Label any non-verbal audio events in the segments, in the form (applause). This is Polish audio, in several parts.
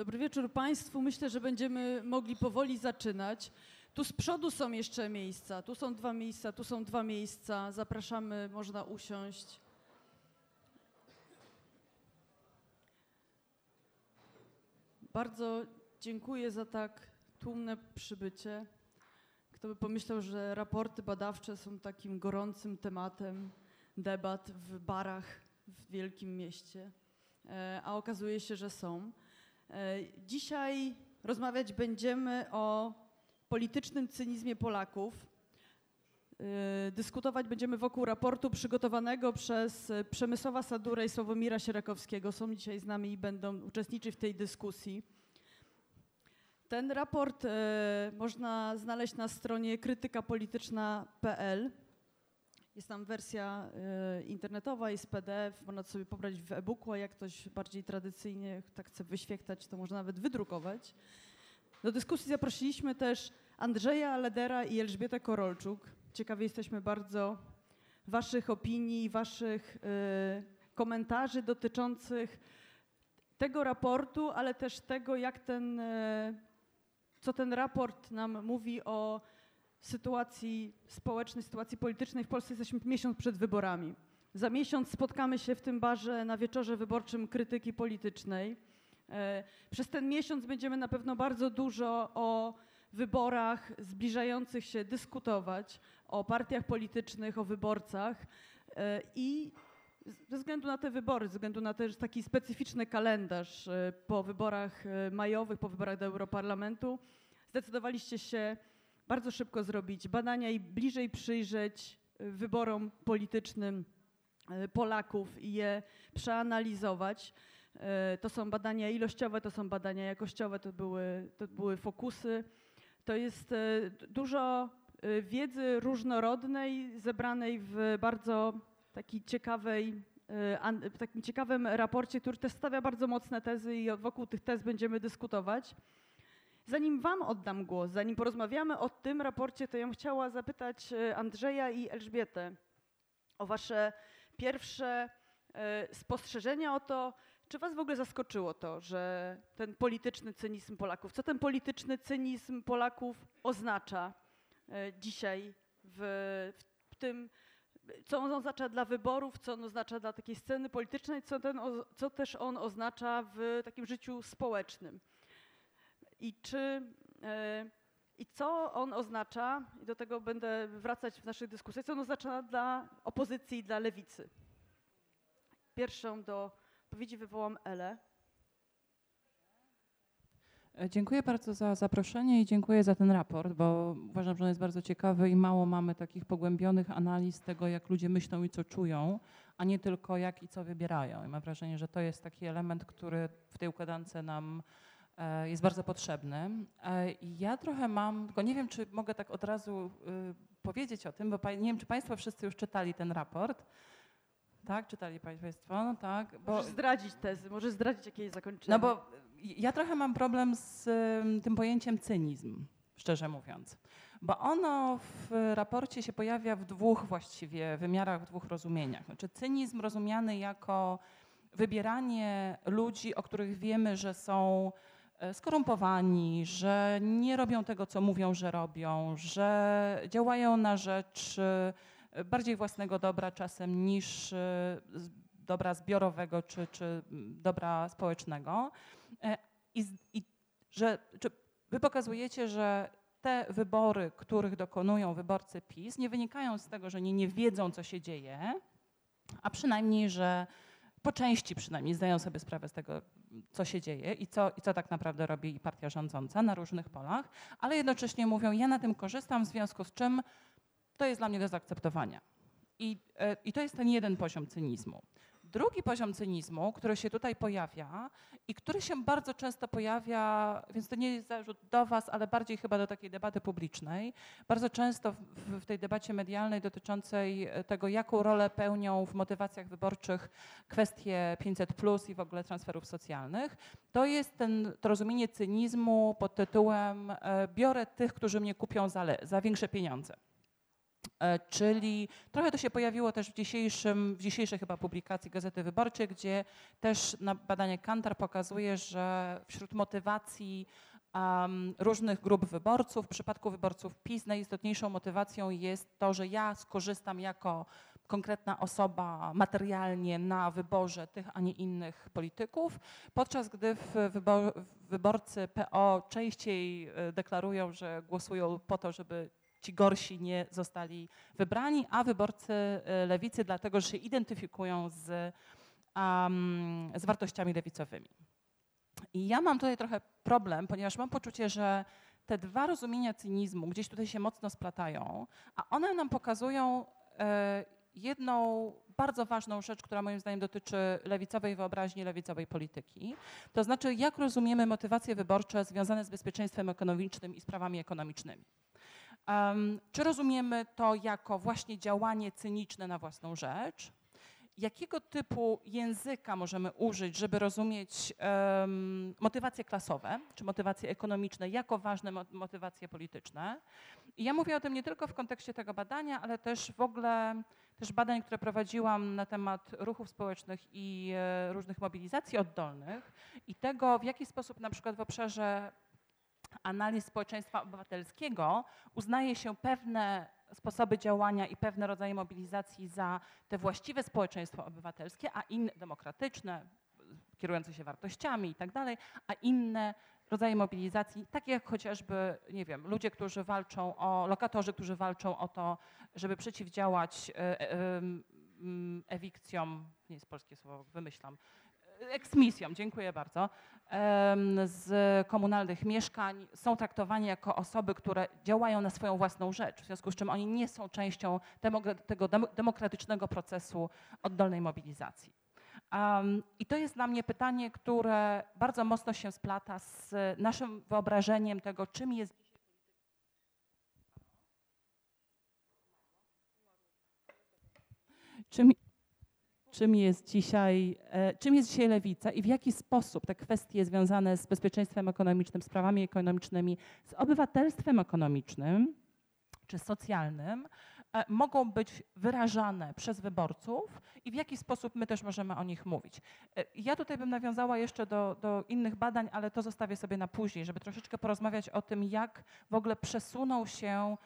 Dobry wieczór Państwu. Myślę, że będziemy mogli powoli zaczynać. Tu z przodu są jeszcze miejsca, tu są dwa miejsca, tu są dwa miejsca. Zapraszamy, można usiąść. Bardzo dziękuję za tak tłumne przybycie. Kto by pomyślał, że raporty badawcze są takim gorącym tematem debat w barach w wielkim mieście, e, a okazuje się, że są. E, dzisiaj rozmawiać będziemy o politycznym cynizmie Polaków. E, dyskutować będziemy wokół raportu przygotowanego przez Przemysława Sadurę i Sławomira Sierakowskiego. Są dzisiaj z nami i będą uczestniczyć w tej dyskusji. Ten raport e, można znaleźć na stronie krytykapolityczna.pl. Jest tam wersja e, internetowa, jest PDF, można sobie pobrać w e-booku, a jak ktoś bardziej tradycyjnie tak chce wyświechtać, to można nawet wydrukować. Do dyskusji zaprosiliśmy też Andrzeja Ledera i Elżbietę Korolczuk. Ciekawi jesteśmy bardzo Waszych opinii, Waszych y, komentarzy dotyczących tego raportu, ale też tego, jak ten, y, co ten raport nam mówi o sytuacji społecznej, sytuacji politycznej w Polsce. Jesteśmy miesiąc przed wyborami. Za miesiąc spotkamy się w tym barze na wieczorze wyborczym krytyki politycznej. E, przez ten miesiąc będziemy na pewno bardzo dużo o wyborach zbliżających się dyskutować, o partiach politycznych, o wyborcach e, i ze względu na te wybory, ze względu na też taki specyficzny kalendarz e, po wyborach majowych, po wyborach do Europarlamentu, zdecydowaliście się bardzo szybko zrobić badania i bliżej przyjrzeć wyborom politycznym Polaków i je przeanalizować. E, to są badania ilościowe, to są badania jakościowe, to były, to były fokusy. To jest e, dużo e, wiedzy różnorodnej, zebranej w bardzo takiej ciekawej, w takim ciekawym raporcie, który też stawia bardzo mocne tezy i wokół tych tez będziemy dyskutować. Zanim Wam oddam głos, zanim porozmawiamy o tym raporcie, to ja bym chciała zapytać Andrzeja i Elżbietę o Wasze pierwsze spostrzeżenia o to, czy was w ogóle zaskoczyło to, że ten polityczny cynizm Polaków, co ten polityczny cynizm Polaków oznacza e, dzisiaj w, w tym, co on oznacza dla wyborów, co on oznacza dla takiej sceny politycznej, co, ten, co też on oznacza w takim życiu społecznym. I czy e, i co on oznacza, i do tego będę wracać w naszych dyskusjach, co on oznacza dla opozycji i dla lewicy. Pierwszą do odpowiedzi wywołam Elę. E, dziękuję bardzo za zaproszenie i dziękuję za ten raport, bo uważam, że on jest bardzo ciekawy i mało mamy takich pogłębionych analiz tego, jak ludzie myślą i co czują, a nie tylko jak i co wybierają. I mam wrażenie, że to jest taki element, który w tej układance nam jest bardzo potrzebny. E, ja trochę mam, tylko nie wiem, czy mogę tak od razu powiedzieć o tym, bo nie wiem, czy Państwo wszyscy już czytali ten raport. Tak, czytali Państwo, no tak. Bo... Możesz zdradzić tezy, możesz zdradzić jakieś zakończenie. No bo ja trochę mam problem z tym pojęciem cynizm, szczerze mówiąc. Bo ono w raporcie się pojawia w dwóch właściwie wymiarach, w dwóch rozumieniach. Znaczy cynizm rozumiany jako wybieranie ludzi, o których wiemy, że są e, skorumpowani, że nie robią tego, co mówią, że robią, że działają na rzecz bardziej własnego dobra czasem niż e, dobra zbiorowego czy, czy dobra społecznego. E, I, i że wy pokazujecie, że te wybory, których dokonują wyborcy PiS, nie wynikają z tego, że nie, nie wiedzą, co się dzieje, a przynajmniej, że po części przynajmniej zdają sobie sprawę z tego, co się dzieje i co, i co tak naprawdę robi partia rządząca na różnych polach, ale jednocześnie mówią, ja na tym korzystam, w związku z czym to jest dla mnie do zaakceptowania. I, e, I to jest ten jeden poziom cynizmu. Drugi poziom cynizmu, który się tutaj pojawia i który się bardzo często pojawia, więc to nie jest zarzut do Was, ale bardziej chyba do takiej debaty publicznej, bardzo często w, w tej debacie medialnej dotyczącej tego, jaką rolę pełnią w motywacjach wyborczych kwestie 500 plus i w ogóle transferów socjalnych, to jest ten, to rozumienie cynizmu pod tytułem e, biorę tych, którzy mnie kupią za, za większe pieniądze. E, czyli trochę to się pojawiło też w, dzisiejszym, w dzisiejszej chyba publikacji Gazety Wyborczej, gdzie też na badanie Kantar pokazuje, że wśród motywacji um, różnych grup wyborców, w przypadku wyborców PiS najistotniejszą motywacją jest to, że ja skorzystam jako konkretna osoba materialnie na wyborze tych, a nie innych polityków, podczas gdy wybor wyborcy PO częściej e, deklarują, że głosują po to, żeby ci gorsi nie zostali wybrani, a wyborcy e, lewicy dlatego, że się identyfikują z, um, z wartościami lewicowymi. I ja mam tutaj trochę problem, ponieważ mam poczucie, że te dwa rozumienia cynizmu gdzieś tutaj się mocno splatają, a one nam pokazują e, jedną bardzo ważną rzecz, która moim zdaniem dotyczy lewicowej wyobraźni, lewicowej polityki. To znaczy, jak rozumiemy motywacje wyborcze związane z bezpieczeństwem ekonomicznym i sprawami ekonomicznymi. Czy rozumiemy to jako właśnie działanie cyniczne na własną rzecz? Jakiego typu języka możemy użyć, żeby rozumieć um, motywacje klasowe, czy motywacje ekonomiczne jako ważne motywacje polityczne? I ja mówię o tym nie tylko w kontekście tego badania, ale też w ogóle też badań, które prowadziłam na temat ruchów społecznych i e, różnych mobilizacji oddolnych i tego, w jaki sposób na przykład w obszarze analiz społeczeństwa obywatelskiego uznaje się pewne sposoby działania i pewne rodzaje mobilizacji za te właściwe społeczeństwo obywatelskie, a inne demokratyczne, kierujące się wartościami i tak dalej, a inne rodzaje mobilizacji, takie jak chociażby, nie wiem, ludzie, którzy walczą o, lokatorzy, którzy walczą o to, żeby przeciwdziałać e, e, ewikcjom, nie jest polskie słowo, wymyślam, eksmisją, dziękuję bardzo, z komunalnych mieszkań są traktowani jako osoby, które działają na swoją własną rzecz, w związku z czym oni nie są częścią tego demokratycznego procesu oddolnej mobilizacji. Um, I to jest dla mnie pytanie, które bardzo mocno się splata z naszym wyobrażeniem tego, czym jest czym, czym jest dzisiaj, e, czym jest dzisiaj lewica i w jaki sposób te kwestie związane z bezpieczeństwem ekonomicznym, sprawami ekonomicznymi, z obywatelstwem ekonomicznym czy socjalnym e, mogą być wyrażane przez wyborców i w jaki sposób my też możemy o nich mówić. E, ja tutaj bym nawiązała jeszcze do, do innych badań, ale to zostawię sobie na później, żeby troszeczkę porozmawiać o tym, jak w ogóle przesunął się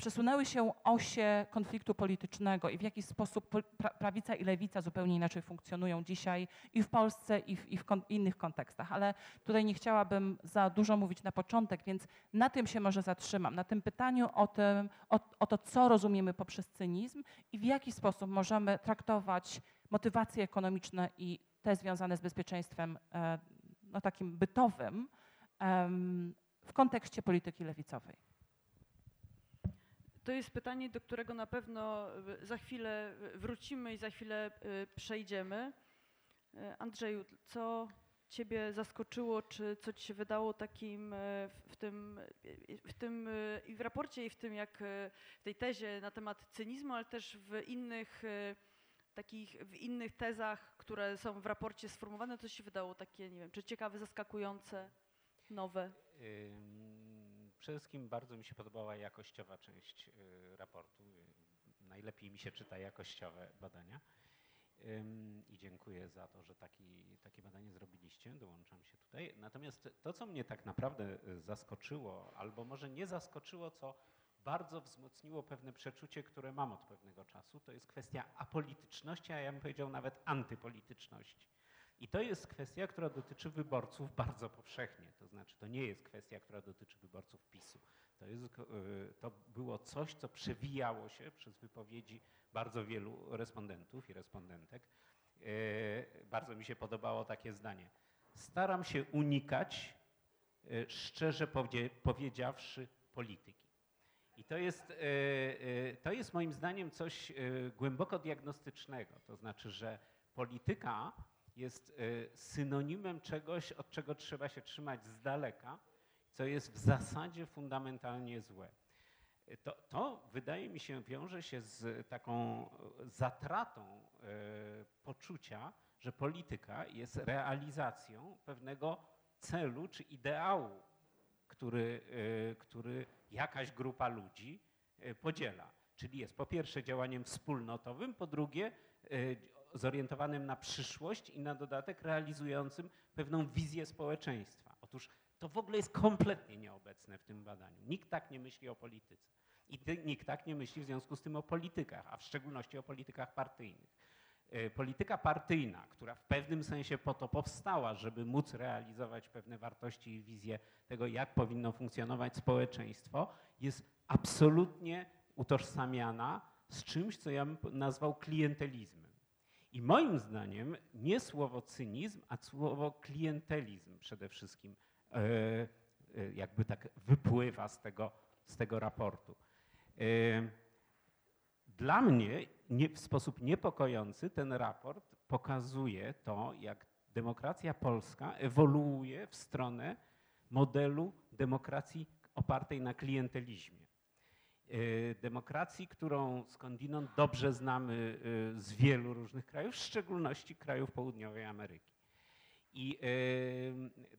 przesunęły się osie konfliktu politycznego i w jaki sposób prawica i lewica zupełnie inaczej funkcjonują dzisiaj i w Polsce, i w, i w kon innych kontekstach. Ale tutaj nie chciałabym za dużo mówić na początek, więc na tym się może zatrzymam, na tym pytaniu o, tym, o, o to, co rozumiemy poprzez cynizm i w jaki sposób możemy traktować motywacje ekonomiczne i te związane z bezpieczeństwem e, no, takim bytowym w kontekście polityki lewicowej. To jest pytanie, do którego na pewno e, za chwilę e, wrócimy i za chwilę e, przejdziemy. Andrzeju, co Ciebie zaskoczyło, czy co Ci się wydało takim w tym, w tym i w raporcie, i w tym jak w tej tezie na temat cynizmu, ale też w innych takich, w innych tezach, które są w raporcie sformułowane, co się wydało takie, nie wiem, czy ciekawe, zaskakujące, nowe? Przede wszystkim bardzo mi się podobała jakościowa część y, raportu. Najlepiej mi się czyta jakościowe badania. I dziękuję za to, że taki, takie badanie zrobiliście. Dołączam się tutaj. Natomiast to, co mnie tak naprawdę y, zaskoczyło, albo może nie zaskoczyło, co bardzo wzmocniło pewne przeczucie, które mam od pewnego czasu, to jest kwestia apolityczności, a ja bym powiedział nawet antypolityczności. I to jest kwestia, która dotyczy wyborców bardzo powszechnie. To znaczy, to nie jest kwestia, która dotyczy wyborców PiSu. To, jest, e, to było coś, co przewijało się przez wypowiedzi bardzo wielu respondentów i respondentek. E, bardzo mi się podobało takie zdanie. Staram się unikać, e, szczerze powiedziawszy, polityki. I to jest, to jest moim zdaniem coś głęboko diagnostycznego. To znaczy, że polityka jest e, synonimem czegoś, od czego trzeba się trzymać z daleka, co jest w zasadzie fundamentalnie złe. E, to, to wydaje mi się wiąże się z taką zatratą e, poczucia, że polityka jest realizacją pewnego celu czy ideału, który, który jakaś grupa ludzi podziela. Czyli jest po pierwsze działaniem wspólnotowym, po drugie zorientowanym na przyszłość i na dodatek realizującym pewną wizję społeczeństwa. Otóż to w ogóle jest kompletnie nieobecne w tym badaniu. Nikt tak nie myśli o polityce. I nikt tak nie myśli w związku z tym o politykach, a w szczególności o politykach partyjnych. E, polityka partyjna, która w pewnym sensie po to powstała, żeby móc realizować pewne wartości i wizje tego, jak powinno funkcjonować społeczeństwo, jest absolutnie utożsamiana z czymś, co ja bym nazwał klientelizmem. I moim zdaniem nie słowo cynizm, a słowo klientelizm przede wszystkim e, e, jakby tak wypływa z tego, z tego raportu. Dla mnie nie, w sposób niepokojący ten raport pokazuje to, jak demokracja polska ewoluuje w stronę modelu demokracji opartej na klientelizmie. E, demokracji, którą skądinąd dobrze znamy e, z wielu różnych krajów, w szczególności krajów południowej Ameryki. I e,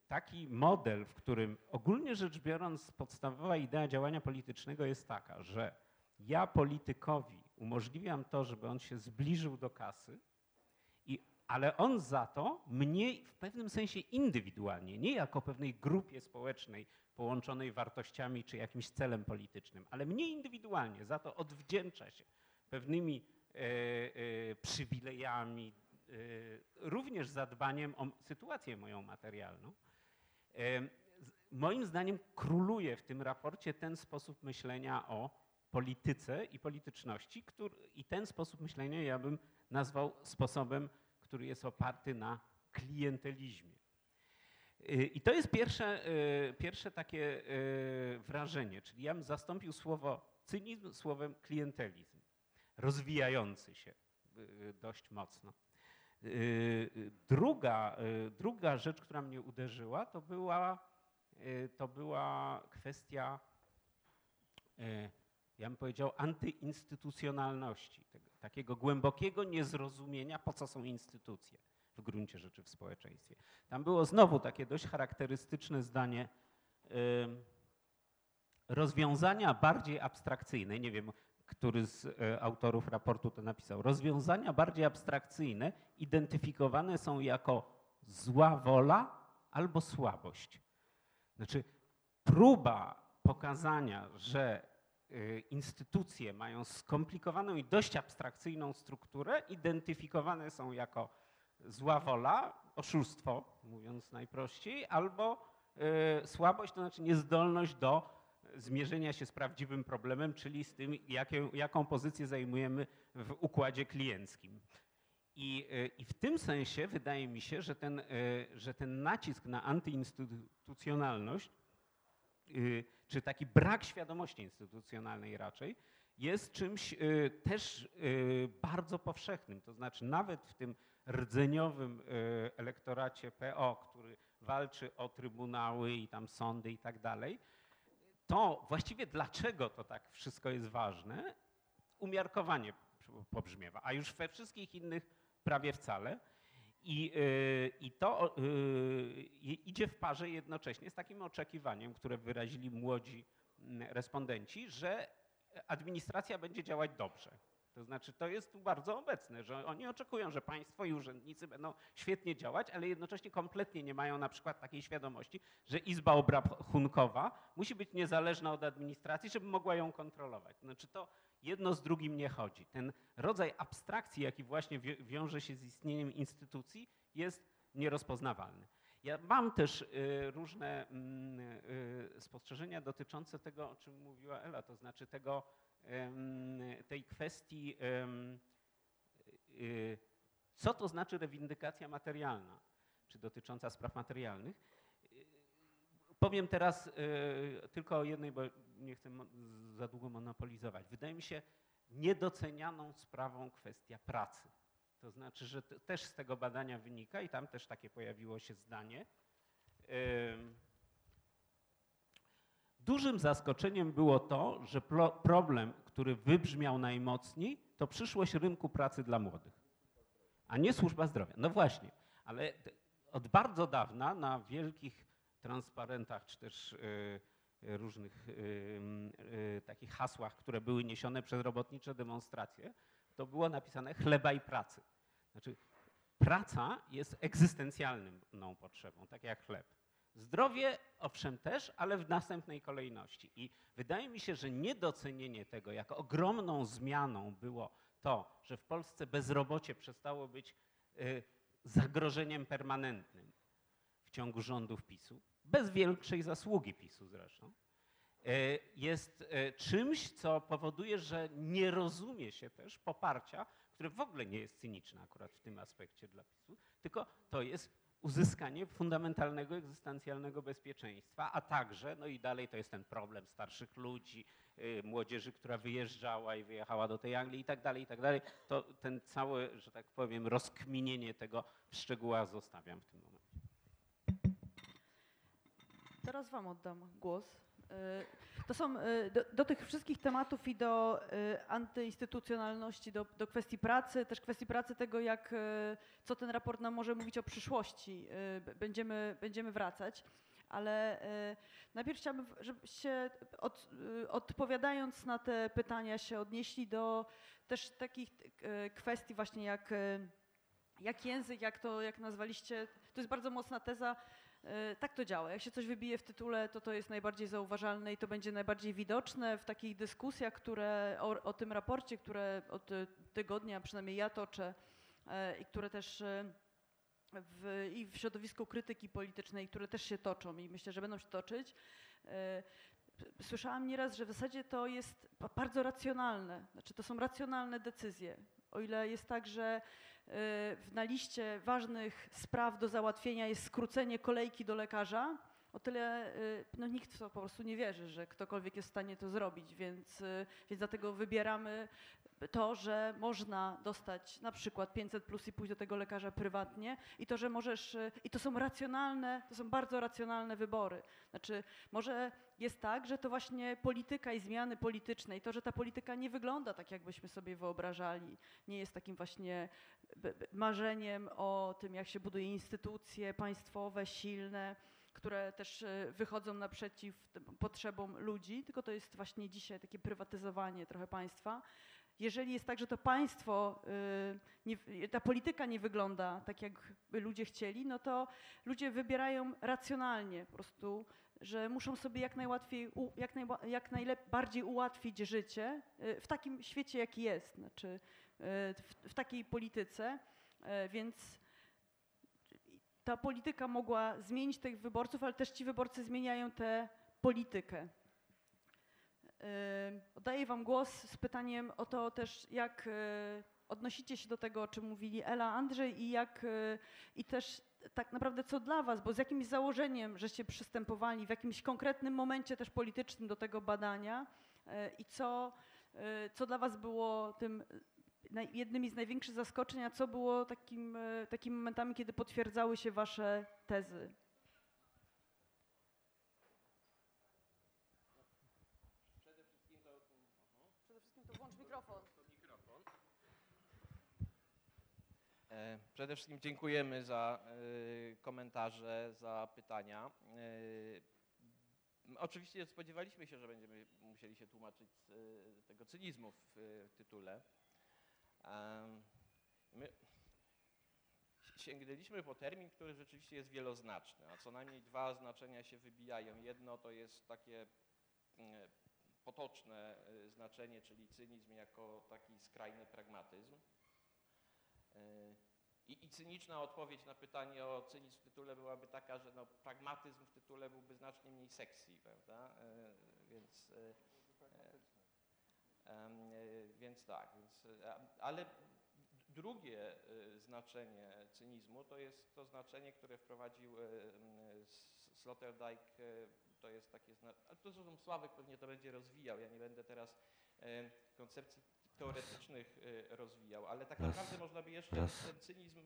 taki model, w którym ogólnie rzecz biorąc podstawowa idea działania politycznego jest taka, że ja politykowi umożliwiam to, żeby on się zbliżył do kasy, i, ale on za to mnie w pewnym sensie indywidualnie, nie jako pewnej grupie społecznej połączonej wartościami czy jakimś celem politycznym, ale mnie indywidualnie za to odwdzięcza się pewnymi e, e, przywilejami, e, również zadbaniem o sytuację moją materialną. E, moim zdaniem króluje w tym raporcie ten sposób myślenia o polityce i polityczności który, i ten sposób myślenia ja bym nazwał sposobem, który jest oparty na klientelizmie. Y, I to jest pierwsze, y, pierwsze takie y, wrażenie, czyli ja bym zastąpił słowo cynizm słowem klientelizm, rozwijający się dość mocno. Druga, druga rzecz, która mnie uderzyła, to była, to była kwestia ja bym powiedział, antyinstytucjonalności, takiego głębokiego niezrozumienia, po co są instytucje w gruncie rzeczy w społeczeństwie. Tam było znowu takie dość charakterystyczne zdanie rozwiązania bardziej abstrakcyjne, nie wiem, który z e, autorów raportu to napisał, rozwiązania bardziej abstrakcyjne identyfikowane są jako zła wola albo słabość. Znaczy, próba pokazania, że Y, instytucje mają skomplikowaną i dość abstrakcyjną strukturę, identyfikowane są jako zła wola, oszustwo, mówiąc najprościej, albo y, słabość, to znaczy niezdolność do zmierzenia się z prawdziwym problemem, czyli z tym, jakie, jaką pozycję zajmujemy w układzie klienckim. I, y, I, w tym sensie wydaje mi się, że ten, że ten nacisk na antyinstytucjonalność czy taki brak świadomości instytucjonalnej raczej, jest czymś też bardzo powszechnym. To znaczy nawet w tym rdzeniowym elektoracie PO, który walczy o trybunały i tam sądy i tak dalej, to właściwie dlaczego to tak wszystko jest ważne, umiarkowanie pobrzmiewa, a już we wszystkich innych prawie wcale. I, y, I to y, idzie w parze jednocześnie z takim oczekiwaniem, które wyrazili młodzi mm, respondenci, że administracja będzie działać dobrze. To znaczy, to jest tu bardzo obecne, że oni oczekują, że państwo i urzędnicy będą świetnie działać, ale jednocześnie kompletnie nie mają na przykład takiej świadomości, że Izba Obrachunkowa musi być niezależna od administracji, żeby mogła ją kontrolować. Znaczy, to jedno z drugim nie chodzi. Ten rodzaj abstrakcji, jaki właśnie wiąże się z istnieniem instytucji, jest nierozpoznawalny. Ja mam też y, różne mm, y, spostrzeżenia dotyczące tego, o czym mówiła Ela, to znaczy tego, tej kwestii, y, co to znaczy rewindykacja materialna, czy dotycząca spraw materialnych. Powiem teraz tylko o jednej, bo nie chcę za długo monopolizować. Wydaje mi się niedocenianą sprawą kwestia pracy. To znaczy, że też z tego badania wynika i tam też takie pojawiło się zdanie. Dużym zaskoczeniem było to, że problem, który wybrzmiał najmocniej, to przyszłość rynku pracy dla młodych, a nie służba zdrowia. No właśnie, ale od bardzo dawna na wielkich transparentach czy też różnych y, y, takich hasłach, które były niesione przez robotnicze demonstracje, to było napisane chleba i pracy. Znaczy, praca jest egzystencjalną potrzebą, tak jak chleb. Zdrowie, owszem też, ale w następnej kolejności. I wydaje mi się, że niedocenienie tego, jak ogromną zmianą było to, że w Polsce bezrobocie przestało być y, zagrożeniem permanentnym w ciągu rządów PiSu, bez większej zasługi PiSu zresztą, y, jest y, czymś, co powoduje, że nie rozumie się też poparcia, które w ogóle nie jest cyniczne akurat w tym aspekcie dla PiSu, tylko to jest uzyskanie fundamentalnego, egzystencjalnego bezpieczeństwa, a także, no i dalej to jest ten problem starszych ludzi, yy, młodzieży, która wyjeżdżała i wyjechała do tej Anglii i tak dalej, i tak dalej, to ten cały, że tak powiem, rozkminienie tego w szczegółach zostawiam w tym momencie. Teraz Wam oddam głos. Y, to są y, do, do, tych wszystkich tematów i do y, antyinstytucjonalności, do, do, kwestii pracy, też kwestii pracy tego, jak, co ten raport nam może mówić o przyszłości. Będziemy, będziemy wracać. Ale najpierw chciałabym, żebyście od, odpowiadając na te pytania się odnieśli do też takich kwestii właśnie jak, jak język, jak to, jak nazwaliście, to jest bardzo mocna teza, tak to działa. Jak się coś wybije w tytule, to to jest najbardziej zauważalne i to będzie najbardziej widoczne w takich dyskusjach, które o, o tym raporcie, które od tygodnia przynajmniej ja toczę e, i które też e, w, i w środowisku krytyki politycznej, które też się toczą i myślę, że będą się toczyć. Słyszałam nieraz, że w zasadzie to jest bardzo racjonalne, znaczy to są racjonalne decyzje. O ile jest tak, że na liście ważnych spraw do załatwienia jest skrócenie kolejki do lekarza, o tyle y, no, nikt to po prostu nie wierzy, że ktokolwiek jest w stanie to zrobić, więc, y, więc dlatego wybieramy to, że można dostać na przykład 500 plus i pójść do tego lekarza prywatnie i to, że możesz, y, i to są racjonalne, to są bardzo racjonalne wybory. Znaczy, może jest tak, że to właśnie polityka i zmiany polityczne i to, że ta polityka nie wygląda tak, jakbyśmy sobie wyobrażali, nie jest takim właśnie marzeniem o tym, jak się buduje instytucje państwowe, silne, które też e, wychodzą naprzeciw potrzebom ludzi, tylko to jest właśnie dzisiaj takie prywatyzowanie trochę państwa. Jeżeli jest tak, że to państwo, e, nie, ta polityka nie wygląda tak, jak ludzie chcieli, no to ludzie wybierają racjonalnie po prostu, że muszą sobie jak najłatwiej, jak, naj, jak najbardziej ułatwić życie e, w takim świecie, jaki jest, znaczy w, w takiej polityce, więc ta polityka mogła zmienić tych wyborców, ale też ci wyborcy zmieniają tę politykę. Oddaję Wam głos z pytaniem o to też, jak e, odnosicie się do tego, o czym mówili Ela, Andrzej i jak e, i też tak naprawdę co dla Was, bo z jakimś założeniem, żeście przystępowali w jakimś konkretnym momencie też politycznym do tego badania i co, co dla Was było tym jednymi z największych zaskoczeń, a co było takim, e, takimi momentami, kiedy potwierdzały się wasze tezy? Przede wszystkim to, Przede wszystkim to włącz mikrofon. E, przede wszystkim dziękujemy za e, komentarze, za pytania. Oczywiście spodziewaliśmy się, że będziemy musieli się tłumaczyć z tego cynizmu w tytule. My sięgnęliśmy po termin, który rzeczywiście jest wieloznaczny, a co najmniej dwa znaczenia się wybijają. Jedno to jest takie mm, potoczne e, znaczenie, czyli cynizm jako taki skrajny pragmatyzm. E, I, I, cyniczna odpowiedź na pytanie o cynizm w tytule byłaby taka, że no, pragmatyzm w tytule byłby znacznie mniej sexy, prawda? E, więc więc tak, więc, ale drugie e, znaczenie cynizmu to jest to znaczenie, które wprowadził e, Sloterdijk, e, to jest takie, to zresztą Sławek pewnie to będzie rozwijał, ja nie będę teraz koncepcji teoretycznych rozwijał, ale tak naprawdę można by jeszcze raz, ten cynizm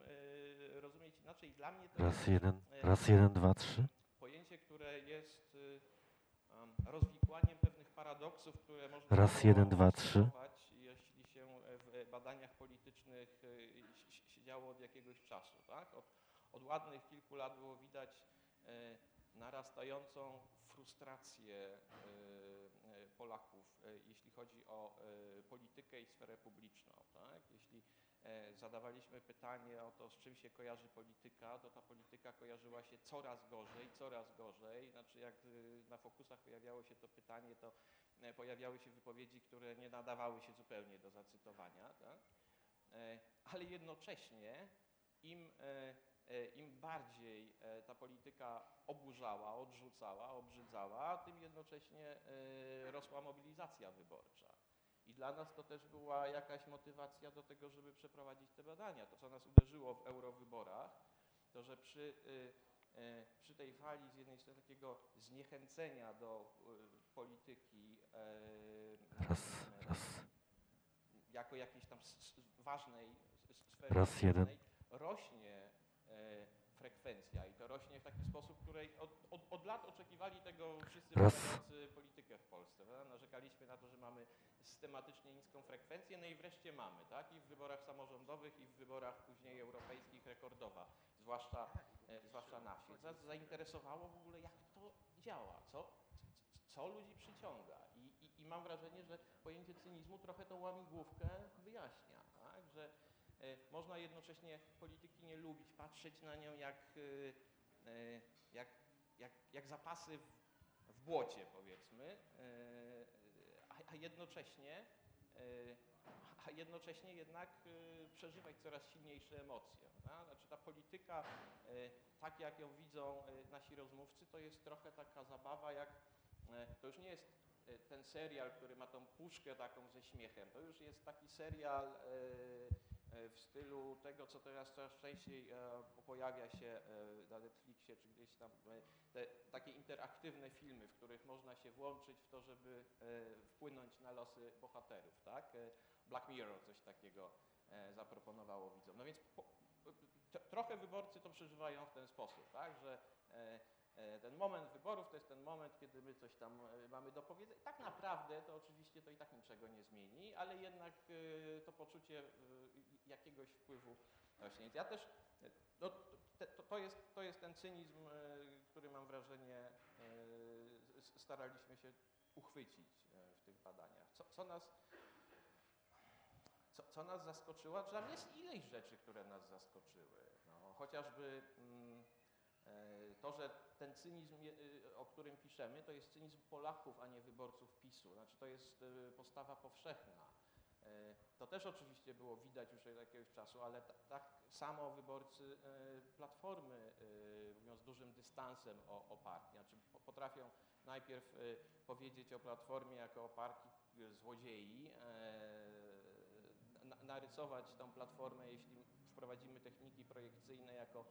rozumieć inaczej. Dla mnie to raz jest jeden, raz jeden, dwa, trzy. pojęcie, które jest rozwikłaniem paradoksów, które można Raz, jeden, dwa, trzy. jeśli się w badaniach politycznych y, siedziało od jakiegoś czasu. Tak? Od, od ładnych kilku lat było widać e, narastającą frustrację e, e, Polaków, e, jeśli chodzi o e, politykę i sferę publiczną. Tak? Jeśli e, zadawaliśmy pytanie o to, z czym się kojarzy polityka, to ta polityka kojarzyła się coraz gorzej, coraz gorzej. Znaczy jak y, na fokusach pojawiało się to pytanie, to e, pojawiały się wypowiedzi, które nie nadawały się zupełnie do zacytowania. Tak? E, Ale jednocześnie im, e, e, im bardziej e, ta polityka oburzała, odrzucała, obrzydzała, tym jednocześnie e, rosła mobilizacja wyborcza. I dla nas to też była jakaś motywacja do tego, żeby przeprowadzić te badania. To, co nas uderzyło w eurowyborach, to że przy, y, y, przy tej fali z jednej strony takiego zniechęcenia do y, polityki e, Raz, e, raz. jako jakiejś tam ważnej sfery Raz, jeden. rośnie e, frekwencja i to rośnie w taki sposób, której od, od, od lat oczekiwali tego wszyscy Raz. politykę w Polsce. Prawda? Narzekaliśmy na to, że mamy systematycznie niską frekwencję, no i wreszcie mamy, tak? I w wyborach samorządowych, i w wyborach później europejskich rekordowa, zwłaszcza, e, zwłaszcza na wsi. Zainteresowało w ogóle, jak to działa, co, co ludzi przyciąga. I, i, I mam wrażenie, że pojęcie cynizmu trochę tą łamigłówkę wyjaśnia, tak? że e, można jednocześnie polityki nie lubić, patrzeć na nią jak, e, jak, jak, jak zapasy w, w błocie, powiedzmy, a, jednocześnie e, a jednocześnie jednak e, przeżywać coraz silniejsze emocje. Znaczy ta polityka, e, tak jak ją widzą nasi rozmówcy, to jest trochę taka zabawa jak, to już nie jest ten serial, który ma tą puszkę taką ze śmiechem, to już jest taki serial w stylu tego, co teraz coraz częściej e, pojawia się e, na Netflixie, czy gdzieś tam, e, te takie interaktywne filmy, w których można się włączyć w to, żeby e, wpłynąć na losy bohaterów, tak? E, Black Mirror coś takiego e, zaproponowało widzom. No więc po, trochę wyborcy to przeżywają w ten sposób, tak? Że e, e, ten moment wyborów to jest ten moment, kiedy my coś tam e, mamy do powiedzenia. Tak naprawdę to oczywiście to i tak niczego nie zmieni, ale jednak e, to poczucie e, jakiegoś wpływu. Więc ja też, no, to, to, jest, to jest ten cynizm, e, który mam wrażenie e, staraliśmy się uchwycić e, w tych badaniach. Co, co nas co, co nas zaskoczyło? Że Tam jest ileś rzeczy, które nas zaskoczyły. No, chociażby mm, to, że ten cynizm, o którym piszemy, to jest cynizm Polaków, a nie wyborców PiSu. Znaczy to jest postawa powszechna. To też oczywiście było widać już od jakiegoś czasu, ale ta, tak samo wyborcy e, Platformy e, mówią z dużym dystansem o, o partii. Znaczy po- potrafią najpierw e, powiedzieć o Platformie jako o partii złodziei, na- narysować tą Platformę, jeśli wprowadzimy techniki projekcyjne jako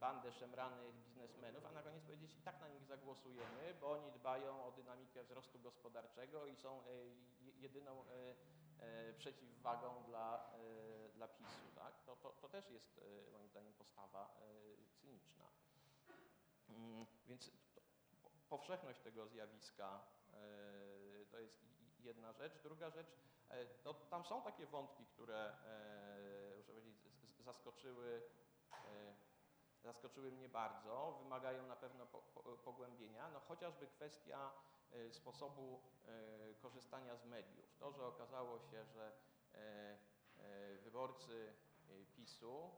bandę szemranych biznesmenów, a na koniec powiedzieć i tak na nich zagłosujemy, bo oni dbają o dynamikę wzrostu gospodarczego i są je- jedyną przeciwwagą dla, e, dla PiSu. Tak? To, to, to też jest e, moim zdaniem postawa e, cyniczna. Mm, Więc powszechność tego zjawiska e, to jest jedna rzecz. Druga rzecz, e, no, tam są takie wątki, które e, muszę powiedzieć, zaskoczyły, e, zaskoczyły mnie bardzo, wymagają na pewno po, po, pogłębienia, no chociażby kwestia e, sposobu e, korzystania z mediów. To, że okazało się, że e, e, wyborcy e, PiSu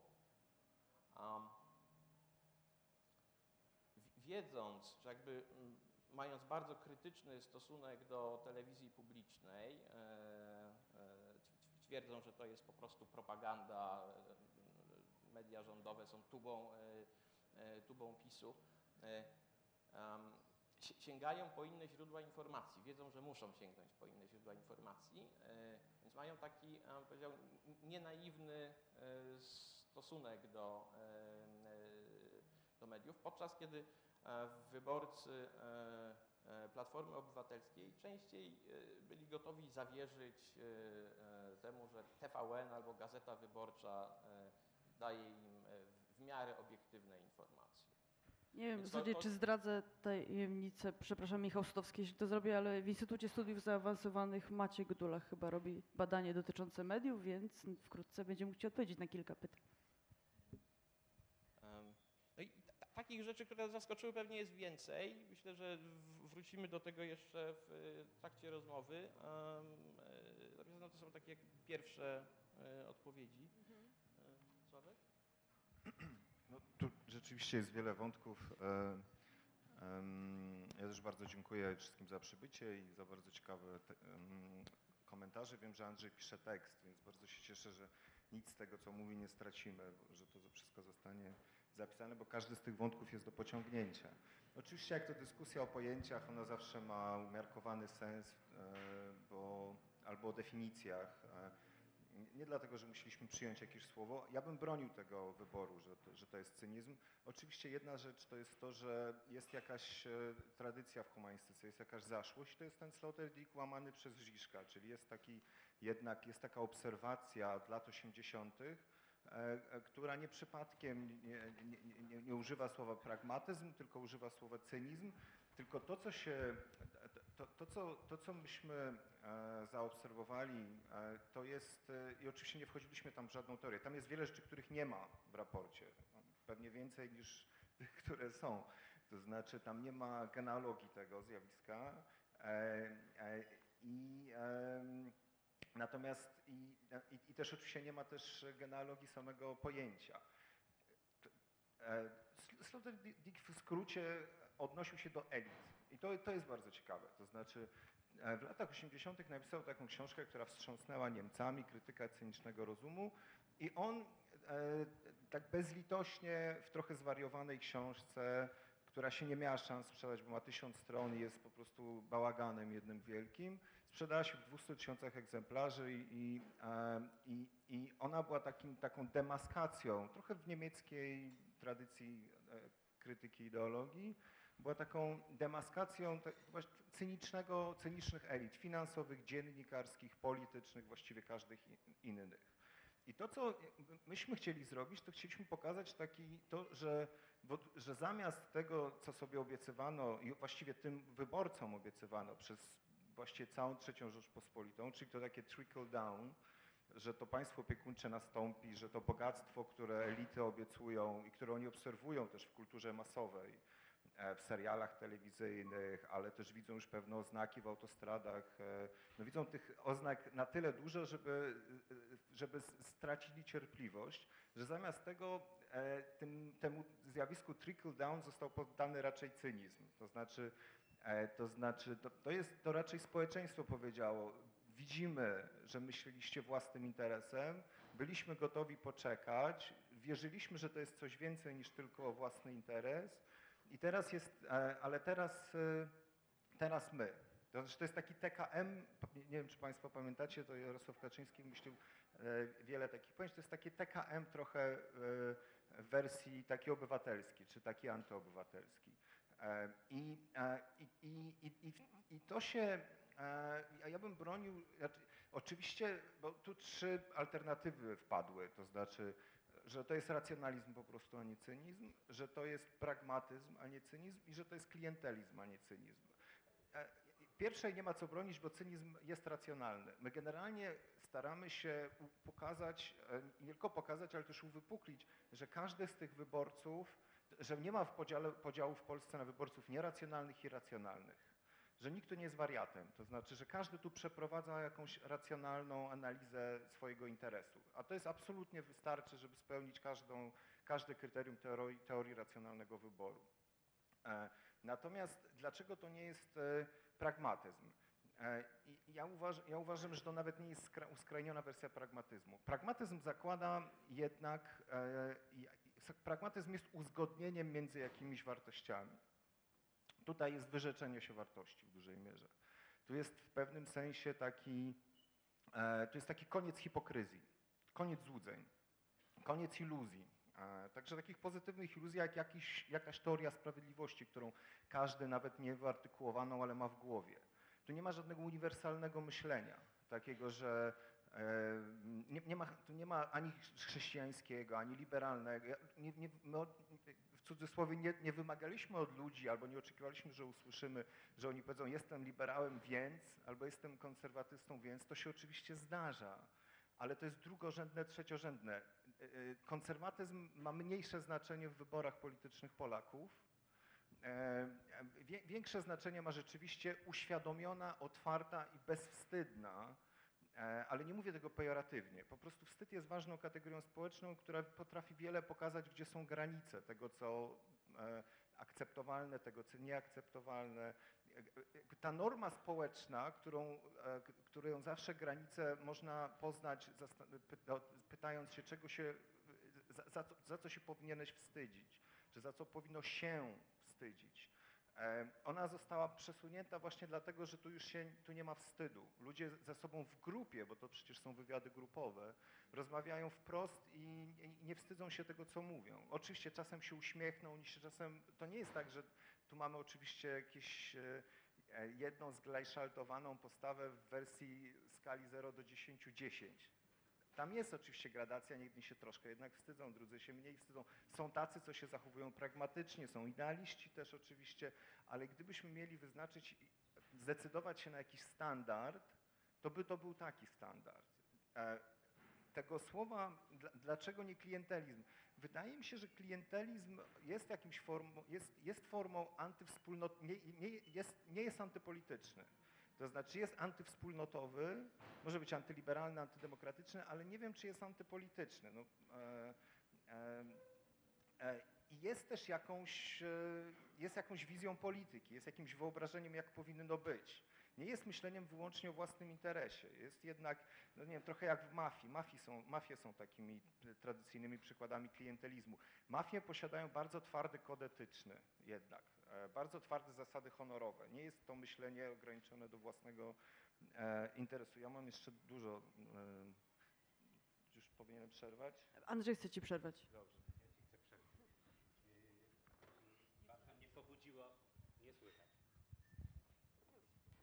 wiedząc, że jakby mając bardzo krytyczny stosunek do telewizji publicznej, e, e, tw- twierdzą, że to jest po prostu propaganda, e, media rządowe są tubą, e, e, tubą PiSu, e, sięgają po inne źródła informacji, wiedzą, że muszą sięgnąć po inne źródła informacji, e, więc mają taki, powiedział, nienaiwny e, stosunek do, e, do mediów, podczas kiedy wyborcy Platformy Obywatelskiej częściej byli gotowi zawierzyć temu, że TVN albo Gazeta Wyborcza daje im w miarę obiektywne informacje. Nie wiem w zasadzie, to- czy zdradzę tajemnicę, przepraszam Michał Stowski, jeśli to zrobię, ale w Instytucie Studiów Zaawansowanych Maciek Dulach chyba robi badanie dotyczące mediów, więc wkrótce będzie mógł Ci odpowiedzieć na kilka pytań. No takich rzeczy, które zaskoczyły, pewnie jest więcej. Myślę, że wrócimy do tego jeszcze w e, trakcie rozmowy. Natomiast no, to są takie pierwsze e, odpowiedzi. E, Sławek? (clears throat) No, tu rzeczywiście jest wiele wątków. E, Ja też bardzo dziękuję wszystkim za przybycie i za bardzo ciekawe komentarze. Wiem, że Andrzej pisze tekst, więc bardzo się cieszę, że nic z tego, co mówi, nie stracimy, że to wszystko zostanie zapisane, bo każdy z tych wątków jest do pociągnięcia. Oczywiście jak to dyskusja o pojęciach, ona zawsze ma umiarkowany sens, e, bo, albo o definicjach. Nie dlatego, że musieliśmy przyjąć jakieś słowo. Ja bym bronił tego wyboru, że to, że to jest cynizm. Oczywiście jedna rzecz to jest to, że jest jakaś e, tradycja w humanistyce, jest jakaś zaszłość. To jest ten Sloterdijk łamany przez Żiżka, czyli jest taki jednak, jest taka obserwacja od lat 80., e, e, która nie przypadkiem nie, nie, nie, nie używa słowa pragmatyzm, tylko używa słowa cynizm. Tylko to, co się, to, to, co, to, co myśmy e, zaobserwowali, e, to jest, e, i oczywiście nie wchodziliśmy tam w żadną teorię, tam jest wiele rzeczy, których nie ma w raporcie, pewnie więcej niż tych, które są. To znaczy tam nie ma genealogii tego zjawiska i natomiast i, i, i też oczywiście nie ma też genealogii samego pojęcia. Sloterdijk w skrócie odnosił się do elit. I to, to jest bardzo ciekawe. To znaczy, e, w latach 80. napisał taką książkę, która wstrząsnęła Niemcami, krytyka cynicznego rozumu. I on e, tak bezlitośnie w trochę zwariowanej książce, która się nie miała szans sprzedać, bo ma tysiąc stron i jest po prostu bałaganem jednym wielkim, sprzedała się w 200 tysiącach egzemplarzy i, e, i, i ona była takim, taką demaskacją, trochę w niemieckiej tradycji krytyki ideologii, była taką demaskacją cynicznego, cynicznych elit finansowych, dziennikarskich, politycznych, właściwie każdych innych. I to, co myśmy chcieli zrobić, to chcieliśmy pokazać taki, to, że, że zamiast tego, co sobie obiecywano i właściwie tym wyborcom obiecywano przez właściwie całą trzecią Rzeczpospolitą, czyli to takie trickle down, że to państwo opiekuńcze nastąpi, że to bogactwo, które elity obiecują i które oni obserwują też w kulturze masowej, w serialach telewizyjnych, ale też widzą już pewne oznaki w autostradach. e, No widzą tych oznak na tyle dużo, żeby, e, żeby stracili cierpliwość, że zamiast tego e, tym, temu zjawisku trickle down został poddany raczej cynizm. To znaczy, e, to, znaczy to, to jest, to raczej społeczeństwo powiedziało, widzimy, że myśleliście własnym interesem, byliśmy gotowi poczekać, wierzyliśmy, że to jest coś więcej niż tylko własny interes i teraz jest, e, ale teraz, e, teraz my. To znaczy jest taki TKM, nie wiem czy Państwo pamiętacie, to Jarosław Kaczyński myślił e, wiele takich pojęć, to jest takie TKM trochę w wersji takiej obywatelskiej, czy taki antyobywatelski. I, i, i, i, i, to się, ja- ja bym bronił, znaczy, oczywiście, bo tu trzy alternatywy wpadły, to znaczy, że to jest racjonalizm po prostu, a nie cynizm, że to jest pragmatyzm, a nie cynizm i że to jest klientelizm, a nie cynizm. E, Pierwszej nie ma co bronić, bo cynizm jest racjonalny. My generalnie staramy się pokazać, e, nie tylko pokazać, ale też uwypuklić, że każdy z tych wyborców, że nie ma w podziale, podziału w Polsce na wyborców nieracjonalnych i racjonalnych. Że nikt tu nie jest wariatem. To znaczy, że każdy tu przeprowadza jakąś racjonalną analizę swojego interesu. A to jest absolutnie wystarczy, żeby spełnić każdą, każde kryterium teorii, teorii racjonalnego wyboru. E, Natomiast dlaczego to nie jest e, pragmatyzm? E, ja, uważ, ja uważam, że to nawet nie jest skra, uskrajniona wersja pragmatyzmu. Pragmatyzm zakłada jednak, pragmatyzm jest uzgodnieniem między jakimiś wartościami. Tutaj jest wyrzeczenie się wartości w dużej mierze. Tu jest w pewnym sensie taki, tu jest taki koniec hipokryzji, koniec złudzeń, koniec iluzji. Także takich pozytywnych iluzji jak jakiś, jakaś teoria sprawiedliwości, którą każdy nawet nie wyartykułowaną, ale ma w głowie. Tu nie ma żadnego uniwersalnego myślenia, takiego, że e, nie, nie, ma, tu nie ma ani chrześcijańskiego, ani liberalnego. Nie, nie, w cudzysłowie nie, nie wymagaliśmy od ludzi, albo nie oczekiwaliśmy, że usłyszymy, że oni powiedzą jestem liberałem więc, albo jestem konserwatystą więc. To się oczywiście zdarza, ale to jest drugorzędne, trzeciorzędne. y, konserwatyzm ma mniejsze znaczenie w wyborach politycznych Polaków. E, Większe znaczenie ma rzeczywiście uświadomiona, otwarta i bezwstydna, e, ale nie mówię tego pejoratywnie. Po prostu wstyd jest ważną kategorią społeczną, która potrafi wiele pokazać, gdzie są granice tego, co e, akceptowalne, tego, co nieakceptowalne. Ta norma społeczna, którą, e, którą zawsze granice można poznać, pyta- pytając się, czego się, za, za, co, za co się powinieneś wstydzić, czy za co powinno się wstydzić. E, Ona została przesunięta właśnie dlatego, że tu już się, tu nie ma wstydu. Ludzie ze sobą w grupie, bo to przecież są wywiady grupowe, rozmawiają wprost i nie wstydzą się tego, co mówią. Oczywiście czasem się uśmiechną, oni się czasem, to nie jest tak, że tu mamy oczywiście jakieś e, e, jedną zglajszaltowaną postawę w wersji skali 0 do 10, 10. Tam jest oczywiście gradacja, jedni się troszkę jednak wstydzą, drudzy się mniej wstydzą. Są tacy, co się zachowują pragmatycznie, są idealiści też oczywiście, ale gdybyśmy mieli wyznaczyć, zdecydować się na jakiś standard, to by to był taki standard. E, Tego słowa, dla- dlaczego nie klientelizm? Wydaje mi się, że klientelizm jest jakimś formą, jest, jest formą antywspólnot, nie, nie, jest, nie jest antypolityczny. To znaczy jest antywspólnotowy, może być antyliberalny, antydemokratyczny, ale nie wiem, czy jest antypolityczny. No, e, e, e, jest też jakąś, e, jest jakąś wizją polityki, jest jakimś wyobrażeniem, jak powinno być. Nie jest myśleniem wyłącznie o własnym interesie. Jest jednak, no nie wiem, trochę jak w mafii. Mafii są, mafie są takimi tradycyjnymi przykładami klientelizmu. Mafie posiadają bardzo twardy kod etyczny jednak, e, bardzo twarde zasady honorowe. Nie jest to myślenie ograniczone do własnego e, interesu. Ja mam jeszcze dużo, e, już powinienem przerwać? Andrzej chce ci przerwać. Dobrze, ja ci chcę przerwać. Yy, Bardzo mnie pobudziło, nie słychać.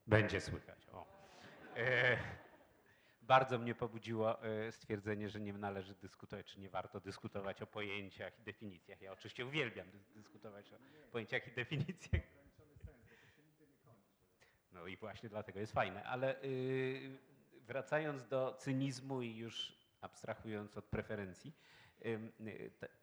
Będzie słychać. E, bardzo mnie pobudziło e, stwierdzenie, że nie należy dyskutować, czy nie warto dyskutować o pojęciach i definicjach. Ja oczywiście uwielbiam dys- dyskutować o pojęciach i definicjach. No i właśnie dlatego jest fajne, ale y, wracając do cynizmu i już abstrahując od preferencji,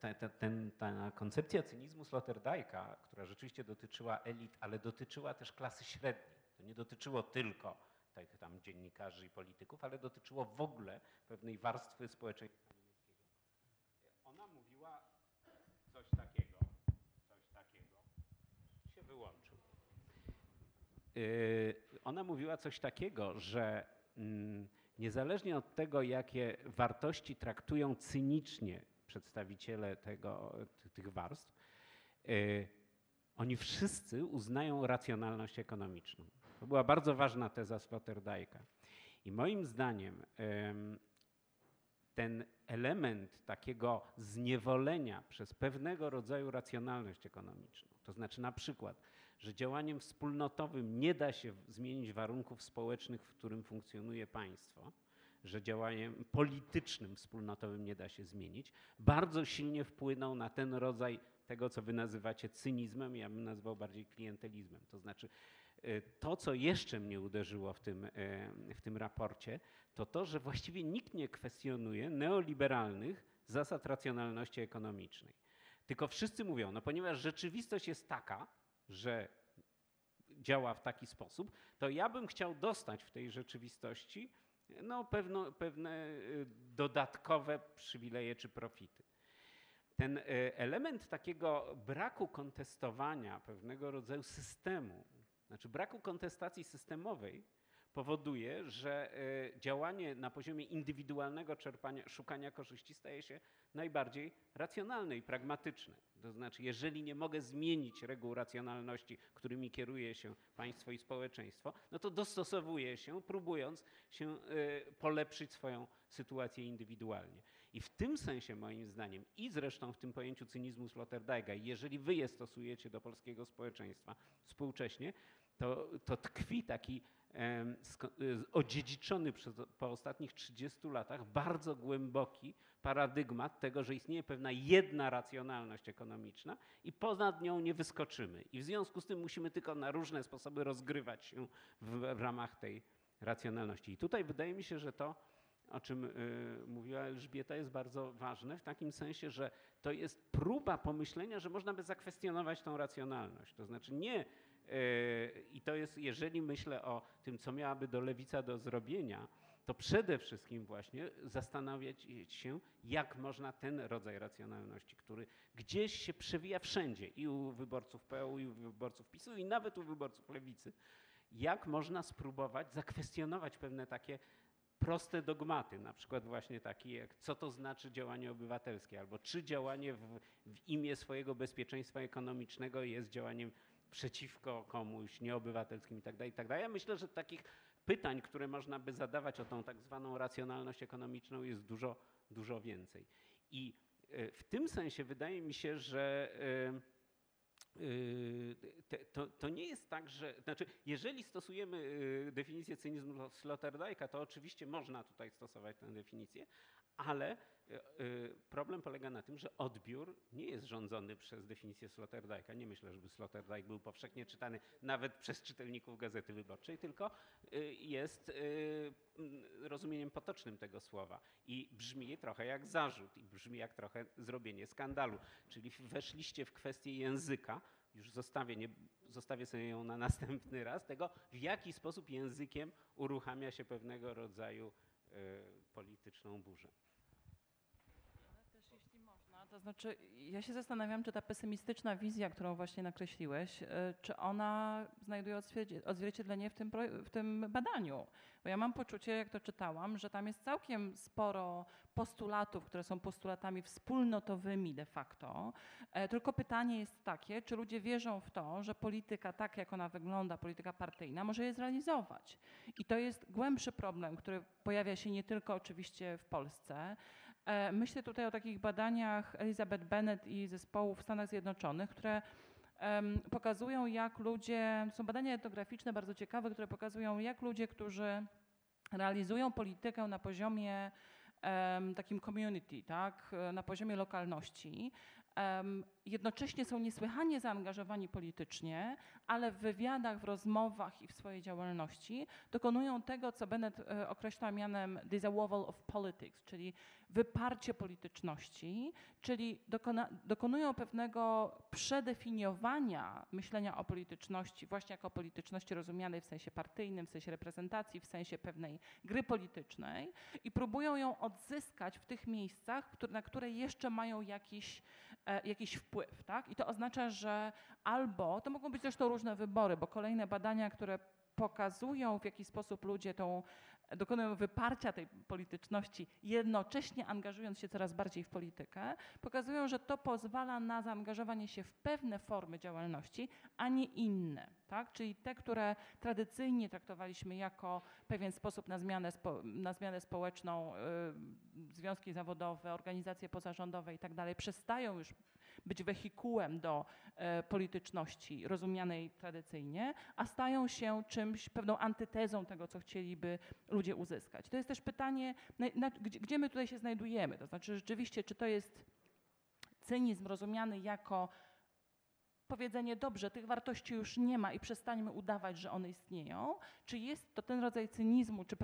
te- te- ten, ta koncepcja cynizmu Sloterdijka, która rzeczywiście dotyczyła elit, ale dotyczyła też klasy średniej. Nie dotyczyło tylko tych tam dziennikarzy i polityków, ale dotyczyło w ogóle pewnej warstwy społeczeństwa niemieckiego. Ona mówiła coś takiego, coś takiego, się wyłączył. Yy, ona mówiła coś takiego, że mm, niezależnie od tego, jakie wartości traktują cynicznie przedstawiciele tego, ty- tych warstw, yy, oni wszyscy uznają racjonalność ekonomiczną. To była bardzo ważna teza Sloterdijka. I moim zdaniem em, ten element takiego zniewolenia przez pewnego rodzaju racjonalność ekonomiczną, to znaczy na przykład, że działaniem wspólnotowym nie da się zmienić warunków społecznych, w którym funkcjonuje państwo, że działaniem politycznym wspólnotowym nie da się zmienić, bardzo silnie wpłynął na ten rodzaj tego, co wy nazywacie cynizmem, ja bym nazwał bardziej klientelizmem. To znaczy, to, co jeszcze mnie uderzyło w tym, y, w tym raporcie, to to, że właściwie nikt nie kwestionuje neoliberalnych zasad racjonalności ekonomicznej. Tylko wszyscy mówią, no ponieważ rzeczywistość jest taka, że działa w taki sposób, to ja bym chciał dostać w tej rzeczywistości no, pewno, pewne y, dodatkowe przywileje czy profity. Ten y, element takiego braku kontestowania pewnego rodzaju systemu, znaczy braku kontestacji systemowej, powoduje, że y, działanie na poziomie indywidualnego czerpania, szukania korzyści staje się najbardziej racjonalne i pragmatyczne. To znaczy, jeżeli nie mogę zmienić reguł racjonalności, którymi kieruje się państwo i społeczeństwo, no to dostosowuję się, próbując się y, polepszyć swoją sytuację indywidualnie. I w tym sensie, moim zdaniem, i zresztą w tym pojęciu cynizmu Sloterdijka, jeżeli wy je stosujecie do polskiego społeczeństwa współcześnie, to, to tkwi taki y, odziedziczony przez, po ostatnich 30 latach bardzo głęboki paradygmat tego, że istnieje pewna jedna racjonalność ekonomiczna i ponad nią nie wyskoczymy. I w związku z tym musimy tylko na różne sposoby rozgrywać się w, w ramach tej racjonalności. I tutaj wydaje mi się, że to o czym y, mówiła Elżbieta, jest bardzo ważne w takim sensie, że to jest próba pomyślenia, że można by zakwestionować tą racjonalność. To znaczy nie, i to jest, jeżeli myślę o tym, co miałaby do lewica do zrobienia, to przede wszystkim właśnie zastanawiać się, jak można ten rodzaj racjonalności, który gdzieś się przewija wszędzie i u wyborców PO, i u wyborców PiSu, i nawet u wyborców lewicy, jak można spróbować zakwestionować pewne takie proste dogmaty, na przykład właśnie takie jak co to znaczy działanie obywatelskie, albo czy działanie w, w imię swojego bezpieczeństwa ekonomicznego jest działaniem przeciwko komuś, nieobywatelskim itd., tak itd. Tak ja myślę, że takich pytań, które można by zadawać o tą tak zwaną racjonalność ekonomiczną jest dużo, dużo więcej. I e, w tym sensie wydaje mi się, że e, e, to, to nie jest tak, że. Znaczy, jeżeli stosujemy definicję cynizmu Sloterdijka, to oczywiście można tutaj stosować tę definicję, ale E, e, problem polega na tym, że odbiór nie jest rządzony przez definicję Sloterdijka. Nie myślę, żeby Sloterdijk był powszechnie czytany nawet (laughs) przez czytelników Gazety Wyborczej, tylko e, jest rozumieniem potocznym tego słowa i brzmi trochę jak zarzut i brzmi jak trochę zrobienie skandalu. Czyli weszliście w kwestię języka, już zostawię, nie, zostawię sobie ją na następny raz, tego w jaki sposób językiem uruchamia się pewnego rodzaju polityczną burzę. To znaczy, ja się zastanawiam, czy ta pesymistyczna wizja, którą właśnie nakreśliłeś, e, czy ona znajduje odzwierciedlenie w tym, w tym badaniu. Bo ja mam poczucie, jak to czytałam, że tam jest całkiem sporo postulatów, które są postulatami wspólnotowymi de facto. E, tylko pytanie jest takie, czy ludzie wierzą w to, że polityka tak, jak ona wygląda, polityka partyjna, może je zrealizować. I to jest głębszy problem, który pojawia się nie tylko oczywiście w Polsce, myślę tutaj o takich badaniach Elizabeth Bennett i zespołu w Stanach Zjednoczonych, które pokazują, jak ludzie, są badania etnograficzne bardzo ciekawe, które pokazują, jak ludzie, którzy realizują politykę na poziomie takim community, tak, na poziomie lokalności, jednocześnie są niesłychanie zaangażowani politycznie, ale w wywiadach, w rozmowach i w swojej działalności dokonują tego, co Bennett e, określa mianem disavowal of politics, czyli wyparcie polityczności, czyli dokona, dokonują pewnego przedefiniowania myślenia o polityczności, właśnie jako polityczności rozumianej w sensie partyjnym, w sensie reprezentacji, w sensie pewnej gry politycznej i próbują ją odzyskać w tych miejscach, na które jeszcze mają jakiś E, jakiś wpływ. Tak? I to oznacza, że albo, to mogą być zresztą różne wybory, bo kolejne badania, które pokazują, w jaki sposób ludzie tą, dokonują wyparcia tej polityczności, jednocześnie angażując się coraz bardziej w politykę, pokazują, że to pozwala na zaangażowanie się w pewne formy działalności, a nie inne. Tak? Czyli te, które tradycyjnie traktowaliśmy jako pewien sposób na zmianę, na zmianę społeczną, y, związki zawodowe, organizacje pozarządowe i tak dalej, przestają już być wehikułem do e, polityczności rozumianej tradycyjnie, a stają się czymś, pewną antytezą tego, co chcieliby ludzie uzyskać. To jest też pytanie, gdzie my tutaj się znajdujemy. To znaczy rzeczywiście, czy to jest cynizm rozumiany jako powiedzenie, dobrze, tych wartości już nie ma i przestańmy udawać, że one istnieją, czy jest to ten rodzaj cynizmu czy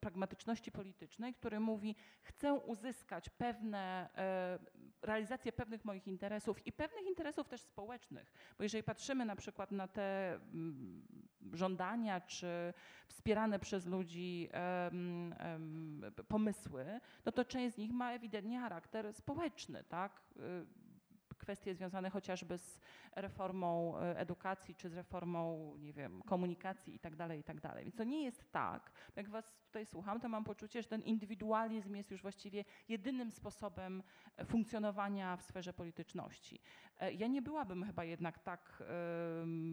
pragmatyczności politycznej, który mówi, chcę uzyskać pewne, e, realizację pewnych moich interesów i pewnych interesów też społecznych, bo jeżeli patrzymy na przykład na te mm, żądania czy wspierane przez ludzi pomysły, no to część z nich ma ewidentnie charakter społeczny, tak? Kwestie związane chociażby z reformą e, edukacji, czy z reformą, nie wiem, komunikacji itd., tak itd. Tak Więc to nie jest tak, jak was tutaj słucham, to mam poczucie, że ten indywidualizm jest już właściwie jedynym sposobem e, funkcjonowania w sferze polityczności. E, ja nie byłabym chyba jednak tak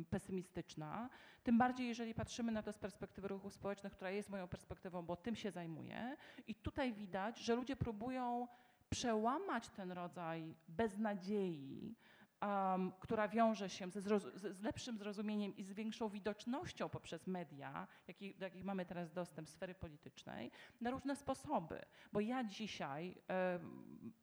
pesymistyczna, tym bardziej jeżeli patrzymy na to z perspektywy ruchów społecznych, która jest moją perspektywą, bo tym się zajmuję. I tutaj widać, że ludzie próbują przełamać ten rodzaj beznadziei, um, która wiąże się ze z lepszym zrozumieniem i z większą widocznością poprzez media, jaki, do jakich mamy teraz dostęp sfery politycznej, na różne sposoby. Bo ja dzisiaj,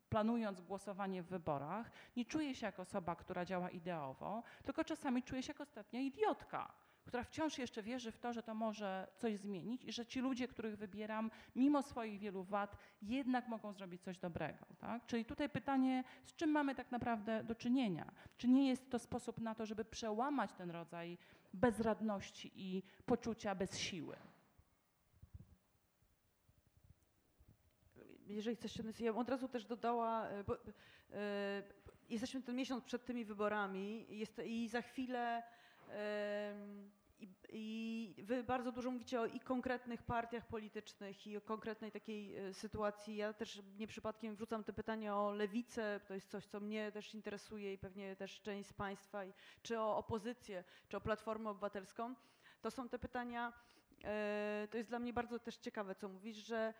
planując głosowanie w wyborach, nie czuję się jako osoba, która działa ideowo, tylko czasami czuję się jako ostatnia idiotka która wciąż jeszcze wierzy w to, że to może coś zmienić i że ci ludzie, których wybieram, mimo swoich wielu wad, jednak mogą zrobić coś dobrego. Tak? Czyli tutaj pytanie, z czym mamy tak naprawdę do czynienia? Czy nie jest to sposób na to, żeby przełamać ten rodzaj bezradności i poczucia bez siły? jeżeli chcesz ja bym od razu też dodała, e, bo, e, jesteśmy ten miesiąc przed tymi wyborami jest, i za chwilę i, i wy bardzo dużo mówicie o i konkretnych partiach politycznych i o konkretnej takiej e, sytuacji. Ja też nie przypadkiem wrzucam te pytania o lewicę, to jest coś, co mnie też interesuje i pewnie też część z Państwa, i, czy o opozycję, czy o Platformę Obywatelską. To są te pytania, e, to jest dla mnie bardzo też ciekawe, co mówisz, że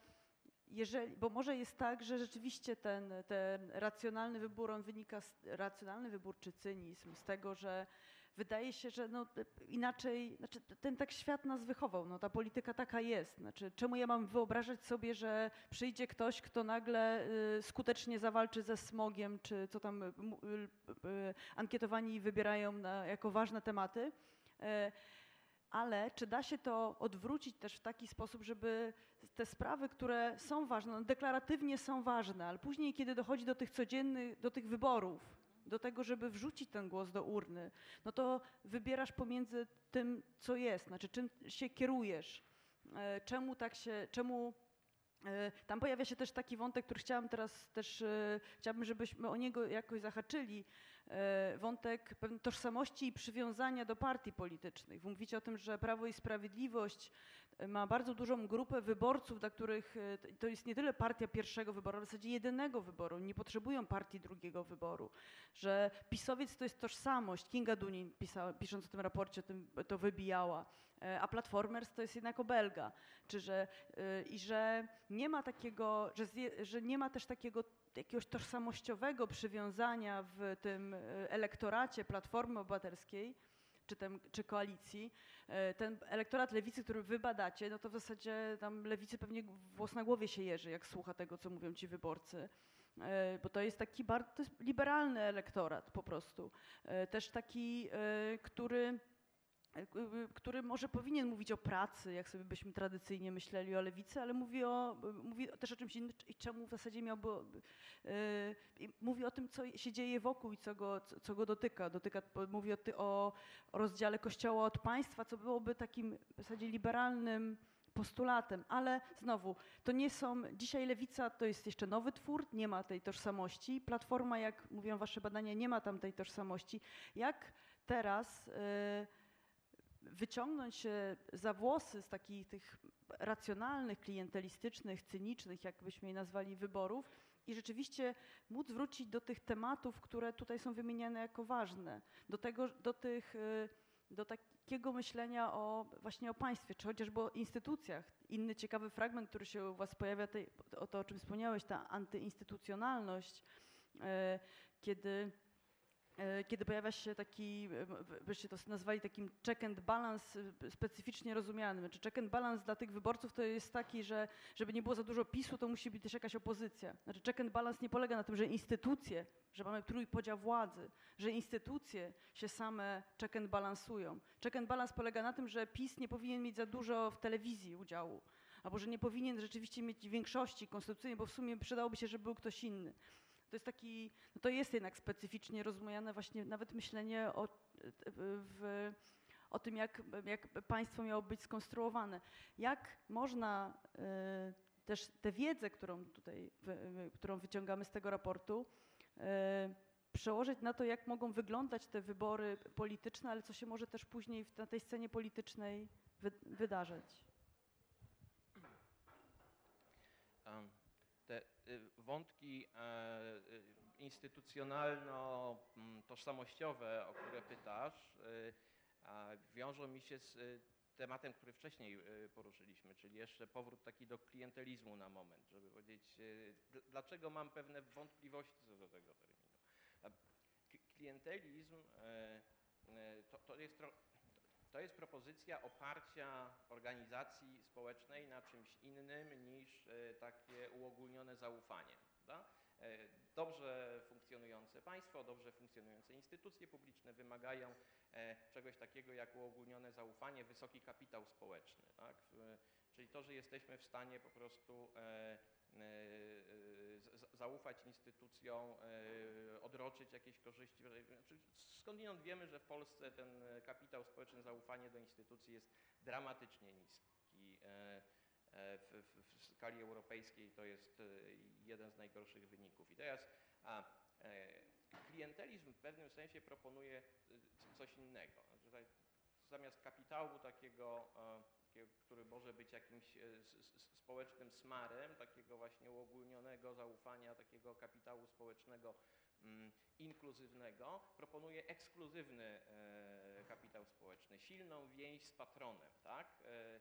jeżeli, bo może jest tak, że rzeczywiście ten, ten racjonalny wybór, on wynika, z, racjonalny wybór czy cynizm z tego, że wydaje się, że no, inaczej, znaczy ten tak świat nas wychował, no, ta polityka taka jest. Znaczy, czemu ja mam wyobrażać sobie, że przyjdzie ktoś, kto nagle y, skutecznie zawalczy ze smogiem, czy co tam y, y, y ankietowani wybierają na, jako ważne tematy. Y, ale czy da się to odwrócić też w taki sposób, żeby te sprawy, które są ważne, no deklaratywnie są ważne, ale później, kiedy dochodzi do tych codziennych, do tych wyborów, do tego, żeby wrzucić ten głos do urny, no to wybierasz pomiędzy tym, co jest, znaczy czym się kierujesz, e, czemu tak się, czemu e, tam pojawia się też taki wątek, który chciałam teraz też, e, chciałabym, żebyśmy o niego jakoś zahaczyli, wątek tożsamości i przywiązania do partii politycznych. Mówicie o tym, że Prawo i Sprawiedliwość ma bardzo dużą grupę wyborców, dla których e, to jest nie tyle partia pierwszego wyboru, ale w zasadzie jedynego wyboru. Nie potrzebują partii drugiego wyboru. Że pisowiec to jest tożsamość. Kinga Dunin pisała, pisząc o tym raporcie tym, to wybijała. A Platformers to jest jednak obelga. Czy że, I że nie ma takiego, że, że nie ma też takiego jakiegoś tożsamościowego przywiązania w tym e, elektoracie Platformy Obywatelskiej czy, tem, czy koalicji, e, ten elektorat lewicy, który wy badacie, no to w zasadzie tam lewicy pewnie włos na głowie się jeży, jak słucha tego, co mówią ci wyborcy. E, bo to jest taki bardzo, liberalny elektorat po prostu. Też taki, który który może powinien mówić o pracy, jak sobie byśmy tradycyjnie myśleli o lewicy, ale mówi, o, mówi też o czymś innym i czemu w zasadzie miałby, yy, mówi o tym, co się dzieje wokół i co go, co, co go dotyka. dotyka mówi o, o rozdziale kościoła od państwa, co byłoby takim w zasadzie liberalnym postulatem, ale znowu, to nie są, dzisiaj lewica to jest jeszcze nowy twór, nie ma tej tożsamości. Platforma, jak mówią wasze badania, nie ma tam tej tożsamości. Jak teraz... Yy, wyciągnąć się za włosy z takich tych racjonalnych, klientelistycznych, cynicznych, jakbyśmy je nazwali, wyborów i rzeczywiście móc wrócić do tych tematów, które tutaj są wymieniane jako ważne, do tego, do tych, y, do takiego myślenia o właśnie o państwie, czy chociażby o instytucjach. Inny ciekawy fragment, który się u was pojawia, tej, o to, o czym wspomniałeś, ta antyinstytucjonalność, y, kiedy E, kiedy pojawia się taki, byście to nazwali takim check and balance e, specyficznie rozumianym. Znaczy check and balance dla tych wyborców to jest taki, że żeby nie było za dużo PiSu, to musi być też jakaś opozycja. Znaczy check and balance nie polega na tym, że instytucje, że mamy trójpodział władzy, że instytucje się same check and balansują. Check and balance polega na tym, że PiS nie powinien mieć za dużo w telewizji udziału, albo że nie powinien rzeczywiście mieć większości konstytucyjnej, bo w sumie przydałoby się, żeby był ktoś inny to jest taki, no to jest jednak specyficznie rozumiane właśnie nawet myślenie o, w, o tym, jak, jak państwo miało być skonstruowane. Jak można y, też tę wiedzę, którą tutaj, którą wyciągamy z tego raportu, y, przełożyć na to, jak mogą wyglądać te wybory polityczne, ale co się może też później na tej scenie politycznej wy, wydarzyć. Um te y, wątki e, y, instytucjonalno-tożsamościowe, o które pytasz, y, wiążą mi się z tematem, który wcześniej poruszyliśmy, czyli jeszcze powrót taki do klientelizmu na moment, żeby powiedzieć, dlaczego mam pewne wątpliwości co do tego terminu. Klientelizm to, to jest to jest propozycja oparcia organizacji społecznej na czymś innym niż e, takie uogólnione zaufanie. E, dobrze funkcjonujące państwo, dobrze funkcjonujące instytucje publiczne wymagają e, czegoś takiego jak uogólnione zaufanie, wysoki kapitał społeczny. Tak? Czyli to, że jesteśmy w stanie po prostu zaufać instytucjom, e, odroczyć jakieś korzyści. Znaczy, Skądinąd wiemy, że w Polsce ten e, kapitał społeczny, zaufanie do instytucji jest dramatycznie niski. E, W, w, w skali europejskiej to jest jeden z najgorszych wyników. I teraz a, klientelizm w pewnym sensie proponuje coś innego. Znaczy, zamiast kapitału takiego, który może być jakimś e, społecznym smarem, takiego właśnie uogólnionego zaufania, takiego kapitału społecznego mm, inkluzywnego, proponuje ekskluzywny e, kapitał społeczny, silną więź z patronem, tak? E,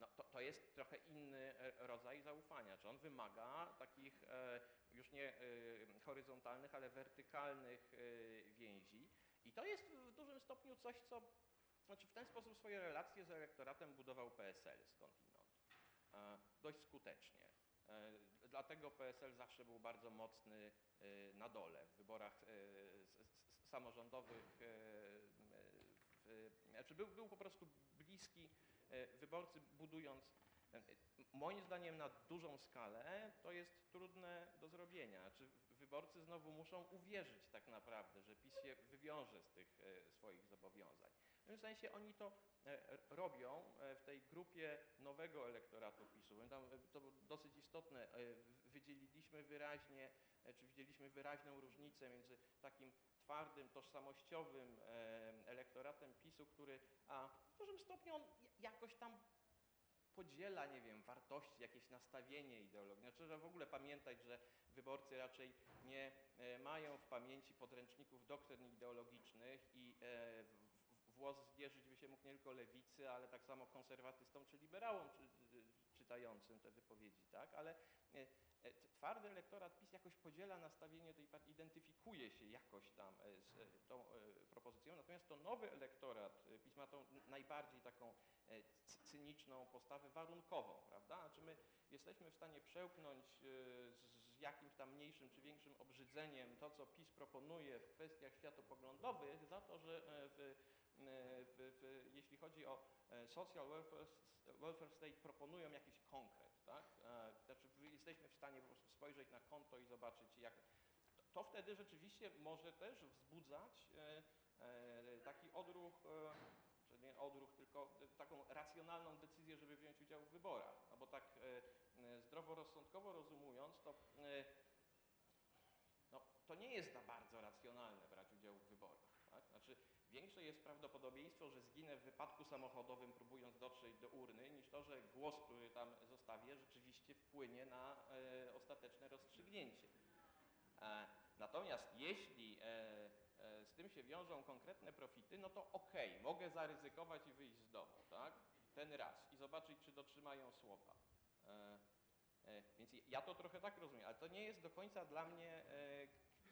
No, to, to jest trochę inny rodzaj zaufania, czy on wymaga takich już nie horyzontalnych, ale wertykalnych więzi. I to jest w dużym stopniu coś, co znaczy w ten sposób swoje relacje z elektoratem budował PSL skądinąd. E, Dość skutecznie. E, Dlatego PSL zawsze był bardzo mocny e, na dole w wyborach samorządowych. Znaczy był, był po prostu bliski wyborcy, budując. Moim zdaniem na dużą skalę to jest trudne do zrobienia. Czy wyborcy znowu muszą uwierzyć tak naprawdę, że PiS się wywiąże z tych swoich zobowiązań. W tym sensie oni to e, robią e, w tej grupie nowego elektoratu PiSu. Tam, e, to dosyć istotne. Wydzieliliśmy wyraźnie, czy widzieliśmy wyraźną różnicę między takim twardym, tożsamościowym elektoratem PiSu, który a w dużym stopniu on jakoś tam podziela, nie wiem, wartości, jakieś nastawienie ideologiczne. Znaczy, że w ogóle pamiętać, że wyborcy raczej nie mają w pamięci podręczników doktryn ideologicznych i włos zdzierżyć by się mógł nie tylko lewicy, ale tak samo konserwatystom czy liberałom czy, czytającym te wypowiedzi, tak? Ale e, e, twardy elektorat PiS jakoś podziela nastawienie tej partii, identyfikuje się jakoś tam e, z tą propozycją, natomiast to nowy elektorat PiS ma tą najbardziej taką cy- cyniczną postawę warunkową, prawda? Znaczy my jesteśmy w stanie przełknąć z jakimś tam mniejszym czy większym obrzydzeniem to, co PiS proponuje w kwestiach światopoglądowych, za to, że w, w, w, jeśli chodzi o e, social welfare, welfare state, proponują jakiś konkret, tak? E, Znaczy jesteśmy w stanie po prostu spojrzeć na konto i zobaczyć, jak to, wtedy rzeczywiście może też wzbudzać e, e, taki odruch, e, czy nie odruch, tylko e, taką racjonalną decyzję, żeby wziąć udział w wyborach. No bo tak e, e, zdroworozsądkowo rozumując, to e, no, to nie jest za bardzo racjonalne brać udział w wyborach. Tak? Znaczy, większe jest prawdopodobieństwo, że zginę w wypadku samochodowym, próbując dotrzeć do urny, niż to, że głos, który tam zostawię, rzeczywiście wpłynie na e, ostateczne rozstrzygnięcie. E, natomiast jeśli e, e, z tym się wiążą konkretne profity, no to okej, mogę zaryzykować i wyjść z domu, tak? Ten raz i zobaczyć, czy dotrzymają słowa. E, e, więc ja to trochę tak rozumiem, ale to nie jest do końca dla mnie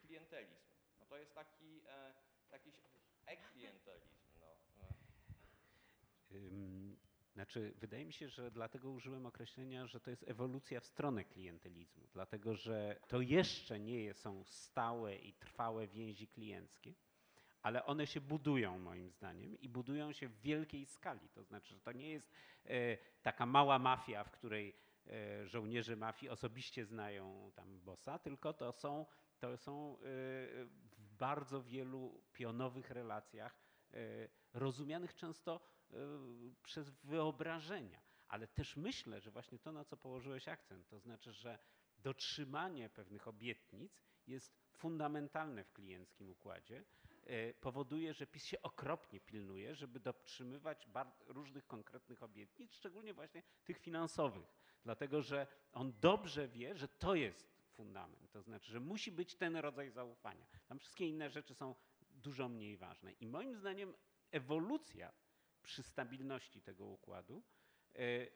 klientelizm. No to jest taki e, jakiś e-klientelizm. No. Znaczy, wydaje mi się, że dlatego użyłem określenia, że to jest ewolucja w stronę klientelizmu, dlatego że to jeszcze nie są stałe i trwałe więzi klienckie, ale one się budują moim zdaniem i budują się w wielkiej skali. To znaczy, że to nie jest e, taka mała mafia, w której e, żołnierze mafii osobiście znają tam bossa, tylko to są, to są e, bardzo wielu pionowych relacjach e, rozumianych często e, przez wyobrażenia. Ale też myślę, że właśnie to, na co położyłeś akcent, to znaczy, że dotrzymanie pewnych obietnic jest fundamentalne w klienckim układzie. e, Powoduje, że PiS się okropnie pilnuje, żeby dotrzymywać różnych konkretnych obietnic, szczególnie właśnie tych finansowych, dlatego że on dobrze wie, że to jest fundament. To znaczy, że musi być ten rodzaj zaufania. Tam wszystkie inne rzeczy są dużo mniej ważne. I moim zdaniem ewolucja przy stabilności tego układu e,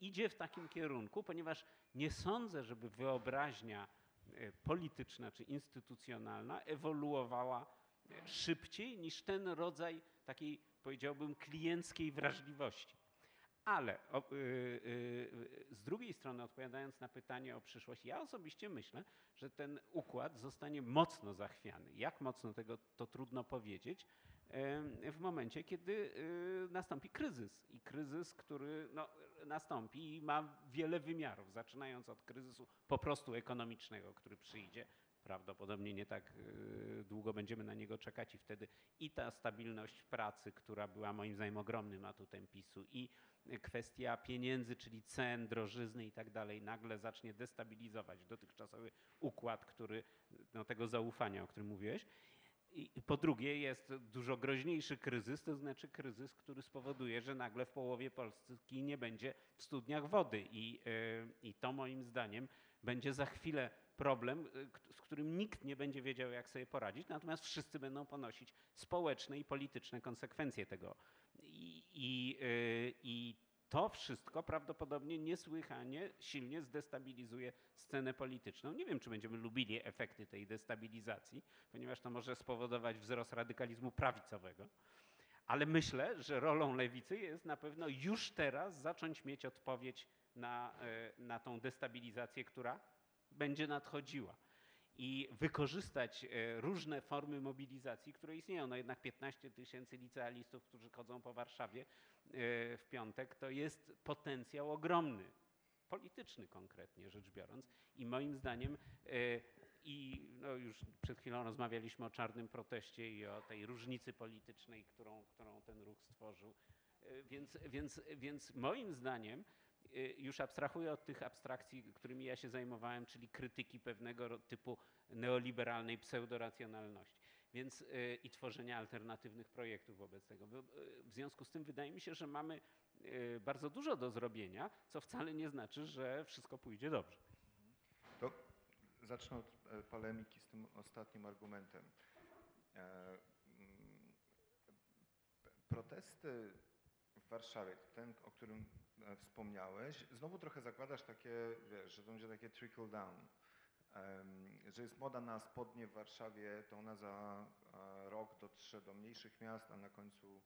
idzie w takim kierunku, ponieważ nie sądzę, żeby wyobraźnia e, polityczna czy instytucjonalna ewoluowała e, szybciej niż ten rodzaj takiej, powiedziałbym, klienckiej wrażliwości. Ale o, y, y, z drugiej strony, odpowiadając na pytanie o przyszłość, ja osobiście myślę, że ten układ zostanie mocno zachwiany. Jak mocno tego to trudno powiedzieć. w momencie, kiedy nastąpi kryzys. I kryzys, który no, nastąpi i ma wiele wymiarów, zaczynając od kryzysu po prostu ekonomicznego, który przyjdzie. Prawdopodobnie nie tak długo będziemy na niego czekać i wtedy i ta stabilność pracy, która była moim zdaniem ogromnym atutem PiSu i kwestia pieniędzy, czyli cen, drożyzny i tak dalej, nagle zacznie destabilizować dotychczasowy układ, który, no, tego zaufania, o którym mówiłeś. I po drugie jest dużo groźniejszy kryzys, to znaczy kryzys, który spowoduje, że nagle w połowie Polski nie będzie w studniach wody i, yy, i to moim zdaniem będzie za chwilę problem, z którym nikt nie będzie wiedział, jak sobie poradzić, natomiast wszyscy będą ponosić społeczne i polityczne konsekwencje tego. I, yy, i to wszystko prawdopodobnie niesłychanie silnie zdestabilizuje scenę polityczną. Nie wiem, czy będziemy lubili efekty tej destabilizacji, ponieważ to może spowodować wzrost radykalizmu prawicowego. Ale myślę, że rolą lewicy jest na pewno już teraz zacząć mieć odpowiedź na, e, na tą destabilizację, która będzie nadchodziła i wykorzystać e, różne formy mobilizacji, które istnieją. No jednak 15 tysięcy licealistów, którzy chodzą po Warszawie e, w piątek, to jest potencjał ogromny, polityczny konkretnie rzecz biorąc. I moim zdaniem e, i no już przed chwilą rozmawialiśmy o czarnym proteście i o tej różnicy politycznej, którą, którą ten ruch stworzył. Więc, więc, więc moim zdaniem już abstrahuję od tych abstrakcji, którymi ja się zajmowałem, czyli krytyki pewnego typu neoliberalnej pseudoracjonalności. Więc y, i tworzenia alternatywnych projektów wobec tego. Y, w związku z tym wydaje mi się, że mamy bardzo dużo do zrobienia, co wcale nie znaczy, że wszystko pójdzie dobrze. To zacznę od e, polemiki z tym ostatnim argumentem. E, mm, protesty w Warszawie, ten, o którym E, wspomniałeś, znowu trochę zakładasz takie, wiesz, że to będzie takie trickle down, że jest moda na spodnie w Warszawie, to ona za e, rok dotrze do mniejszych miast, a na końcu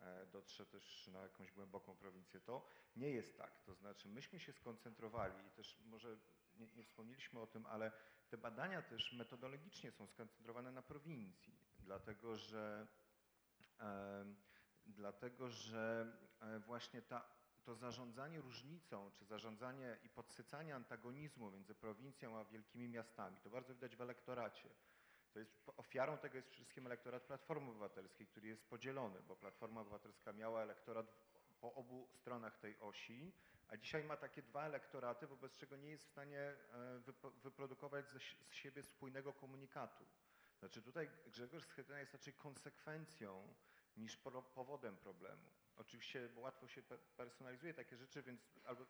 e, dotrze też na jakąś głęboką prowincję. To nie jest tak. To znaczy, myśmy się skoncentrowali i też może nie, nie wspomnieliśmy o tym, ale te badania też metodologicznie są skoncentrowane na prowincji, dlatego że, e, dlatego, że właśnie ta to zarządzanie różnicą, czy zarządzanie i podsycanie antagonizmu między prowincją a wielkimi miastami, to bardzo widać w elektoracie. To jest, ofiarą tego jest wszystkim elektorat Platformy Obywatelskiej, który jest podzielony, bo Platforma Obywatelska miała elektorat po obu stronach tej osi, a dzisiaj ma takie dwa elektoraty, wobec czego nie jest w stanie e, wyprodukować z siebie spójnego komunikatu. Znaczy tutaj Grzegorz Schetyna jest raczej konsekwencją niż powodem problemu. Oczywiście łatwo się personalizuje takie rzeczy, więc albo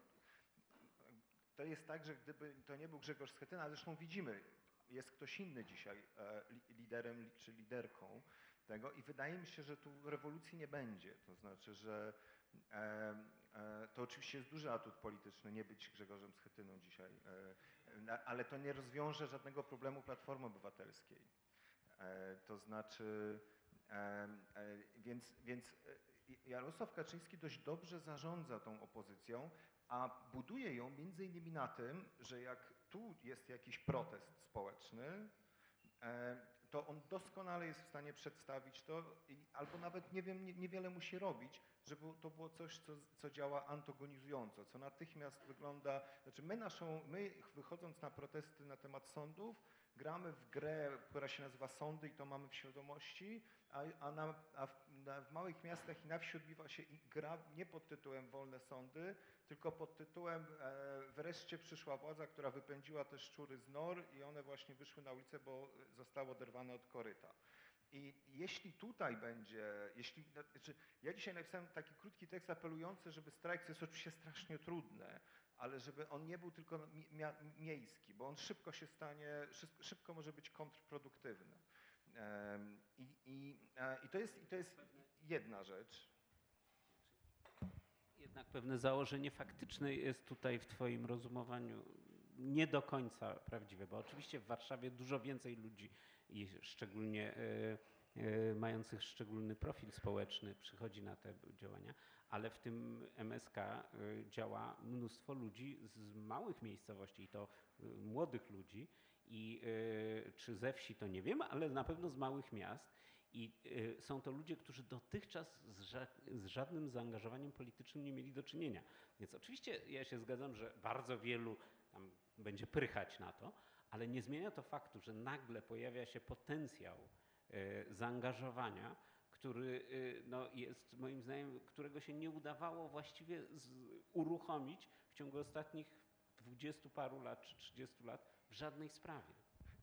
to jest tak, że gdyby to nie był Grzegorz Schetyna, zresztą widzimy, jest ktoś inny dzisiaj e, liderem czy liderką tego i wydaje mi się, że tu rewolucji nie będzie. To znaczy, że e, e, to oczywiście jest duży atut polityczny nie być Grzegorzem Schetyną dzisiaj, ale to nie rozwiąże żadnego problemu Platformy Obywatelskiej. To znaczy, więc, więc Jarosław Kaczyński dość dobrze zarządza tą opozycją, a buduje ją między innymi na tym, że jak tu jest jakiś protest społeczny, e, to on doskonale jest w stanie przedstawić to, albo nawet nie wiem, niewiele musi robić, żeby to było coś, co, co działa antagonizująco, co natychmiast wygląda, znaczy my naszą, my wychodząc na protesty na temat sądów, gramy w grę, która się nazywa sądy i to mamy w świadomości, a, a, na, a w, w, małych miastach i na wsi odbywa się gra nie pod tytułem wolne sądy, tylko pod tytułem e, wreszcie przyszła władza, która wypędziła te szczury z nor i one właśnie wyszły na ulicę, bo zostały oderwane od koryta. I jeśli tutaj będzie, jeśli, znaczy ja dzisiaj napisałem taki krótki tekst apelujący, żeby strajk, co jest oczywiście strasznie trudne, ale żeby on nie był tylko miejski, bo on szybko się stanie, szybko może być kontrproduktywny. I, i, i, to, jest, I to jest jedna rzecz. Jednak pewne założenie faktyczne jest tutaj w Twoim rozumowaniu nie do końca prawdziwe, bo oczywiście w Warszawie dużo więcej ludzi szczególnie y, y, mających szczególny profil społeczny przychodzi na te działania, ale w tym MSK y, działa mnóstwo ludzi z małych miejscowości i to młodych ludzi i czy ze wsi to nie wiem, ale na pewno z małych miast I y, są to ludzie, którzy dotychczas z, ża z żadnym zaangażowaniem politycznym nie mieli do czynienia. Więc oczywiście ja się zgadzam, że bardzo wielu będzie prychać na to, ale nie zmienia to faktu, że nagle pojawia się potencjał y, zaangażowania, który y, no, jest moim zdaniem, którego się nie udawało właściwie uruchomić w ciągu ostatnich dwudziestu paru lat czy trzydziestu lat w żadnej sprawie.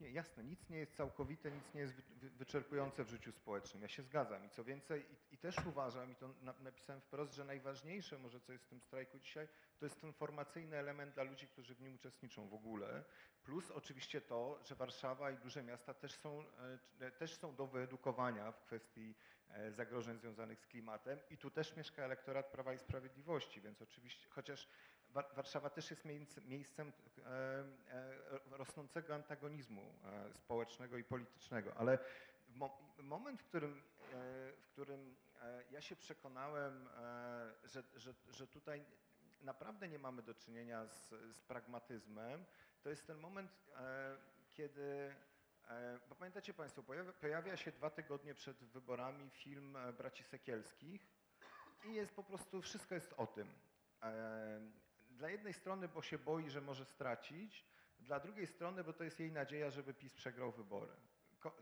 Nie, jasne, nic nie jest całkowite, nic nie jest wy, wy, wyczerpujące w życiu społecznym. Ja się zgadzam. I co więcej, i, i też uważam, i to na, napisałem wprost, że najważniejsze może, co jest w tym strajku dzisiaj, to jest ten formacyjny element dla ludzi, którzy w nim uczestniczą w ogóle. Plus oczywiście to, że Warszawa i duże miasta też są, e, też są do wyedukowania w kwestii e, zagrożeń związanych z klimatem. I tu też mieszka elektorat Prawa i Sprawiedliwości, więc oczywiście, chociaż Warszawa też jest miejscem e, e, rosnącego antagonizmu e, społecznego i politycznego, ale moment, w którym, w którym ja się przekonałem, że, że, że tutaj naprawdę nie mamy do czynienia z, z pragmatyzmem, to jest ten moment, kiedy bo pamiętacie Państwo, pojawia, pojawia, się dwa tygodnie przed wyborami film Braci Sekielskich i jest po prostu, wszystko jest o tym dla jednej strony, bo się boi, że może stracić, dla drugiej strony, bo to jest jej nadzieja, żeby PiS przegrał wybory.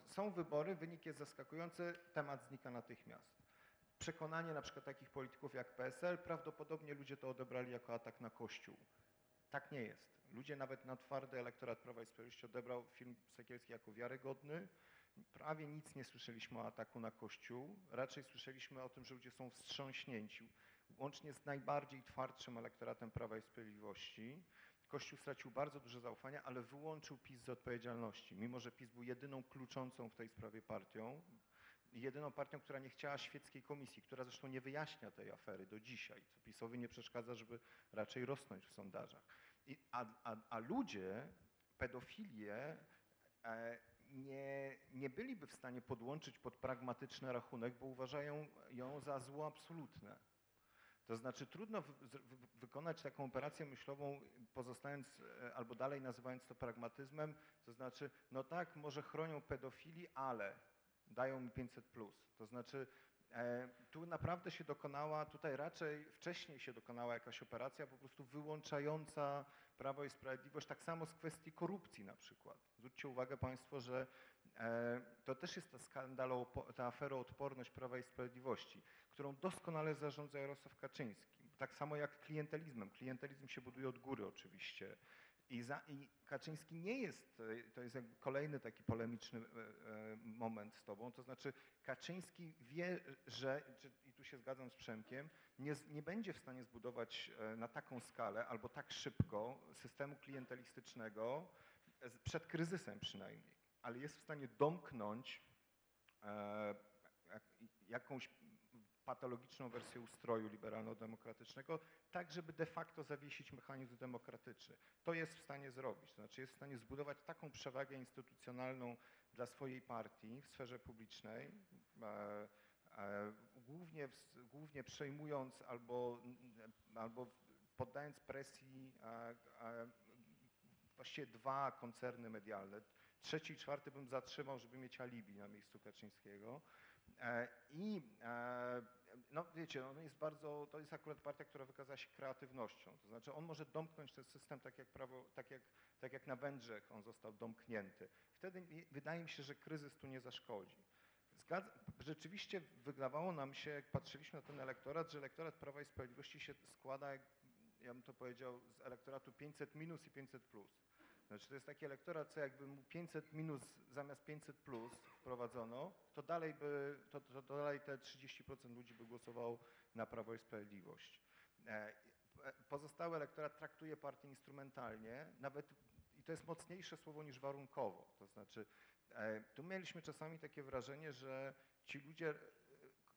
Są wybory, wynik jest zaskakujący, temat znika natychmiast. Przekonanie na przykład takich polityków jak PSL, prawdopodobnie ludzie to odebrali jako atak na Kościół. Tak nie jest. Ludzie nawet na twardy elektorat Prawa i Sprawiedliwości odebrał film Sekielski jako wiarygodny. Prawie nic nie słyszeliśmy o ataku na Kościół. Raczej słyszeliśmy o tym, że ludzie są wstrząśnięci łącznie z najbardziej twardszym elektoratem Prawa i Sprawiedliwości. Kościół stracił bardzo duże zaufanie, ale wyłączył PiS z odpowiedzialności. Mimo, że PiS był jedyną kluczącą w tej sprawie partią, jedyną partią, która nie chciała świeckiej komisji, która zresztą nie wyjaśnia tej afery do dzisiaj, co PiSowi nie przeszkadza, żeby raczej rosnąć w sondażach. I, a, a, a ludzie pedofilię e, nie, nie byliby w stanie podłączyć pod pragmatyczny rachunek, bo uważają ją za zło absolutne. To znaczy trudno wykonać taką operację myślową, pozostając e, albo dalej nazywając to pragmatyzmem, to znaczy, no tak, może chronią pedofili, ale dają mi 500 plus. To znaczy, e, tu naprawdę się dokonała, tutaj raczej wcześniej się dokonała jakaś operacja po prostu wyłączająca Prawo i Sprawiedliwość, tak samo z kwestii korupcji na przykład. Zwróćcie uwagę Państwo, że to też jest ta skandal, ta afera odporność Prawa i Sprawiedliwości którą doskonale zarządza Jarosław Kaczyński. Tak samo jak klientelizmem. Klientelizm się buduje od góry oczywiście. I, za, I, Kaczyński nie jest, to jest kolejny taki polemiczny e, e, moment z tobą, to znaczy Kaczyński wie, że, i tu się zgadzam z Przemkiem, nie, nie będzie w stanie zbudować e, na taką skalę albo tak szybko systemu klientelistycznego, przed kryzysem przynajmniej, ale jest w stanie domknąć jakąś patologiczną wersję ustroju liberalno-demokratycznego, tak żeby de facto zawiesić mechanizm demokratyczny. To jest w stanie zrobić, to znaczy jest w stanie zbudować taką przewagę instytucjonalną dla swojej partii w sferze publicznej, e, e, głównie, głównie przejmując albo, albo poddając presji e, właściwie dwa koncerny medialne. Trzeci i czwarty bym zatrzymał, żeby mieć alibi na miejscu Kaczyńskiego. I no wiecie, on jest bardzo, to jest akurat partia, która wykazała się kreatywnością. To znaczy on może domknąć ten system tak jak, prawo, tak jak, tak jak na Węgrzech on został domknięty. Wtedy wydaje mi się, że kryzys tu nie zaszkodzi. Zgadza, rzeczywiście wydawało nam się, jak patrzyliśmy na ten elektorat, że elektorat Prawa i Sprawiedliwości się składa, jak ja bym to powiedział, z elektoratu 500 minus i 500 plus. Znaczy to jest taki elektorat, co jakby mu 500 minus zamiast 500 plus wprowadzono, to dalej by, to, to dalej te 30% ludzi by głosowało na Prawo i Sprawiedliwość. E, e, pozostały elektorat traktuje partię instrumentalnie, nawet i to jest mocniejsze słowo niż warunkowo. To znaczy, e, tu mieliśmy czasami takie wrażenie, że ci ludzie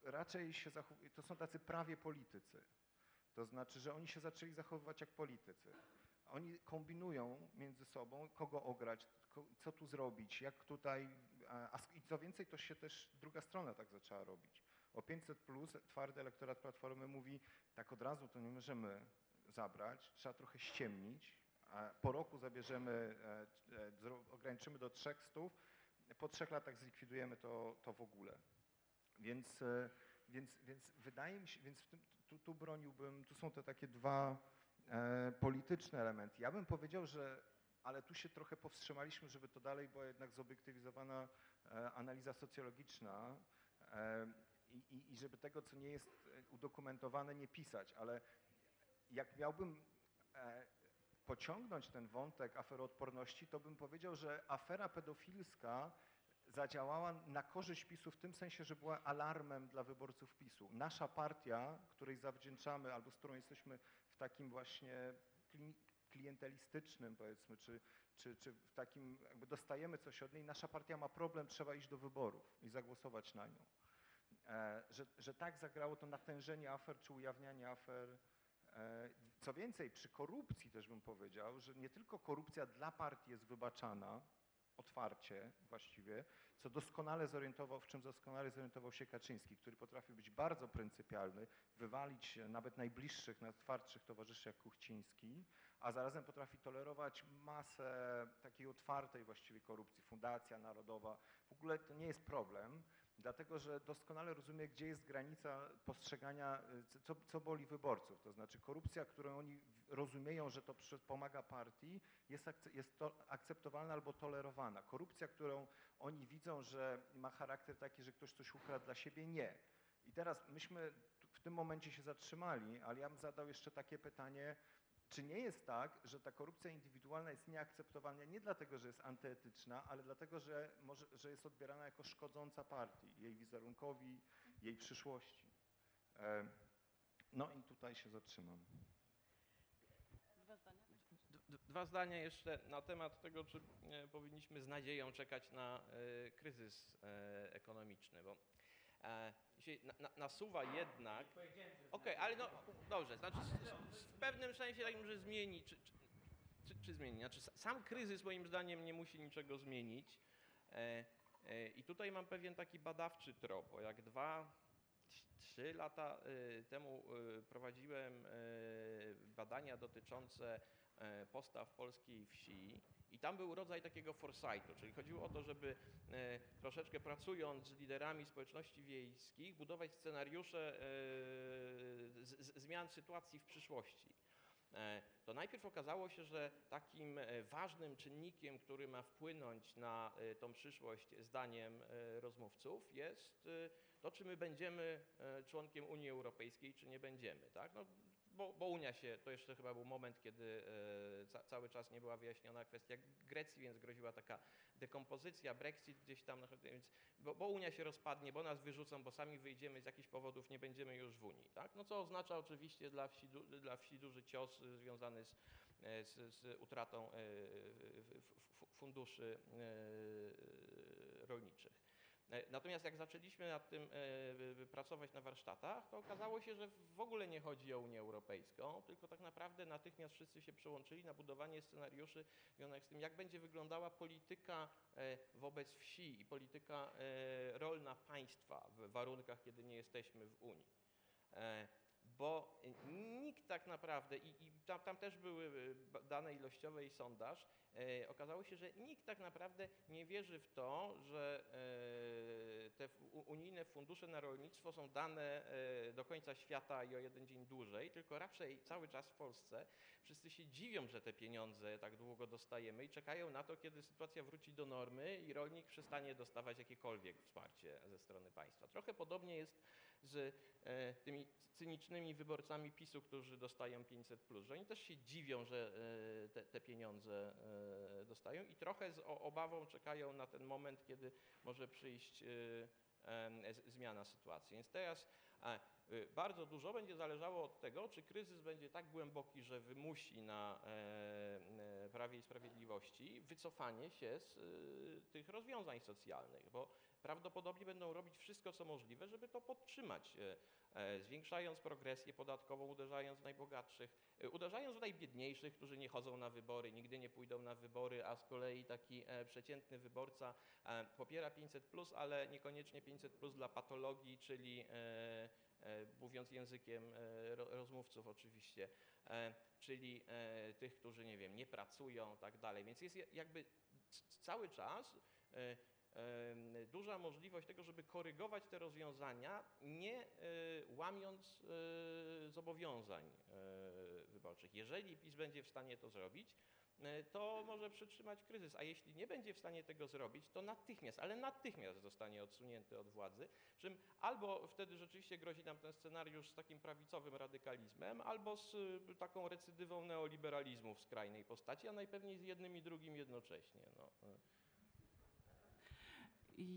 raczej się zachowują, to są tacy prawie politycy. To znaczy, że oni się zaczęli zachowywać jak politycy oni kombinują między sobą, kogo ograć, co tu zrobić, jak tutaj, a, co więcej, to się też druga strona tak zaczęła robić. O 500 plus twardy elektorat Platformy mówi, tak od razu to nie możemy zabrać, trzeba trochę ściemnić, po roku zabierzemy, e, e, ograniczymy do 300, po trzech latach zlikwidujemy to, to w ogóle. Więc, e, więc, więc wydaje mi się, więc tym, tu, tu broniłbym, tu są te takie dwa e, polityczne elementy. Ja bym powiedział, że, ale tu się trochę powstrzymaliśmy, żeby to dalej była jednak zobiektywizowana e, analiza socjologiczna e, i, i, żeby tego, co nie jest udokumentowane, nie pisać, ale jak miałbym pociągnąć ten wątek aferoodporności, to bym powiedział, że afera pedofilska zadziałała na korzyść PiSu w tym sensie, że była alarmem dla wyborców PiSu. Nasza partia, której zawdzięczamy, albo z którą jesteśmy takim właśnie kli- klientelistycznym, powiedzmy, czy, czy, czy w takim, jakby dostajemy coś od niej, nasza partia ma problem, trzeba iść do wyborów i zagłosować na nią. E, że, że tak zagrało to natężenie afer, czy ujawnianie afer. E, co więcej, przy korupcji też bym powiedział, że nie tylko korupcja dla partii jest wybaczana, otwarcie właściwie, co doskonale zorientował, w czym doskonale zorientował się Kaczyński, który potrafi być bardzo pryncypialny, wywalić nawet najbliższych, najtwardszych towarzyszy jak Kuchciński, a zarazem potrafi tolerować masę takiej otwartej właściwie korupcji, Fundacja Narodowa. W ogóle to nie jest problem, dlatego że doskonale rozumie, gdzie jest granica postrzegania, co, co boli wyborców. To znaczy korupcja, którą oni rozumieją, że to pomaga partii, jest, jest to akceptowalna albo tolerowana. Korupcja, którą oni widzą, że ma charakter taki, że ktoś coś ukradł dla siebie, nie. I teraz myśmy w tym momencie się zatrzymali, ale ja bym zadał jeszcze takie pytanie, czy nie jest tak, że ta korupcja indywidualna jest nieakceptowana nie dlatego, że jest antyetyczna, ale dlatego, że, może, że jest odbierana jako szkodząca partii, jej wizerunkowi, jej przyszłości? E, No i tutaj się zatrzymam. D- d- Dwa zdania jeszcze na temat tego, czy e, powinniśmy z nadzieją czekać na e, kryzys e, ekonomiczny, bo się na, na, nasuwa jednak. Okej, ale no dobrze, znaczy w pewnym sensie tak może zmieni, czy, czy, czy, czy zmieni. Znaczy sa- sam kryzys moim zdaniem nie musi niczego zmienić. E, e, I tutaj mam pewien taki badawczy trop, bo jak dwa, trz- trzy lata e, temu prowadziłem badania dotyczące postaw polskiej wsi i tam był rodzaj takiego foresightu, czyli chodziło o to, żeby e, troszeczkę pracując z liderami społeczności wiejskich budować scenariusze e, zmian sytuacji w przyszłości. E, To najpierw okazało się, że takim ważnym czynnikiem, który ma wpłynąć na tą przyszłość, zdaniem rozmówców, jest to, czy my będziemy członkiem Unii Europejskiej, czy nie będziemy. Tak? No, bo, bo Unia się, to jeszcze chyba był moment, kiedy e, ca, cały czas nie była wyjaśniona kwestia Grecji, więc groziła taka dekompozycja, Brexit gdzieś tam, no, więc, bo, bo Unia się rozpadnie, bo nas wyrzucą, bo sami wyjdziemy z jakichś powodów, nie będziemy już w Unii. Tak? No co oznacza oczywiście dla wsi, dla wsi duży cios y, związany z, e, z, z utratą e, funduszy e, rolniczych. E, Natomiast jak zaczęliśmy nad tym e, pracować na warsztatach, to okazało się, że w ogóle nie chodzi o Unię Europejską, tylko tak naprawdę natychmiast wszyscy się przełączyli na budowanie scenariuszy związanych z tym, jak będzie wyglądała polityka e, wobec wsi i polityka rolna państwa w warunkach, kiedy nie jesteśmy w Unii. Bo nikt tak naprawdę, i, i tam, tam też były ba- dane ilościowe i sondaż, e, okazało się, że nikt tak naprawdę nie wierzy w to, że e, te unijne fundusze na rolnictwo są dane e, do końca świata i o jeden dzień dłużej, tylko raczej cały czas w Polsce wszyscy się dziwią, że te pieniądze tak długo dostajemy i czekają na to, kiedy sytuacja wróci do normy i rolnik przestanie dostawać jakiekolwiek wsparcie ze strony państwa. Trochę podobnie jest z e, tymi cynicznymi wyborcami PiSu, którzy dostają 500, że oni też się dziwią, że e, te, te pieniądze e, dostają i trochę z obawą czekają na ten moment, kiedy może przyjść zmiana sytuacji. Więc teraz bardzo dużo będzie zależało od tego, czy kryzys będzie tak głęboki, że wymusi na Prawie i Sprawiedliwości wycofanie się z tych rozwiązań socjalnych, bo prawdopodobnie będą robić wszystko, co możliwe, żeby to podtrzymać, e, e, zwiększając progresję podatkową, uderzając w najbogatszych, e, uderzając w najbiedniejszych, którzy nie chodzą na wybory, nigdy nie pójdą na wybory, a z kolei taki przeciętny wyborca popiera 500+, ale niekoniecznie 500+, dla patologii, czyli mówiąc językiem ro- rozmówców oczywiście, czyli tych, którzy nie wiem, nie pracują, tak dalej. Więc jest je- jakby cały czas duża możliwość tego, żeby korygować te rozwiązania, nie e, łamiąc e, zobowiązań e, wyborczych. Jeżeli PiS będzie w stanie to zrobić, to może przytrzymać kryzys, a jeśli nie będzie w stanie tego zrobić, to natychmiast, ale natychmiast zostanie odsunięty od władzy, czym albo wtedy rzeczywiście grozi nam ten scenariusz z takim prawicowym radykalizmem, albo z taką recydywą neoliberalizmu w skrajnej postaci, a najpewniej z jednym i drugim jednocześnie. No.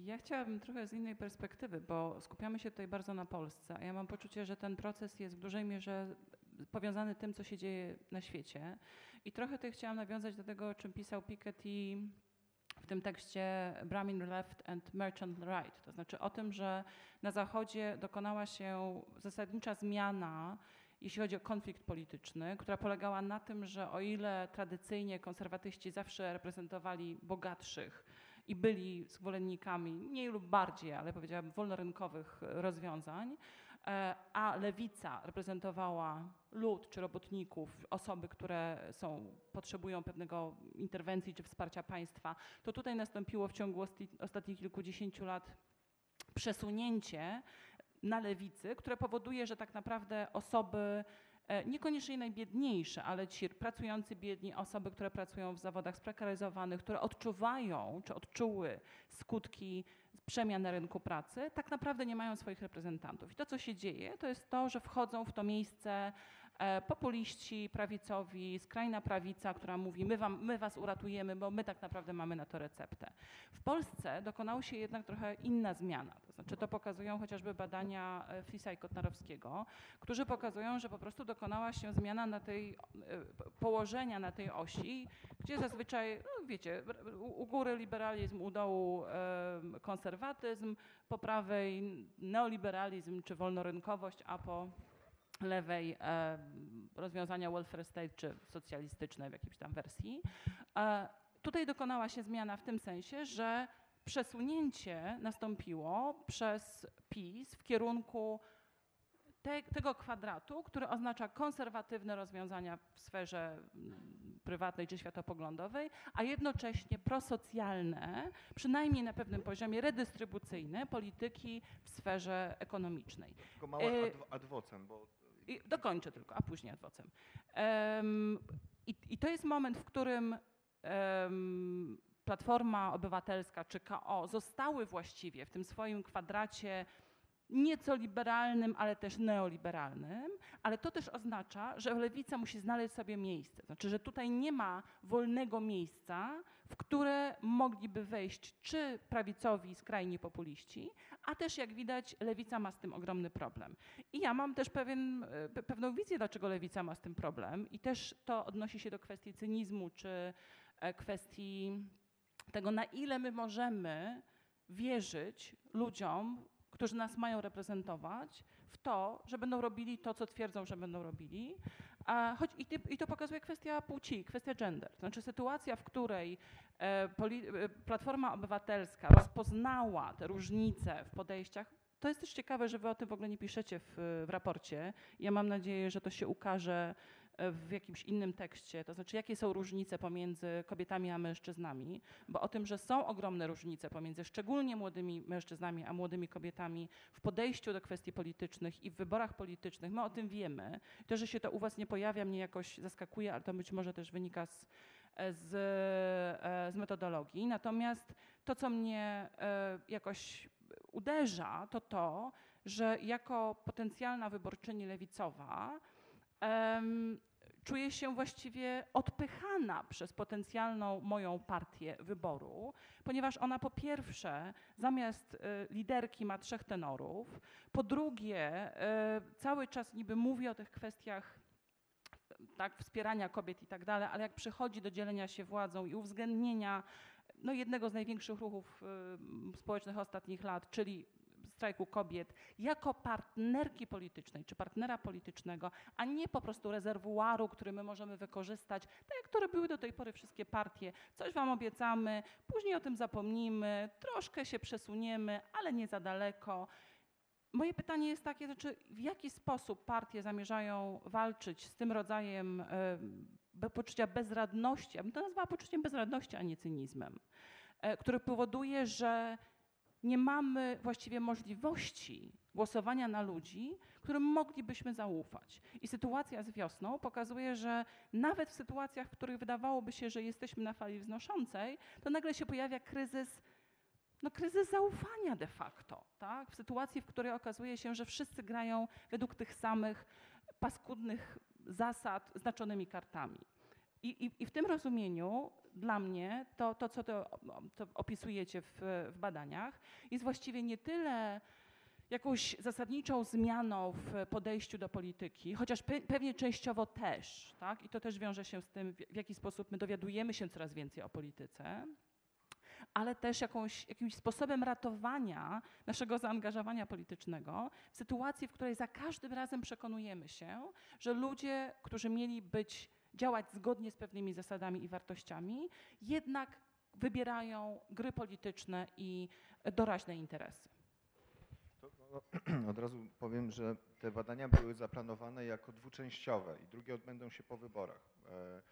Ja chciałabym trochę z innej perspektywy, bo skupiamy się tutaj bardzo na Polsce, a ja mam poczucie, że ten proces jest w dużej mierze powiązany tym, co się dzieje na świecie. I trochę tutaj chciałam nawiązać do tego, o czym pisał Piketty w tym tekście Brahmin Left and Merchant Right. To znaczy o tym, że na Zachodzie dokonała się zasadnicza zmiana, jeśli chodzi o konflikt polityczny, która polegała na tym, że o ile tradycyjnie konserwatyści zawsze reprezentowali bogatszych, i byli zwolennikami mniej lub bardziej, ale powiedziałabym wolnorynkowych rozwiązań, e, a lewica reprezentowała lud czy robotników, osoby, które są, potrzebują pewnego interwencji czy wsparcia państwa, to tutaj nastąpiło w ciągu ostatnich kilkudziesięciu lat przesunięcie na lewicy, które powoduje, że tak naprawdę osoby niekoniecznie najbiedniejsze, ale ci pracujący biedni, osoby, które pracują w zawodach sprekaryzowanych, które odczuwają czy odczuły skutki przemian na rynku pracy, tak naprawdę nie mają swoich reprezentantów. I to, co się dzieje, to jest to, że wchodzą w to miejsce e, populiści, prawicowi, skrajna prawica, która mówi, my, wam, my was uratujemy, bo my tak naprawdę mamy na to receptę. W Polsce dokonała się jednak trochę inna zmiana. Znaczy to pokazują chociażby badania e, Fisa i Kotnarowskiego, którzy pokazują, że po prostu dokonała się zmiana na tej, e, położenia na tej osi, gdzie zazwyczaj, no wiecie, u, góry liberalizm, u dołu konserwatyzm, po prawej neoliberalizm czy wolnorynkowość, a po lewej e, rozwiązania welfare state czy socjalistyczne w jakiejś tam wersji. E, tutaj dokonała się zmiana w tym sensie, że przesunięcie nastąpiło przez PiS w kierunku te, tego kwadratu, który oznacza konserwatywne rozwiązania w sferze mm, prywatnej czy światopoglądowej, a jednocześnie prosocjalne, przynajmniej na pewnym poziomie redystrybucyjne polityki w sferze ekonomicznej. Tylko małe E, adw- adwocem, bo I dokończę tylko, a później adwocem. Em, i, I to jest moment, w którym em, Platforma Obywatelska czy KO zostały właściwie w tym swoim kwadracie nieco liberalnym, ale też neoliberalnym, ale to też oznacza, że lewica musi znaleźć sobie miejsce. Znaczy, że tutaj nie ma wolnego miejsca, w które mogliby wejść czy prawicowi skrajni populiści, a też jak widać lewica ma z tym ogromny problem. I ja mam też pewien, e, pe- pewną wizję, dlaczego lewica ma z tym problem i też to odnosi się do kwestii cynizmu czy e, kwestii tego, na ile my możemy wierzyć ludziom, którzy nas mają reprezentować, w to, że będą robili to, co twierdzą, że będą robili. A choć i, I to pokazuje kwestia płci, kwestia gender. Znaczy sytuacja, w której e, poli, e, Platforma Obywatelska rozpoznała te różnice w podejściach, to jest też ciekawe, że wy o tym w ogóle nie piszecie w, w raporcie. Ja mam nadzieję, że to się ukaże w jakimś innym tekście, to znaczy jakie są różnice pomiędzy kobietami a mężczyznami, bo o tym, że są ogromne różnice pomiędzy szczególnie młodymi mężczyznami a młodymi kobietami w podejściu do kwestii politycznych i w wyborach politycznych, my o tym wiemy. To, że się to u was nie pojawia, mnie jakoś zaskakuje, ale to być może też wynika z, z, e, z metodologii. Natomiast to, co mnie e, jakoś uderza, to to, że jako potencjalna wyborczyni lewicowa em, czuję się właściwie odpychana przez potencjalną moją partię wyboru, ponieważ ona po pierwsze zamiast y, liderki ma trzech tenorów, po drugie y, cały czas niby mówi o tych kwestiach tak, wspierania kobiet i tak dalej, ale jak przychodzi do dzielenia się władzą i uwzględnienia no, jednego z największych ruchów y, społecznych ostatnich lat, czyli strajku kobiet, jako partnerki politycznej czy partnera politycznego, a nie po prostu rezerwuaru, który my możemy wykorzystać, tak jak to robiły do tej pory wszystkie partie. Coś wam obiecamy, później o tym zapomnimy, troszkę się przesuniemy, ale nie za daleko. Moje pytanie jest takie, znaczy w jaki sposób partie zamierzają walczyć z tym rodzajem be- poczucia bezradności, ja bym to nazwała poczuciem bezradności, a nie cynizmem. e, który powoduje, że nie mamy właściwie możliwości głosowania na ludzi, którym moglibyśmy zaufać. I sytuacja z wiosną pokazuje, że nawet w sytuacjach, w których wydawałoby się, że jesteśmy na fali wznoszącej, to nagle się pojawia kryzys, no kryzys zaufania de facto. Tak? W sytuacji, w której okazuje się, że wszyscy grają według tych samych paskudnych zasad znaczonymi kartami. I, i, i w tym rozumieniu dla mnie to, to co to, to opisujecie w, w badaniach, jest właściwie nie tyle jakąś zasadniczą zmianą w podejściu do polityki, chociaż pe pewnie częściowo też, tak? i to też wiąże się z tym, w, jaki sposób my dowiadujemy się coraz więcej o polityce, ale też jakąś, jakimś sposobem ratowania naszego zaangażowania politycznego w sytuacji, w której za każdym razem przekonujemy się, że ludzie, którzy mieli być, działać zgodnie z pewnymi zasadami i wartościami, jednak wybierają gry polityczne i doraźne interesy. To, no, (clears throat) od razu powiem, że te badania były zaplanowane jako dwuczęściowe i drugie odbędą się po wyborach. E,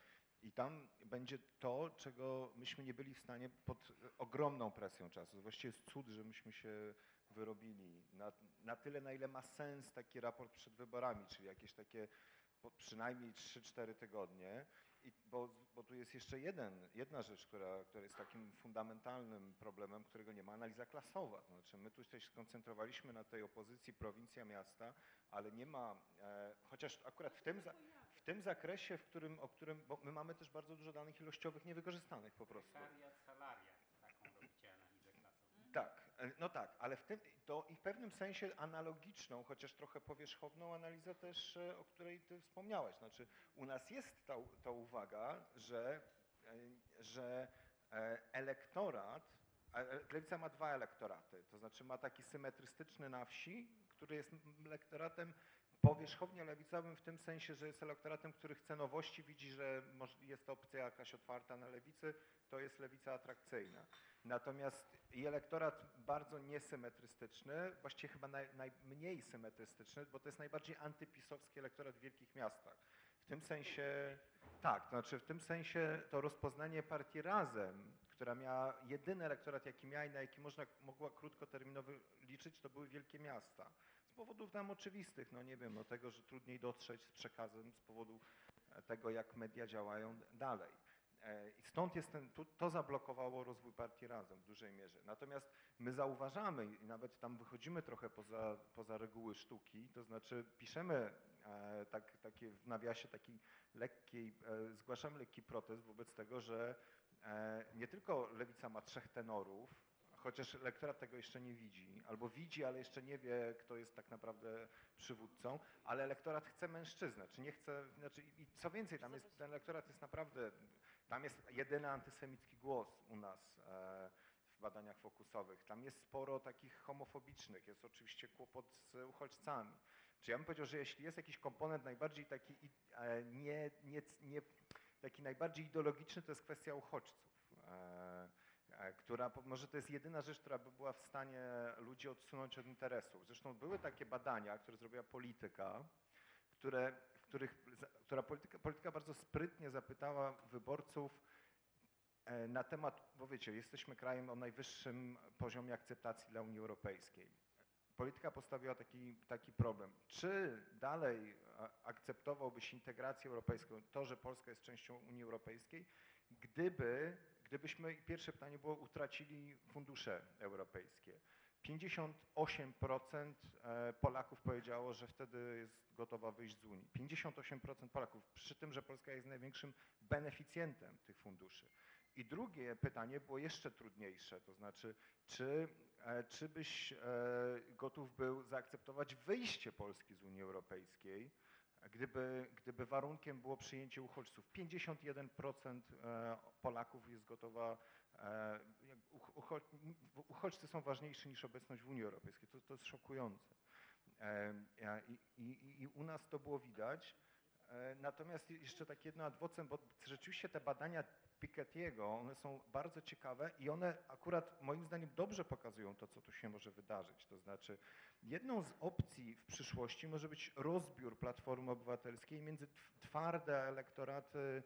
I tam będzie to, czego myśmy nie byli w stanie pod ogromną presją czasu. Właściwie jest cud, że myśmy się wyrobili na, na tyle, na ile ma sens taki raport przed wyborami, czyli jakieś takie przynajmniej 3-4 tygodnie. I bo, bo tu jest jeszcze jeden, jedna rzecz, która, która jest takim fundamentalnym problemem, którego nie ma, analiza klasowa. To znaczy my tu się skoncentrowaliśmy na tej opozycji prowincja, miasta, ale nie ma, e, chociaż akurat w tym, za, w tym zakresie, w którym, o którym, bo my mamy też bardzo dużo danych ilościowych niewykorzystanych po prostu. Sekretariat Salaria, taką robicie analizę klasową. Tak, no tak, ale w to i w pewnym sensie analogiczną, chociaż trochę powierzchowną analizę też, e, o której ty wspomniałeś. Znaczy u nas jest ta, ta uwaga, że, e, że e, elektorat, e, Lewica ma dwa elektoraty, to znaczy ma taki symetrystyczny na wsi, który jest elektoratem powierzchownie lewicowym w tym sensie, że jest elektoratem, który chce nowości, widzi, że jest opcja jakaś otwarta na lewicy, to jest lewica atrakcyjna. Natomiast elektorat bardzo niesymetrystyczny, właściwie chyba naj, najmniej symetrystyczny, bo to jest najbardziej antypisowski elektorat w wielkich miastach. W tym sensie, tak, to znaczy w tym sensie to rozpoznanie partii Razem, która miała jedyny elektorat, jaki miała i na jaki można, mogła krótkoterminowo liczyć, to były wielkie miasta. Z powodów nam oczywistych, no nie wiem, no tego, że trudniej dotrzeć z przekazem, z powodu tego, jak media działają dalej. E, I stąd jest ten, tu, to zablokowało rozwój partii Razem w dużej mierze. Natomiast my zauważamy i nawet tam wychodzimy trochę poza, poza reguły sztuki, to znaczy piszemy e, tak, takie w nawiasie taki lekkiej, e, zgłaszamy lekki protest wobec tego, że e, nie tylko lewica ma trzech tenorów, chociaż elektorat tego jeszcze nie widzi, albo widzi, ale jeszcze nie wie, kto jest tak naprawdę przywódcą, ale elektorat chce mężczyznę, czy nie chce, znaczy i co więcej, tam jest, ten elektorat jest naprawdę, tam jest jedyny antysemicki głos u nas e, w badaniach fokusowych. Tam jest sporo takich homofobicznych, jest oczywiście kłopot z uchodźcami. Czy ja bym powiedział, że jeśli jest jakiś komponent najbardziej taki e, nie, nie, nie, taki najbardziej ideologiczny, to jest kwestia uchodźców. E, która może to jest jedyna rzecz, która by była w stanie ludzi odsunąć od interesów. Zresztą były takie badania, które zrobiła polityka, które, których, która polityka, polityka bardzo sprytnie zapytała wyborców e, na temat, bo wiecie, jesteśmy krajem o najwyższym poziomie akceptacji dla Unii Europejskiej. Polityka postawiła taki, taki problem. Czy dalej akceptowałbyś integrację europejską, to, że Polska jest częścią Unii Europejskiej, gdyby, gdybyśmy, pierwsze pytanie było, utracili fundusze europejskie. 58% e, Polaków powiedziało, że wtedy jest gotowa wyjść z Unii. 58% Polaków, przy tym, że Polska jest największym beneficjentem tych funduszy. I drugie pytanie było jeszcze trudniejsze, to znaczy, czy, e, czy byś e, gotów był zaakceptować wyjście Polski z Unii Europejskiej, gdyby, gdyby warunkiem było przyjęcie uchodźców. 51% e, Polaków jest gotowa, uchodźcy są ważniejsi niż obecność w Unii Europejskiej. To, to jest szokujące. I, i, I u nas to było widać. E, Natomiast jeszcze tak jedno ad vocem, bo rzeczywiście te badania Piketty'ego, one są bardzo ciekawe i one akurat moim zdaniem dobrze pokazują to, co tu się może wydarzyć. To znaczy jedną z opcji w przyszłości może być rozbiór Platformy Obywatelskiej między tw- twarde elektoraty,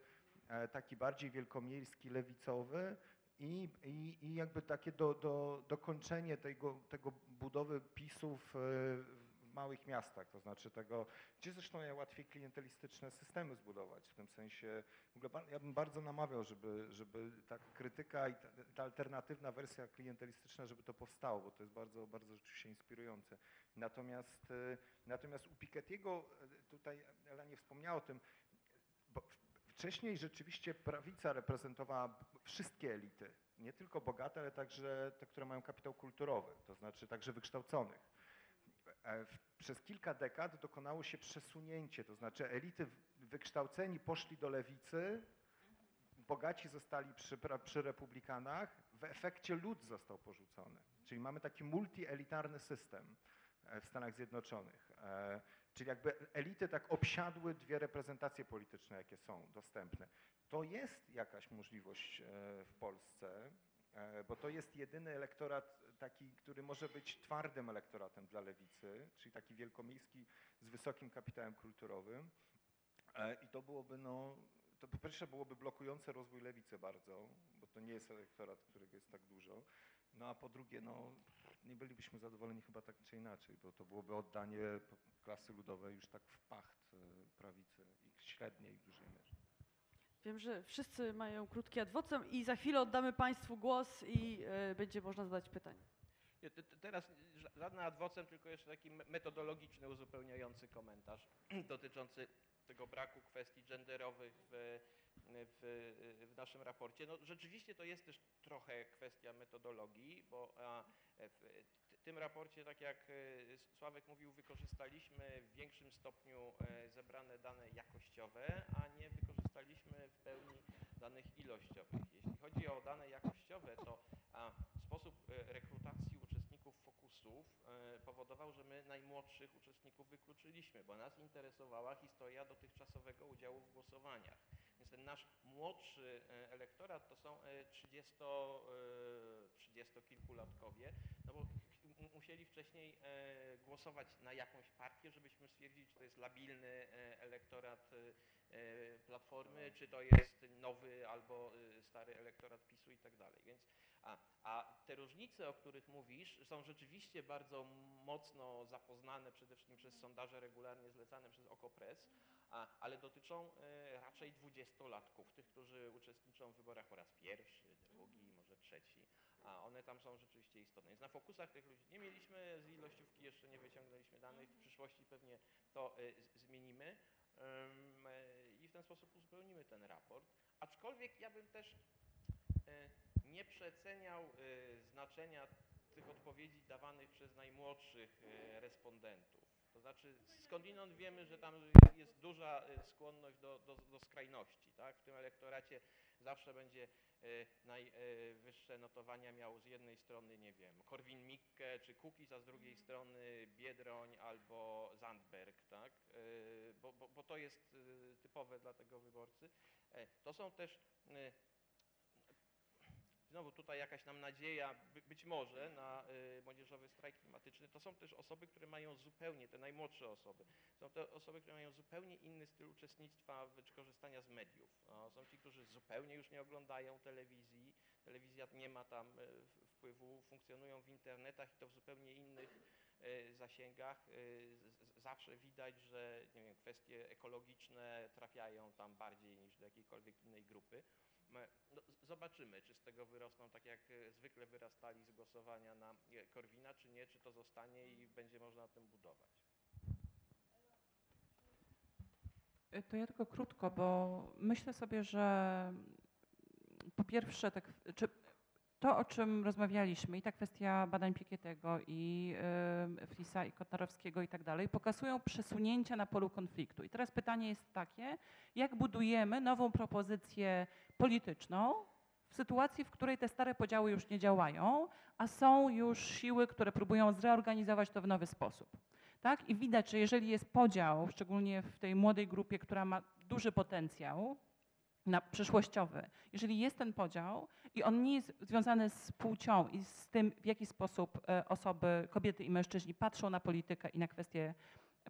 e, taki bardziej wielkomiejski, lewicowy I, i, i jakby takie do, do, dokończenie tego, tego budowy PiSów e, w małych miastach, to znaczy tego, gdzie zresztą najłatwiej klientelistyczne systemy zbudować. W tym sensie, w ogóle ja bym bardzo namawiał, żeby, żeby ta krytyka i ta, ta alternatywna wersja klientelistyczna, żeby to powstało, bo to jest bardzo, bardzo rzeczywiście inspirujące. Natomiast, e, natomiast u Piketty'ego, e, tutaj Ela nie wspomniała o tym, wcześniej rzeczywiście prawica reprezentowała wszystkie elity, nie tylko bogate, ale także te, które mają kapitał kulturowy, to znaczy także wykształconych. E, przez kilka dekad dokonało się przesunięcie, to znaczy elity wykształceni poszli do lewicy, bogaci zostali przy, przy republikanach, w efekcie lud został porzucony. Czyli mamy taki multielitarny system e, w Stanach Zjednoczonych. E, czyli jakby elity tak obsiadły dwie reprezentacje polityczne, jakie są dostępne. To jest jakaś możliwość w Polsce, bo to jest jedyny elektorat taki, który może być twardym elektoratem dla lewicy, czyli taki wielkomiejski z wysokim kapitałem kulturowym. E, I to byłoby, no, to po pierwsze byłoby blokujące rozwój lewicy bardzo, bo to nie jest elektorat, którego jest tak dużo. No a po drugie, no, nie bylibyśmy zadowoleni chyba tak czy inaczej, bo to byłoby oddanie klasy ludowej już tak w pacht e, prawicy i średniej w dużej mierze. Wiem, że wszyscy mają krótkie adwocem i za chwilę oddamy Państwu głos i y, będzie można zadać pytanie. Teraz żadna adwocem, tylko jeszcze taki metodologiczny, uzupełniający komentarz (clears throat) dotyczący tego braku kwestii genderowych w, w, w, naszym raporcie. No, rzeczywiście to jest też trochę kwestia metodologii, bo w tym raporcie, tak jak e, Sławek mówił, wykorzystaliśmy w większym stopniu e, zebrane dane jakościowe, a nie wykorzystaliśmy w pełni danych ilościowych. Jeśli chodzi o dane jakościowe, to sposób e, rekrutacji uczestników fokusów powodował, że my najmłodszych uczestników wykluczyliśmy, bo nas interesowała historia dotychczasowego udziału w głosowaniach. Ten nasz młodszy elektorat to są 30, 30 kilkulatkowie, no bo musieli wcześniej e, głosować na jakąś partię, żebyśmy stwierdzili, czy to jest labilny e, elektorat e, Platformy, czy to jest nowy albo stary elektorat PiSu i tak dalej. Więc, a, a te różnice, o których mówisz, są rzeczywiście bardzo mocno zapoznane przede wszystkim przez sondaże regularnie zlecane przez Okopres, a, ale dotyczą raczej dwudziestolatków, tych, którzy uczestniczą w wyborach po raz pierwszy, drugi, może trzeci a one tam są rzeczywiście istotne. Więc na fokusach tych ludzi nie mieliśmy, z ilościówki jeszcze nie wyciągnęliśmy danych, w przyszłości pewnie to y, zmienimy y, i w ten sposób uzupełnimy ten raport. Aczkolwiek ja bym też nie przeceniał znaczenia tych odpowiedzi dawanych przez najmłodszych respondentów. To znaczy skądinąd wiemy, że tam jest duża skłonność do, do, do skrajności. Tak? W tym elektoracie zawsze będzie E, najwyższe notowania miał z jednej strony, nie wiem, Korwin-Mikke czy Kukiz, a z drugiej mhm. strony Biedroń albo Zandberg, tak? E, bo, bo, bo to jest e, typowe dla tego wyborcy. To są też znowu tutaj jakaś nam nadzieja, być może, na y, młodzieżowy strajk klimatyczny, to są też osoby, które mają zupełnie, te najmłodsze osoby, są to osoby, które mają zupełnie inny styl uczestnictwa czy korzystania z mediów. No, są ci, którzy zupełnie już nie oglądają telewizji, telewizja nie ma tam y, wpływu, funkcjonują w internetach i to w zupełnie innych y, zasięgach. Zawsze widać, że nie wiem, kwestie ekologiczne trafiają tam bardziej niż do jakiejkolwiek innej grupy. No, zobaczymy, czy z tego wyrosną tak jak e, zwykle wyrastali z głosowania na e, Korwina, czy nie, czy to zostanie i będzie można na tym budować. E, to ja tylko krótko, bo myślę sobie, że po pierwsze, tak, czy to, o czym rozmawialiśmy, i ta kwestia badań Pikietego, i y, Flisa, i Kotarowskiego i tak dalej, pokazują przesunięcia na polu konfliktu. I teraz pytanie jest takie, jak budujemy nową propozycję polityczną w sytuacji, w której te stare podziały już nie działają, a są już siły, które próbują zreorganizować to w nowy sposób. Tak? I widać, że jeżeli jest podział, szczególnie w tej młodej grupie, która ma duży potencjał, na przyszłościowy. Jeżeli jest ten podział i on nie jest związany z płcią i z tym, w jaki sposób e, osoby, kobiety i mężczyźni patrzą na politykę i na kwestie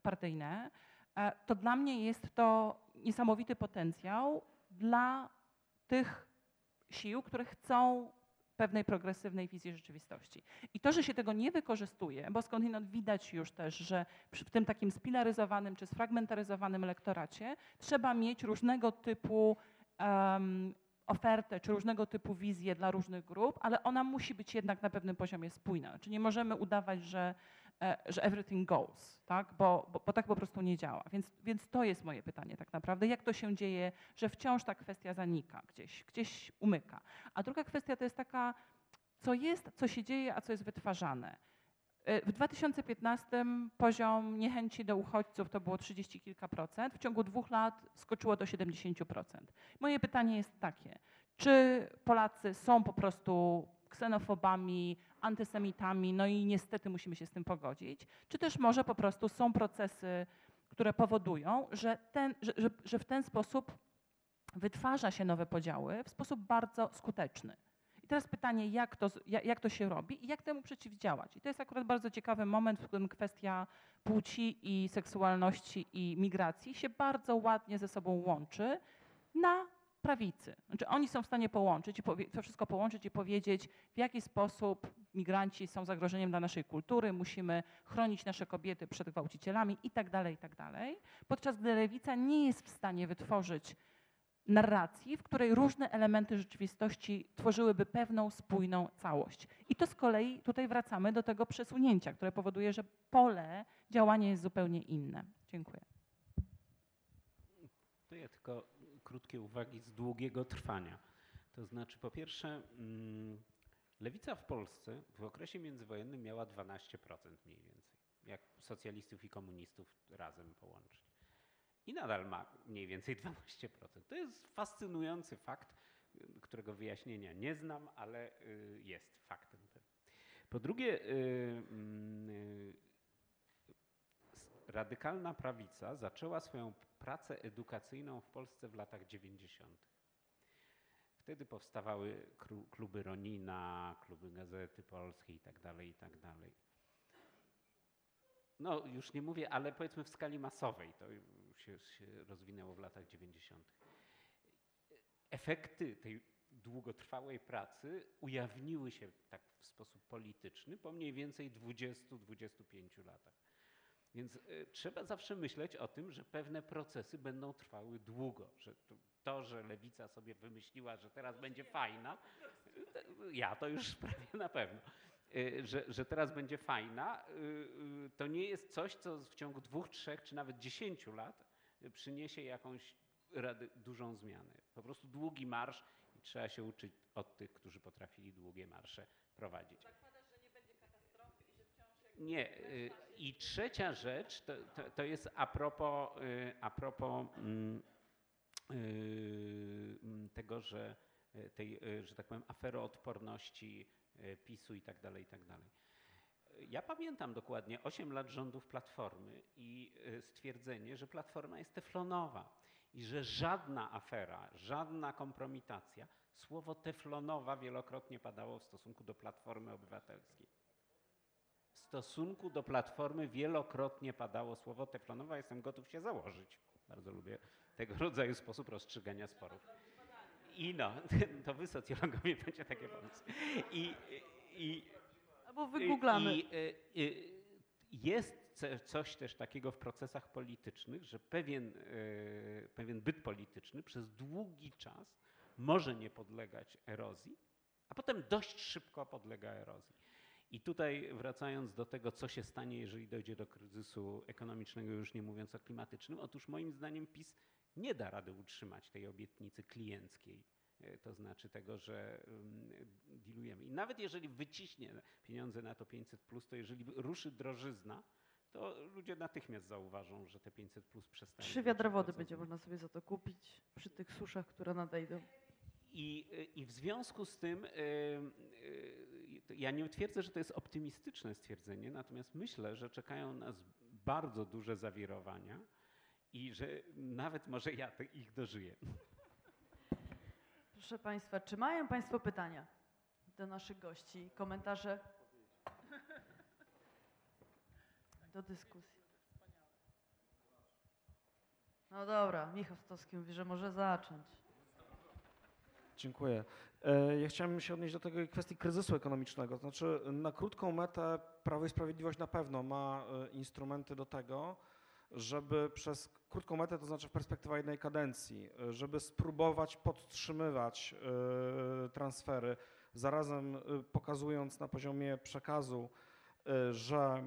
partyjne, e, to dla mnie jest to niesamowity potencjał dla tych sił, które chcą pewnej progresywnej wizji rzeczywistości. I to, że się tego nie wykorzystuje, bo skądinąd widać już też, że w tym takim spilaryzowanym czy sfragmentaryzowanym lektoracie trzeba mieć różnego typu em, ofertę czy różnego typu wizje dla różnych grup, ale ona musi być jednak na pewnym poziomie spójna. Znaczy nie możemy udawać, że, e, że everything goes, tak? bo, bo, bo tak po prostu nie działa. Więc, więc to jest moje pytanie tak naprawdę. Jak to się dzieje, że wciąż ta kwestia zanika gdzieś, gdzieś umyka. A druga kwestia to jest taka, co jest, co się dzieje, a co jest wytwarzane. E, W 2015 poziom niechęci do uchodźców to było 30 kilka procent, w ciągu dwóch lat skoczyło do 70 procent. Moje pytanie jest takie, czy Polacy są po prostu ksenofobami, antysemitami, no i niestety musimy się z tym pogodzić, czy też może po prostu są procesy, które powodują, że, ten, że, że, że w ten sposób wytwarza się nowe podziały w sposób bardzo skuteczny. I teraz pytanie, jak to, jak, to się robi i jak temu przeciwdziałać. I to jest akurat bardzo ciekawy moment, w którym kwestia płci i seksualności i migracji się bardzo ładnie ze sobą łączy na prawicy. Znaczy oni są w stanie połączyć to wszystko połączyć i powiedzieć, w jaki sposób migranci są zagrożeniem dla naszej kultury, musimy chronić nasze kobiety przed gwałcicielami i tak dalej, i tak dalej. Podczas gdy lewica nie jest w stanie wytworzyć narracji, w której różne elementy rzeczywistości tworzyłyby pewną spójną całość. I to z kolei tutaj wracamy do tego przesunięcia, które powoduje, że pole działania jest zupełnie inne. Dziękuję. To ja tylko krótkie uwagi z długiego trwania. To znaczy, po pierwsze, mm, lewica w Polsce w okresie międzywojennym miała 12% mniej więcej, jak socjalistów i komunistów razem połączyć. I nadal ma mniej więcej 12%. To jest fascynujący fakt, którego wyjaśnienia nie znam, ale y, jest faktem. Po drugie, y, mm, y, radykalna prawica zaczęła swoją pracę edukacyjną w Polsce w latach 90. Wtedy powstawały kluby Ronina, kluby Gazety Polskiej i tak dalej, i tak. No, już nie mówię, ale powiedzmy w skali masowej to się, się rozwinęło w latach 90. Efekty tej długotrwałej pracy ujawniły się tak w sposób polityczny po mniej więcej 20-25 latach. Więc y, trzeba zawsze myśleć o tym, że pewne procesy będą trwały długo. Że to, że lewica sobie wymyśliła, że teraz będzie fajna, ja to już prawie na pewno, y, że, że teraz będzie fajna, y, to nie jest coś, co w ciągu dwóch, trzech czy nawet dziesięciu lat przyniesie jakąś rady, dużą zmianę. Po prostu długi marsz i trzeba się uczyć od tych, którzy potrafili długie marsze prowadzić. Nie. y, I trzecia rzecz to, to, to jest a propos, y, a propos mm, y, tego, że tej, że tak powiem, aferoodporności PiSu i tak dalej, i tak dalej. Ja pamiętam dokładnie 8 lat rządów Platformy i y, stwierdzenie, że Platforma jest teflonowa i że żadna afera, żadna kompromitacja, słowo teflonowa wielokrotnie padało w stosunku do Platformy Obywatelskiej. W stosunku do Platformy wielokrotnie padało słowo teflonowa. Jestem gotów się założyć. Bardzo lubię tego (laughs) rodzaju sposób rozstrzygania sporów. I no, (laughs) to wy socjologowie macie takie pomysły. I, i, Albo wygooglamy. i, y, y, jest coś też takiego w procesach politycznych, że pewien, y, pewien byt polityczny przez długi czas może nie podlegać erozji, a potem dość szybko podlega erozji. I tutaj wracając do tego, co się stanie, jeżeli dojdzie do kryzysu ekonomicznego, już nie mówiąc o klimatycznym, otóż moim zdaniem PiS nie da rady utrzymać tej obietnicy klienckiej. E, To znaczy tego, że um, dealujemy. I nawet jeżeli wyciśnie pieniądze na to 500, to jeżeli ruszy drożyzna, to ludzie natychmiast zauważą, że te 500 plus przestanie. Trzy wiadra wody będzie można sobie za to kupić przy tych suszach, które nadejdą. I, I w związku z tym y, y, ja nie twierdzę, że to jest optymistyczne stwierdzenie, natomiast myślę, że czekają nas bardzo duże zawirowania i że nawet może ja ich dożyję. Proszę Państwa, czy mają Państwo pytania do naszych gości, komentarze do dyskusji? No dobra, Michał Stowski mówi, że może zacząć. Dziękuję. E, Ja chciałem się odnieść do tego kwestii kryzysu ekonomicznego. Znaczy, na krótką metę Prawo i Sprawiedliwość na pewno ma e, instrumenty do tego, żeby przez krótką metę, to znaczy w perspektywie jednej kadencji, e, żeby spróbować podtrzymywać e, transfery, zarazem e, pokazując na poziomie przekazu, że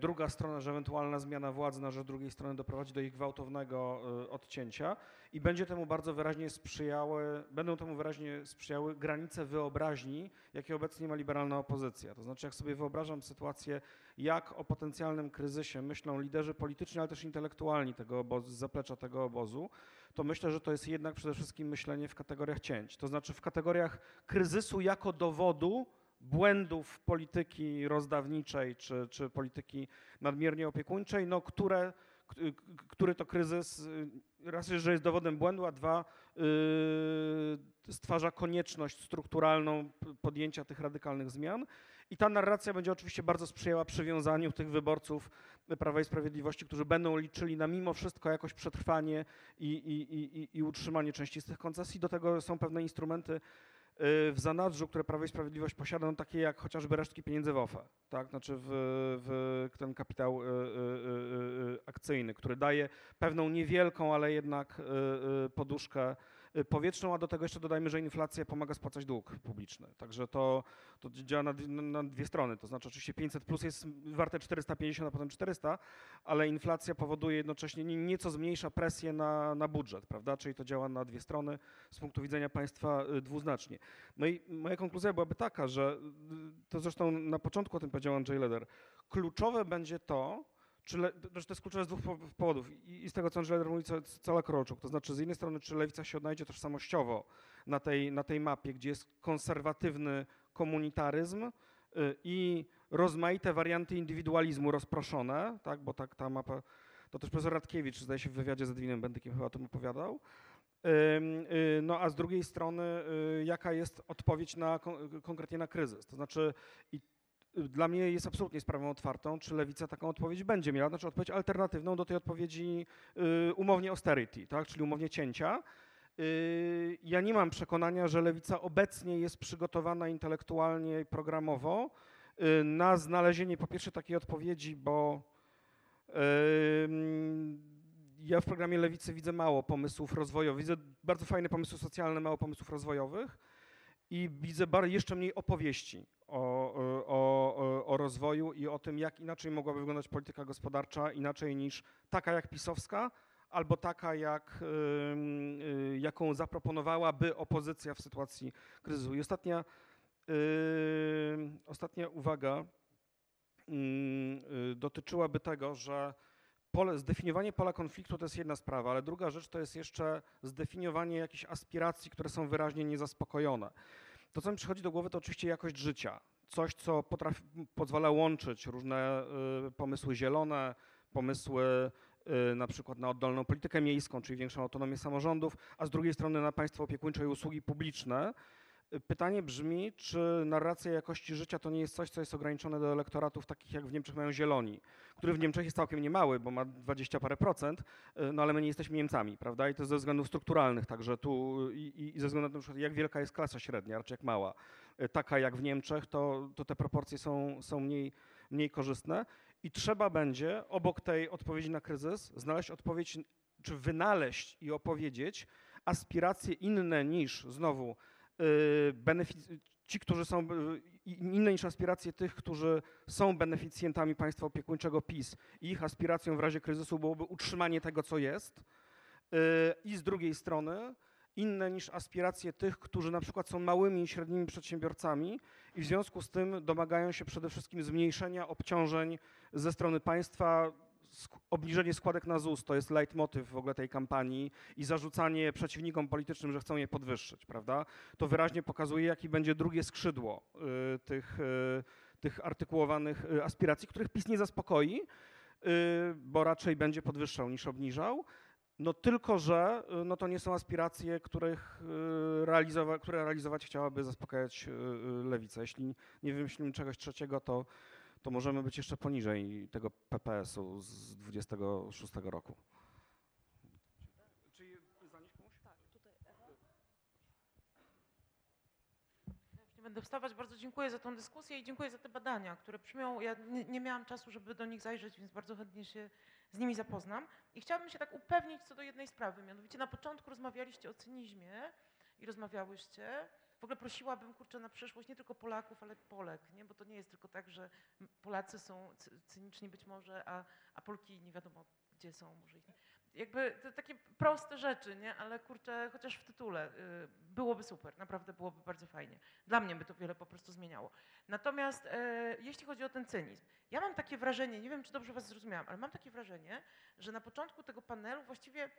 druga strona, że ewentualna zmiana władzy na rzecz drugiej strony doprowadzi do ich gwałtownego odcięcia i będzie temu bardzo wyraźnie sprzyjały, będą temu wyraźnie sprzyjały granice wyobraźni, jakie obecnie ma liberalna opozycja. To znaczy, jak sobie wyobrażam sytuację, jak o potencjalnym kryzysie myślą liderzy polityczni, ale też intelektualni tego obozu, z zaplecza tego obozu, to myślę, że to jest jednak przede wszystkim myślenie w kategoriach cięć. To znaczy w kategoriach kryzysu jako dowodu błędów polityki rozdawniczej czy, czy polityki nadmiernie opiekuńczej, no, które, który to kryzys y, raz, że jest dowodem błędu, a dwa yy, stwarza konieczność strukturalną podjęcia tych radykalnych zmian. I ta narracja będzie oczywiście bardzo sprzyjała przywiązaniu tych wyborców Prawa i Sprawiedliwości, którzy będą liczyli na mimo wszystko jakoś przetrwanie i, i, i, i- utrzymanie części z tych koncesji. Do tego są pewne instrumenty y, w zanadrzu, które Prawo i Sprawiedliwość posiada, no takie jak chociażby resztki pieniędzy w OFE, tak? znaczy w, w ten kapitał y, y, y, y, akcyjny, który daje pewną niewielką, ale jednak y, y, poduszkę y, powietrzną, a do tego jeszcze dodajmy, że inflacja pomaga spłacać dług publiczny. Także to, to działa na, na, dwie strony. To znaczy oczywiście 500 plus jest warte 450, a potem 400, ale inflacja powoduje jednocześnie nie- nieco zmniejsza presję na, na budżet, prawda? Czyli to działa na dwie strony z punktu widzenia państwa y, dwuznacznie. No i moja konkluzja byłaby taka, że y, to zresztą na początku o tym powiedział Andrzej Leder. Kluczowe będzie to, czy le, znaczy to jest kluczowe z dwóch po- powodów. I, I z tego, co Leder mówi, co, co Kroczuk. To znaczy, z jednej strony, czy lewica się odnajdzie tożsamościowo na tej, na tej mapie, gdzie jest konserwatywny komunitaryzm y, i rozmaite warianty indywidualizmu rozproszone, tak, bo tak ta mapa, to też profesor Radkiewicz, zdaje się w wywiadzie z Edwinem Bendykiem chyba o tym opowiadał. Y, No a z drugiej strony, y, jaka jest odpowiedź na, kon- konkretnie na kryzys? To znaczy, i dla mnie jest absolutnie sprawą otwartą, czy lewica taką odpowiedź będzie miała, znaczy odpowiedź alternatywną do tej odpowiedzi y, umownie austerity, tak, czyli umownie cięcia. Y, Ja nie mam przekonania, że lewica obecnie jest przygotowana intelektualnie i programowo y, na znalezienie po pierwsze takiej odpowiedzi, bo ja w programie lewicy widzę mało pomysłów rozwojowych. Widzę bardzo fajne pomysły socjalne, mało pomysłów rozwojowych i widzę jeszcze mniej opowieści o, o, o, rozwoju i o tym, jak inaczej mogłaby wyglądać polityka gospodarcza, inaczej niż taka jak pisowska, albo taka, jak, y, jaką zaproponowałaby opozycja w sytuacji kryzysu. I ostatnia, ostatnia uwaga y, dotyczyłaby tego, że pole, zdefiniowanie pola konfliktu to jest jedna sprawa, ale druga rzecz to jest jeszcze zdefiniowanie jakichś aspiracji, które są wyraźnie niezaspokojone. To, co mi przychodzi do głowy, to oczywiście jakość życia. Coś, co potrafi, pozwala łączyć różne y, pomysły zielone, pomysły y, na przykład na oddolną politykę miejską, czyli większą autonomię samorządów, a z drugiej strony na państwo opiekuńcze i usługi publiczne. Pytanie brzmi, czy narracja jakości życia to nie jest coś, co jest ograniczone do elektoratów takich jak w Niemczech mają zieloni, który w Niemczech jest całkiem niemały, bo ma 20 parę procent, y, no ale my nie jesteśmy Niemcami, prawda? I to ze względów strukturalnych, także tu i, i ze względu na przykład, jak wielka jest klasa średnia, raczej jak mała, y, taka jak w Niemczech, to, to te proporcje są, są mniej, mniej korzystne. I trzeba będzie obok tej odpowiedzi na kryzys znaleźć odpowiedź, czy wynaleźć i opowiedzieć aspiracje inne niż znowu ci, którzy są y, inne niż aspiracje tych, którzy są beneficjentami państwa opiekuńczego PiS i ich aspiracją w razie kryzysu byłoby utrzymanie tego, co jest. Y, I z drugiej strony inne niż aspiracje tych, którzy na przykład są małymi i średnimi przedsiębiorcami i w związku z tym domagają się przede wszystkim zmniejszenia obciążeń ze strony państwa, obniżenie składek na ZUS, to jest leitmotyw w ogóle tej kampanii i zarzucanie przeciwnikom politycznym, że chcą je podwyższyć, prawda? To wyraźnie pokazuje, jaki będzie drugie skrzydło y, tych, y, tych artykułowanych y, aspiracji, których PiS nie zaspokoi, y, bo raczej będzie podwyższał niż obniżał. No tylko, że y, no to nie są aspiracje, których, y, realizowa- które realizować chciałaby zaspokajać lewica. Jeśli nie wymyślimy czegoś trzeciego, to, to możemy być jeszcze poniżej tego PPS-u z 26 roku. Czy zanieść komuś? będę wstawać. Bardzo dziękuję za tą dyskusję i dziękuję za te badania, które brzmią. Ja nie, nie miałam czasu, żeby do nich zajrzeć, więc bardzo chętnie się z nimi zapoznam. I chciałabym się tak upewnić co do jednej sprawy. Mianowicie na początku rozmawialiście o cynizmie i rozmawiałyście. W ogóle prosiłabym, kurczę, na przyszłość nie tylko Polaków, ale Polek, nie? bo to nie jest tylko tak, że Polacy są cy- cyniczni być może, a, a Polki nie wiadomo gdzie są, może ich nie. Jakby to takie proste rzeczy, nie? Ale kurczę, chociaż w tytule y, byłoby super, naprawdę byłoby bardzo fajnie. Dla mnie by to wiele po prostu zmieniało. Natomiast e, jeśli chodzi o ten cynizm, ja mam takie wrażenie, nie wiem czy dobrze was zrozumiałam, ale mam takie wrażenie, że na początku tego panelu właściwie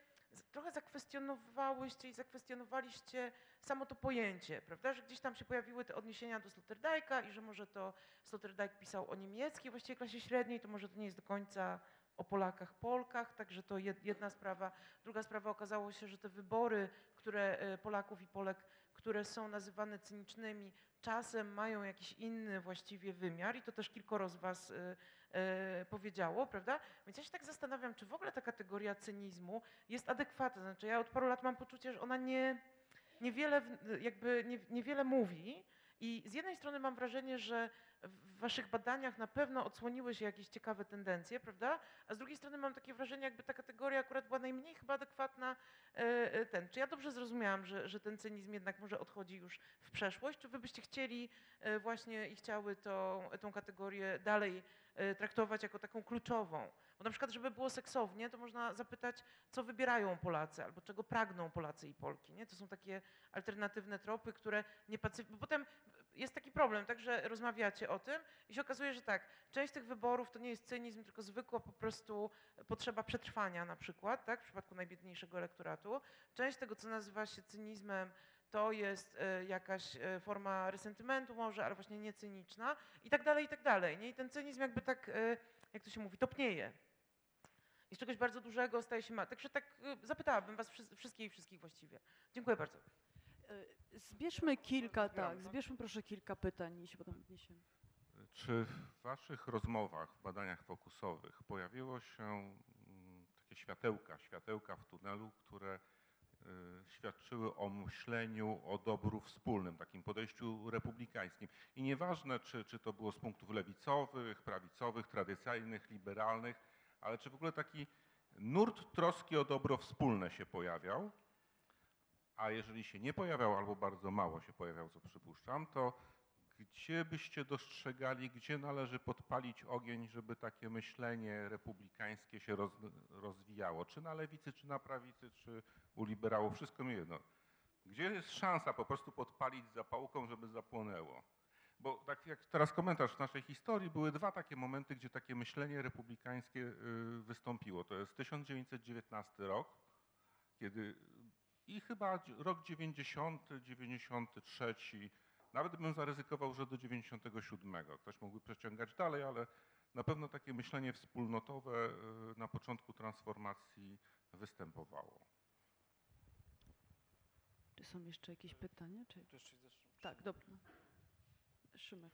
trochę zakwestionowałyście i zakwestionowaliście samo to pojęcie, prawda? Że gdzieś tam się pojawiły te odniesienia do Sloterdijka i że może to Sloterdijk pisał o niemieckiej właściwie klasie średniej, to może to nie jest do końca o Polakach, Polkach, także to jed- jedna sprawa. Druga sprawa, okazało się, że te wybory, które e, Polaków i Polek, które są nazywane cynicznymi, czasem mają jakiś inny właściwie wymiar i to też kilkoro z was e, e, powiedziało, prawda? Więc ja się tak zastanawiam, czy w ogóle ta kategoria cynizmu jest adekwatna. Znaczy ja od paru lat mam poczucie, że ona nie, niewiele, jakby nie, niewiele mówi i z jednej strony mam wrażenie, że w waszych badaniach na pewno odsłoniły się jakieś ciekawe tendencje, prawda? A z drugiej strony mam takie wrażenie, jakby ta kategoria akurat była najmniej chyba adekwatna e, e, ten. Czy ja dobrze zrozumiałam, że, że ten cynizm jednak może odchodzi już w przeszłość? Czy wy byście chcieli e, właśnie i chciały tą, tą kategorię dalej traktować jako taką kluczową? Bo na przykład, żeby było seksownie, to można zapytać, co wybierają Polacy albo czego pragną Polacy i Polki. Nie? To są takie alternatywne tropy, które nie pacyfikują. Potem jest taki problem, tak, że rozmawiacie o tym i się okazuje, że tak, część tych wyborów to nie jest cynizm, tylko zwykła po prostu potrzeba przetrwania na przykład, tak, w przypadku najbiedniejszego elektoratu. Część tego, co nazywa się cynizmem, to jest e, jakaś e, forma resentymentu może, ale właśnie nie cyniczna i tak dalej, i tak dalej. Nie? I ten cynizm jakby tak, e, jak to się mówi, topnieje. I z czegoś bardzo dużego staje się ma. Także tak zapytałabym was wszy- wszystkie i wszystkich właściwie. Dziękuję bardzo. E, Zbierzmy kilka, tak, tak? zbierzmy proszę kilka pytań i się potem odniesiemy. Czy w Waszych rozmowach, w badaniach fokusowych pojawiło się mm, takie światełka, światełka w tunelu, które y, świadczyły o myśleniu o dobru wspólnym, takim podejściu republikańskim? I nieważne, czy, czy to było z punktów lewicowych, prawicowych, tradycyjnych, liberalnych, ale czy w ogóle taki nurt troski o dobro wspólne się pojawiał? A jeżeli się nie pojawiał, albo bardzo mało się pojawiał, co przypuszczam, to gdzie byście dostrzegali, gdzie należy podpalić ogień, żeby takie myślenie republikańskie się roz, rozwijało? Czy na lewicy, czy na prawicy, czy u liberałów, wszystko mi jedno. Gdzie jest szansa po prostu podpalić zapałką, żeby zapłonęło? Bo tak jak teraz komentarz w naszej historii, były dwa takie momenty, gdzie takie myślenie republikańskie y, wystąpiło. To jest 1919 rok, kiedy i chyba rok 90, 93, nawet bym zaryzykował, że do 97. Ktoś mógłby przeciągać dalej, ale na pewno takie myślenie wspólnotowe y, na początku transformacji występowało. Czy są jeszcze jakieś pytania? Czy... Tak, dobra. Szymek.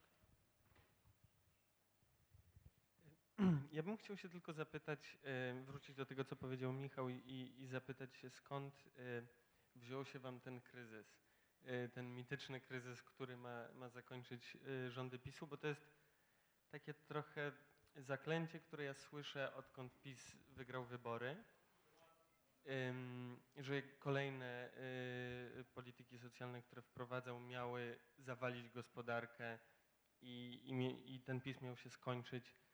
(clears throat) Ja bym chciał się tylko zapytać, e, wrócić do tego, co powiedział Michał i, i zapytać się, skąd e, wziął się wam ten kryzys, e, ten mityczny kryzys, który ma, ma zakończyć e, rządy PiSu, bo to jest takie trochę zaklęcie, które ja słyszę, odkąd PiS wygrał wybory, że kolejne y, polityki socjalne, które wprowadzał, miały zawalić gospodarkę i, i, i ten PiS miał się skończyć.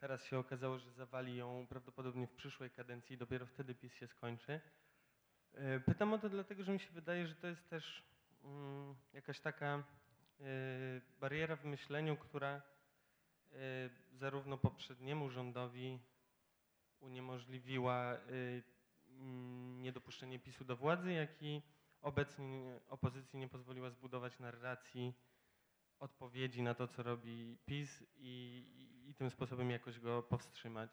Teraz się okazało, że zawali ją prawdopodobnie w przyszłej kadencji i dopiero wtedy PiS się skończy. Y, Pytam o to dlatego, że mi się wydaje, że to jest też mm, jakaś taka y, bariera w myśleniu, która y, zarówno poprzedniemu rządowi uniemożliwiła mm, niedopuszczenie PiSu do władzy, jak i obecnie opozycji nie pozwoliła zbudować narracji odpowiedzi na to, co robi PiS i, i, tym sposobem jakoś go powstrzymać.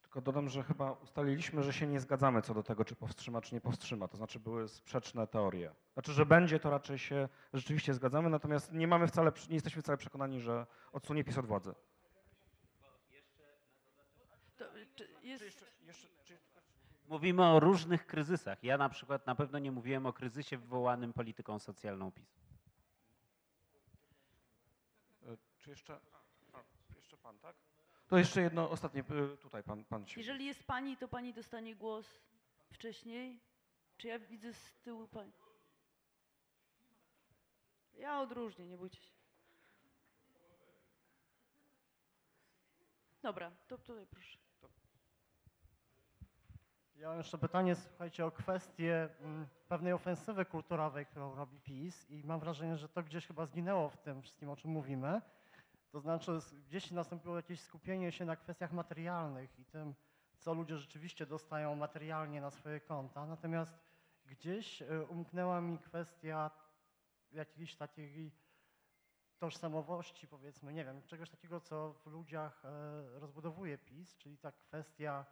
Tylko dodam, że chyba ustaliliśmy, że się nie zgadzamy co do tego, czy powstrzyma, czy nie powstrzyma. To znaczy były sprzeczne teorie. Znaczy, że będzie, to raczej się rzeczywiście zgadzamy, natomiast nie mamy wcale, nie jesteśmy wcale przekonani, że odsunie PiS od władzy. To, czy jest... jeszcze, czy, Mówimy o różnych kryzysach. Ja na przykład na pewno nie mówiłem o kryzysie wywołanym polityką socjalną PiS. E, Czy jeszcze, a, jeszcze pan, tak? To jeszcze jedno ostatnie, e, tutaj pan, pan. Jeżeli jest pani, to pani dostanie głos wcześniej. Czy ja widzę z tyłu pani? Ja odróżnię, nie bójcie się. Dobra, to tutaj proszę. Ja mam jeszcze pytanie, słuchajcie, o kwestię mm, pewnej ofensywy kulturowej, którą robi PiS i mam wrażenie, że to gdzieś chyba zginęło w tym wszystkim, o czym mówimy. To znaczy gdzieś nastąpiło jakieś skupienie się na kwestiach materialnych i tym, co ludzie rzeczywiście dostają materialnie na swoje konta. Natomiast gdzieś y, umknęła mi kwestia jakiejś takiej tożsamowości, powiedzmy, nie wiem, czegoś takiego, co w ludziach e, rozbudowuje PiS, czyli ta kwestia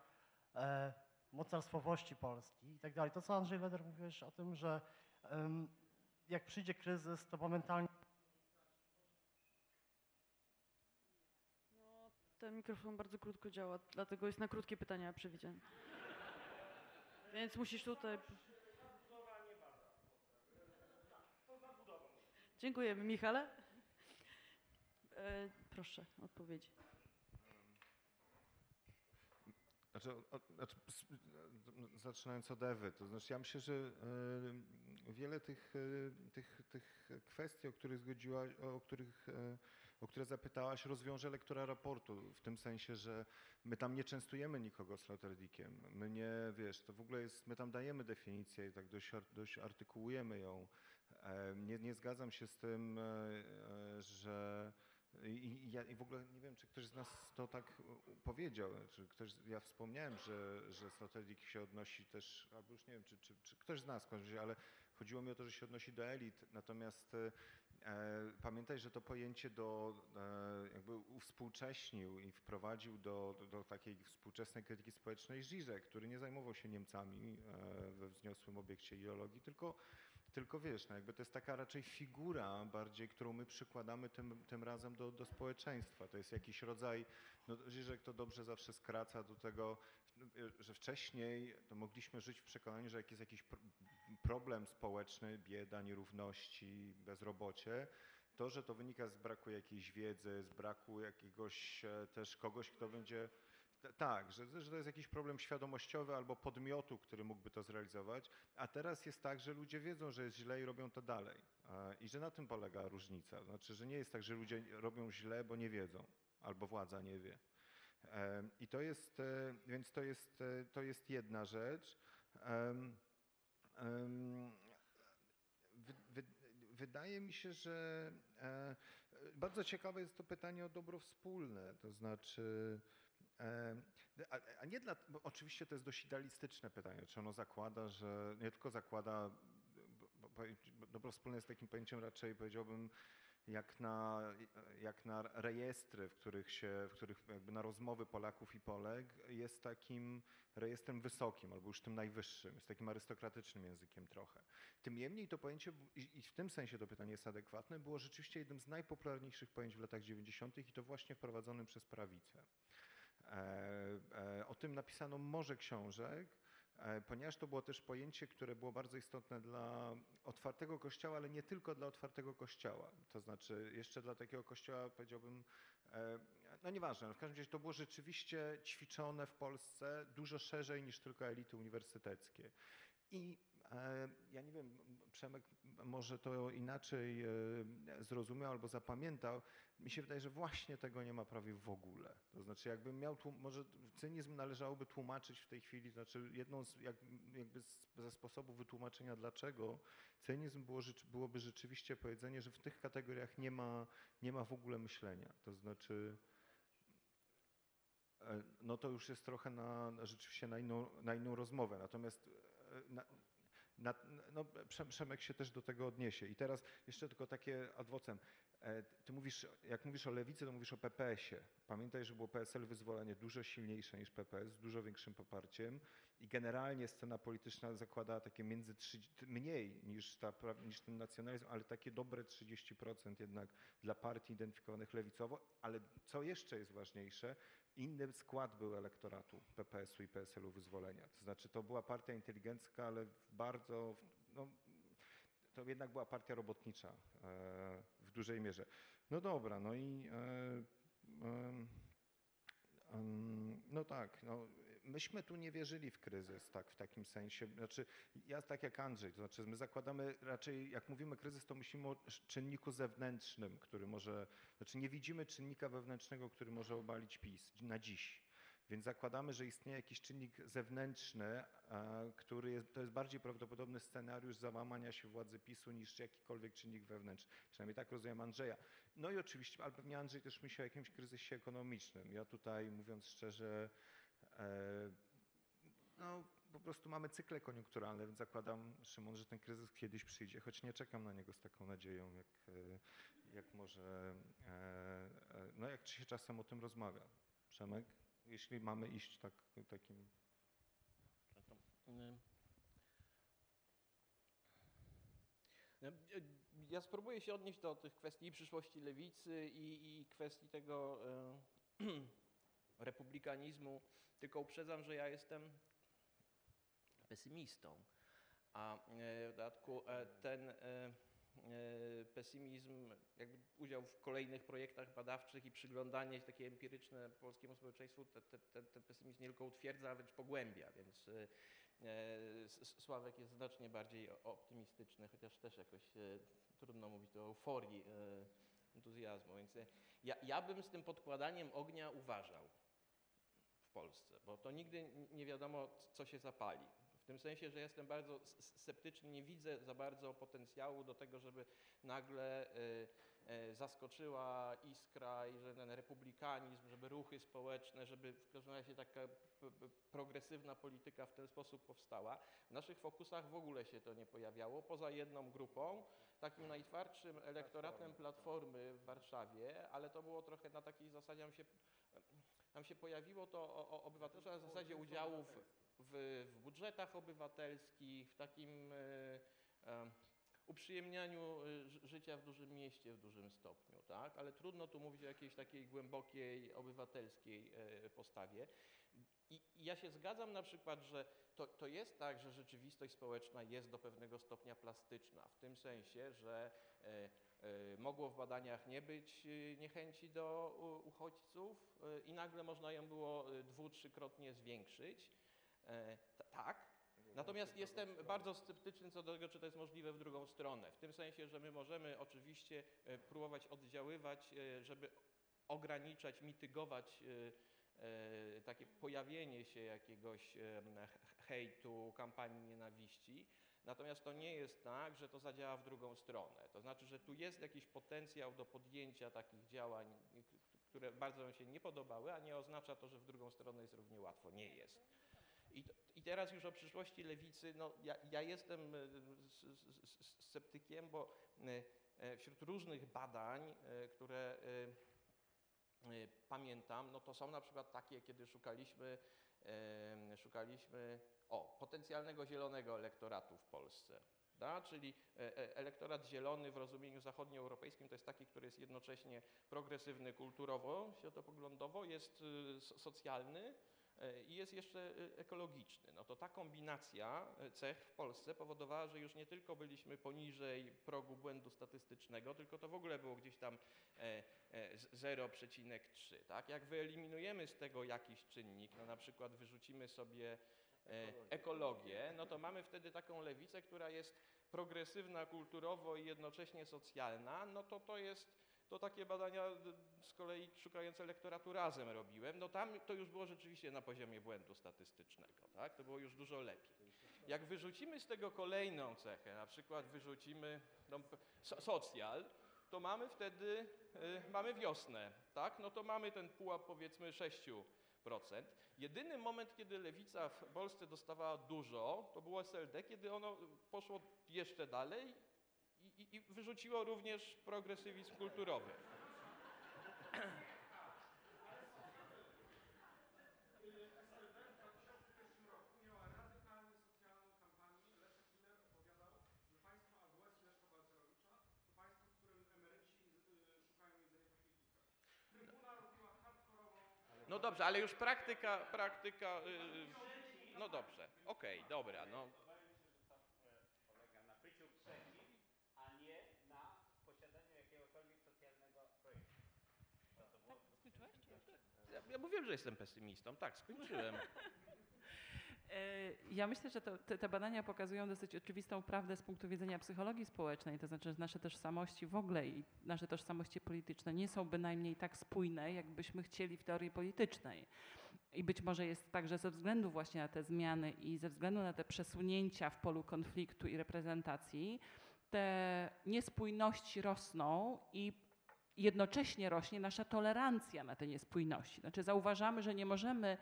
e, mocarstwowości Polski i tak dalej. To, co Andrzej Leder mówiłeś o tym, że em, jak przyjdzie kryzys, to momentalnie Ten mikrofon bardzo krótko działa, dlatego jest na krótkie pytania przewidziany. Więc musisz tutaj. Dziękujemy, Michale. E, proszę, odpowiedzi. Znaczy, znaczy, e, zaczynając od Ewy, to znaczy ja myślę, że e, wiele tych, e, tych, tych kwestii, o których zgodziłaś, o których, o które zapytałaś, rozwiąże lektura raportu, w tym sensie, że my tam nie częstujemy nikogo Slaughterdickiem. My nie, wiesz, to w ogóle jest, my tam dajemy definicję i tak dość, dość artykułujemy ją. Nie, nie zgadzam się z tym, że i, ja, I w ogóle nie wiem, czy ktoś z nas to tak powiedział, czy ktoś, ja wspomniałem, że, że Sloterdijk się odnosi też, albo już nie wiem, czy, czy, czy ktoś z nas, ale chodziło mi o to, że się odnosi do elit, natomiast e, pamiętaj, że to pojęcie do, e, jakby uwspółcześnił i wprowadził do, do, do takiej współczesnej krytyki społecznej Zizek, który nie zajmował się Niemcami e, we wzniosłym obiekcie ideologii, tylko tylko wiesz, no jakby to jest taka raczej figura bardziej, którą my przykładamy tym, tym razem do, do społeczeństwa. To jest jakiś rodzaj, no Żyżek to dobrze zawsze skraca do tego, że wcześniej to mogliśmy żyć w przekonaniu, że jak jest jakiś pr- problem społeczny, bieda, nierówności, bezrobocie, to, że to wynika z braku jakiejś wiedzy, z braku jakiegoś e, też kogoś, kto będzie Tak, że, że to jest jakiś problem świadomościowy albo podmiotu, który mógłby to zrealizować, a teraz jest tak, że ludzie wiedzą, że jest źle i robią to dalej. E, I że na tym polega różnica. Znaczy, że nie jest tak, że ludzie robią źle, bo nie wiedzą, albo władza nie wie. E, I to jest, e, więc to jest, to jest jedna rzecz. Wydaje mi się, że bardzo ciekawe jest to pytanie o dobro wspólne, to znaczy A, nie dla, oczywiście to jest dość idealistyczne pytanie, czy ono zakłada, że nie tylko zakłada, bo, dobro wspólne jest takim pojęciem raczej powiedziałbym jak na, jak na rejestry, w których się, w których jakby na rozmowy Polaków i Polek jest takim rejestrem wysokim, albo już tym najwyższym, jest takim arystokratycznym językiem trochę. Tym niemniej to pojęcie, i w tym sensie to pytanie jest adekwatne, było rzeczywiście jednym z najpopularniejszych pojęć w latach 90. i to właśnie wprowadzonym przez prawicę. E, e, O tym napisano morze książek, e, ponieważ to było też pojęcie, które było bardzo istotne dla otwartego kościoła, ale nie tylko dla otwartego kościoła. To znaczy jeszcze dla takiego kościoła, powiedziałbym, no nieważne, ale w każdym razie to było rzeczywiście ćwiczone w Polsce dużo szerzej niż tylko elity uniwersyteckie. I ja nie wiem, Przemek może to inaczej e, zrozumiał albo zapamiętał. Mi się wydaje, że właśnie tego nie ma prawie w ogóle. To znaczy, jakbym miał, może cynizm należałoby tłumaczyć w tej chwili, znaczy jedną z, jak, jakby ze sposobów wytłumaczenia dlaczego cynizm było, byłoby rzeczywiście powiedzenie, że w tych kategoriach nie ma, nie ma w ogóle myślenia. To znaczy, e, no to już jest trochę na, na rzeczywiście na inną, na inną rozmowę. Natomiast e, na, no, Prze- Przemek się też do tego odniesie. I teraz jeszcze tylko takie adwocem. E, Ty mówisz, jak mówisz o lewicy, to mówisz o PPS-ie. Pamiętaj, że było PSL wyzwolenie dużo silniejsze niż PPS, z dużo większym poparciem i generalnie scena polityczna zakładała takie między 30, mniej niż, ta, niż ten nacjonalizm, ale takie dobre 30% jednak dla partii identyfikowanych lewicowo, ale co jeszcze jest ważniejsze, inny skład był elektoratu PPS-u i PSL-u wyzwolenia. To znaczy to była partia inteligencka, ale bardzo, no, to jednak była partia robotnicza e, w dużej mierze. No dobra, no i e, em, no tak, no, myśmy tu nie wierzyli w kryzys, tak, w takim sensie. Znaczy, ja tak jak Andrzej, to znaczy my zakładamy raczej, jak mówimy kryzys, to myślimy o czynniku zewnętrznym, który może, znaczy nie widzimy czynnika wewnętrznego, który może obalić PiS na dziś. Więc zakładamy, że istnieje jakiś czynnik zewnętrzny, który jest, to jest bardziej prawdopodobny scenariusz załamania się władzy PiSu niż jakikolwiek czynnik wewnętrzny. Przynajmniej tak rozumiem Andrzeja. No i oczywiście, ale pewnie Andrzej też myśli o jakimś kryzysie ekonomicznym. Ja tutaj, mówiąc szczerze, no po prostu mamy cykle koniunkturalne, więc zakładam, Szymon, że ten kryzys kiedyś przyjdzie, choć nie czekam na niego z taką nadzieją, jak, e, jak może, e, e, no jak się czasem o tym rozmawia. Przemek, jeśli mamy iść tak, takim... Ja spróbuję się odnieść do tych kwestii przyszłości lewicy i, i kwestii tego e, (clears throat) republikanizmu, tylko uprzedzam, że ja jestem pesymistą, a e, w dodatku e, ten e, pesymizm, jakby udział w kolejnych projektach badawczych i przyglądanie się takie empiryczne polskiemu społeczeństwu, te, te, te, ten pesymizm nie tylko utwierdza, a wręcz pogłębia, więc Sławek jest znacznie bardziej optymistyczny, chociaż też jakoś trudno mówić o euforii entuzjazmu, więc ja, ja bym z tym podkładaniem ognia uważał Polsce, bo to nigdy nie wiadomo, co się zapali. W tym sensie, że jestem bardzo sceptyczny, nie widzę za bardzo potencjału do tego, żeby nagle e, e, zaskoczyła iskra i że ten republikanizm, żeby ruchy społeczne, żeby w każdym razie taka progresywna polityka w ten sposób powstała. W naszych fokusach w ogóle się to nie pojawiało, poza jedną grupą, takim najtwardszym elektoratem Platformy w Warszawie, ale to było trochę na takiej zasadzie, tam się, tam się pojawiło to o, o obywatelstwo na zasadzie udziału w, w, w budżetach obywatelskich, w takim e, uprzyjemnianiu e, ży- życia w dużym mieście w dużym stopniu, tak? Ale trudno tu mówić o jakiejś takiej głębokiej, obywatelskiej postawie. I ja się zgadzam na przykład, że to, to jest tak, że rzeczywistość społeczna jest do pewnego stopnia plastyczna, w tym sensie, że mogło w badaniach nie być e, niechęci do uchodźców e, i nagle można ją było dwu, trzykrotnie zwiększyć. E, ta- tak, Natomiast jestem bardzo sceptyczny co do tego, czy to jest możliwe w drugą stronę. W tym sensie, że my możemy oczywiście e, próbować oddziaływać, e, żeby ograniczać, mitygować takie pojawienie się jakiegoś hejtu, kampanii nienawiści. Natomiast to nie jest tak, że to zadziała w drugą stronę. To znaczy, że tu jest jakiś potencjał do podjęcia takich działań, które bardzo nam się nie podobały, a nie oznacza to, że w drugą stronę jest równie łatwo. Nie jest. I, I teraz już o przyszłości lewicy, no ja, ja jestem e, sceptykiem, bo e, e, wśród różnych badań, które pamiętam, no to są na przykład takie, kiedy szukaliśmy, szukaliśmy o, potencjalnego zielonego elektoratu w Polsce. Da? Czyli e, e, elektorat zielony w rozumieniu zachodnioeuropejskim to jest taki, który jest jednocześnie progresywny kulturowo, światopoglądowo, jest y, so- socjalny, i jest jeszcze e, ekologiczny. No to ta kombinacja e, cech w Polsce powodowała, że już nie tylko byliśmy poniżej progu błędu statystycznego, tylko to w ogóle było gdzieś tam e, e, z- 0,3. Tak? Jak wyeliminujemy z tego jakiś czynnik, no na przykład wyrzucimy sobie e, ekologię, no to mamy wtedy taką lewicę, która jest progresywna kulturowo i jednocześnie socjalna, no to to jest to takie badania d- z kolei szukające elektoratu razem robiłem, no tam to już było rzeczywiście na poziomie błędu statystycznego, tak? To było już dużo lepiej. Jak wyrzucimy z tego kolejną cechę, na przykład wyrzucimy no, so, socjal, to mamy wtedy, y, mamy wiosnę, tak? No to mamy ten pułap powiedzmy 6%. Jedyny moment, kiedy lewica w Polsce dostawała dużo, to było SLD, kiedy ono poszło jeszcze dalej i, wyrzuciło również progresywizm kulturowy. No dobrze, ale już praktyka, praktyka, y, no dobrze, okej, dobra, no. polega na byciu trzecim, a nie na posiadaniu jakiegokolwiek socjalnego projektu. Ja, ja mówiłem, że jestem pesymistą, tak, skończyłem. (laughs) E, Ja myślę, że to, te, te badania pokazują dosyć oczywistą prawdę z punktu widzenia psychologii społecznej, to znaczy, że nasze tożsamości w ogóle i nasze tożsamości polityczne nie są bynajmniej tak spójne, jakbyśmy chcieli w teorii politycznej. I być może jest tak, że ze względu właśnie na te zmiany i ze względu na te przesunięcia w polu konfliktu i reprezentacji, te niespójności rosną i jednocześnie rośnie nasza tolerancja na te niespójności. Znaczy zauważamy, że nie możemy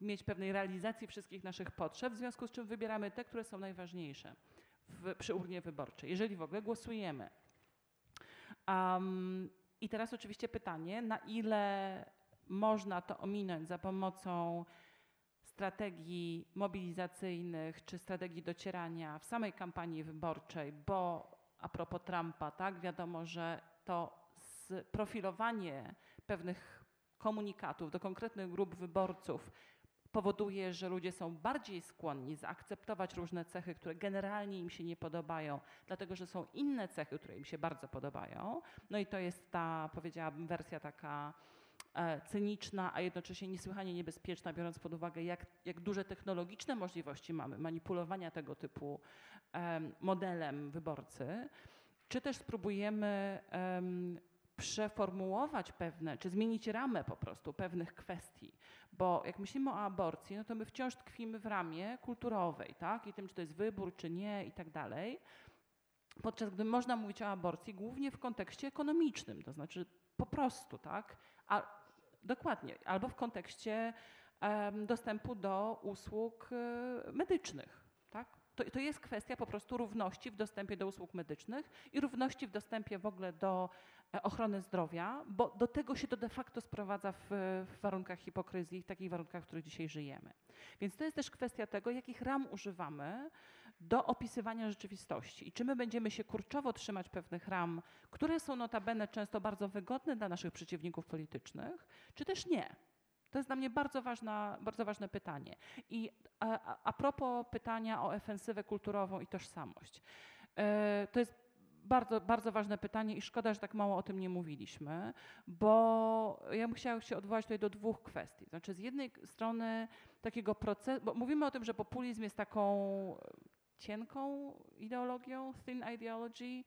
mieć pewnej realizacji wszystkich naszych potrzeb, w związku z czym wybieramy te, które są najważniejsze w, przy urnie wyborczej, jeżeli w ogóle głosujemy. Um, I teraz oczywiście pytanie, na ile można to ominąć za pomocą strategii mobilizacyjnych czy strategii docierania w samej kampanii wyborczej, bo a propos Trumpa, tak, wiadomo, że to profilowanie pewnych komunikatów do konkretnych grup wyborców powoduje, że ludzie są bardziej skłonni zaakceptować różne cechy, które generalnie im się nie podobają, dlatego że są inne cechy, które im się bardzo podobają. No i to jest ta, powiedziałabym, wersja taka e, cyniczna, a jednocześnie niesłychanie niebezpieczna, biorąc pod uwagę, jak, jak duże technologiczne możliwości mamy manipulowania tego typu em, modelem wyborcy. Czy też spróbujemy em, przeformułować pewne, czy zmienić ramę po prostu pewnych kwestii. Bo jak myślimy o aborcji, no to my wciąż tkwimy w ramie kulturowej, tak? I tym, czy to jest wybór, czy nie i tak dalej. Podczas gdy można mówić o aborcji głównie w kontekście ekonomicznym, to znaczy po prostu, tak? A, dokładnie, albo w kontekście em, dostępu do usług e, medycznych, tak? To, to jest kwestia po prostu równości w dostępie do usług medycznych i równości w dostępie w ogóle do ochrony zdrowia, bo do tego się to de facto sprowadza w, w warunkach hipokryzji, w takich warunkach, w których dzisiaj żyjemy. Więc to jest też kwestia tego, jakich ram używamy do opisywania rzeczywistości i czy my będziemy się kurczowo trzymać pewnych ram, które są notabene często bardzo wygodne dla naszych przeciwników politycznych, czy też nie. To jest dla mnie bardzo, ważna, bardzo ważne pytanie. I a, a propos pytania o ofensywę kulturową i tożsamość. E, to jest bardzo, bardzo ważne pytanie i szkoda, że tak mało o tym nie mówiliśmy, bo ja bym chciała się odwołać tutaj do dwóch kwestii. Znaczy z jednej strony takiego procesu, bo mówimy o tym, że populizm jest taką cienką ideologią, thin ideology,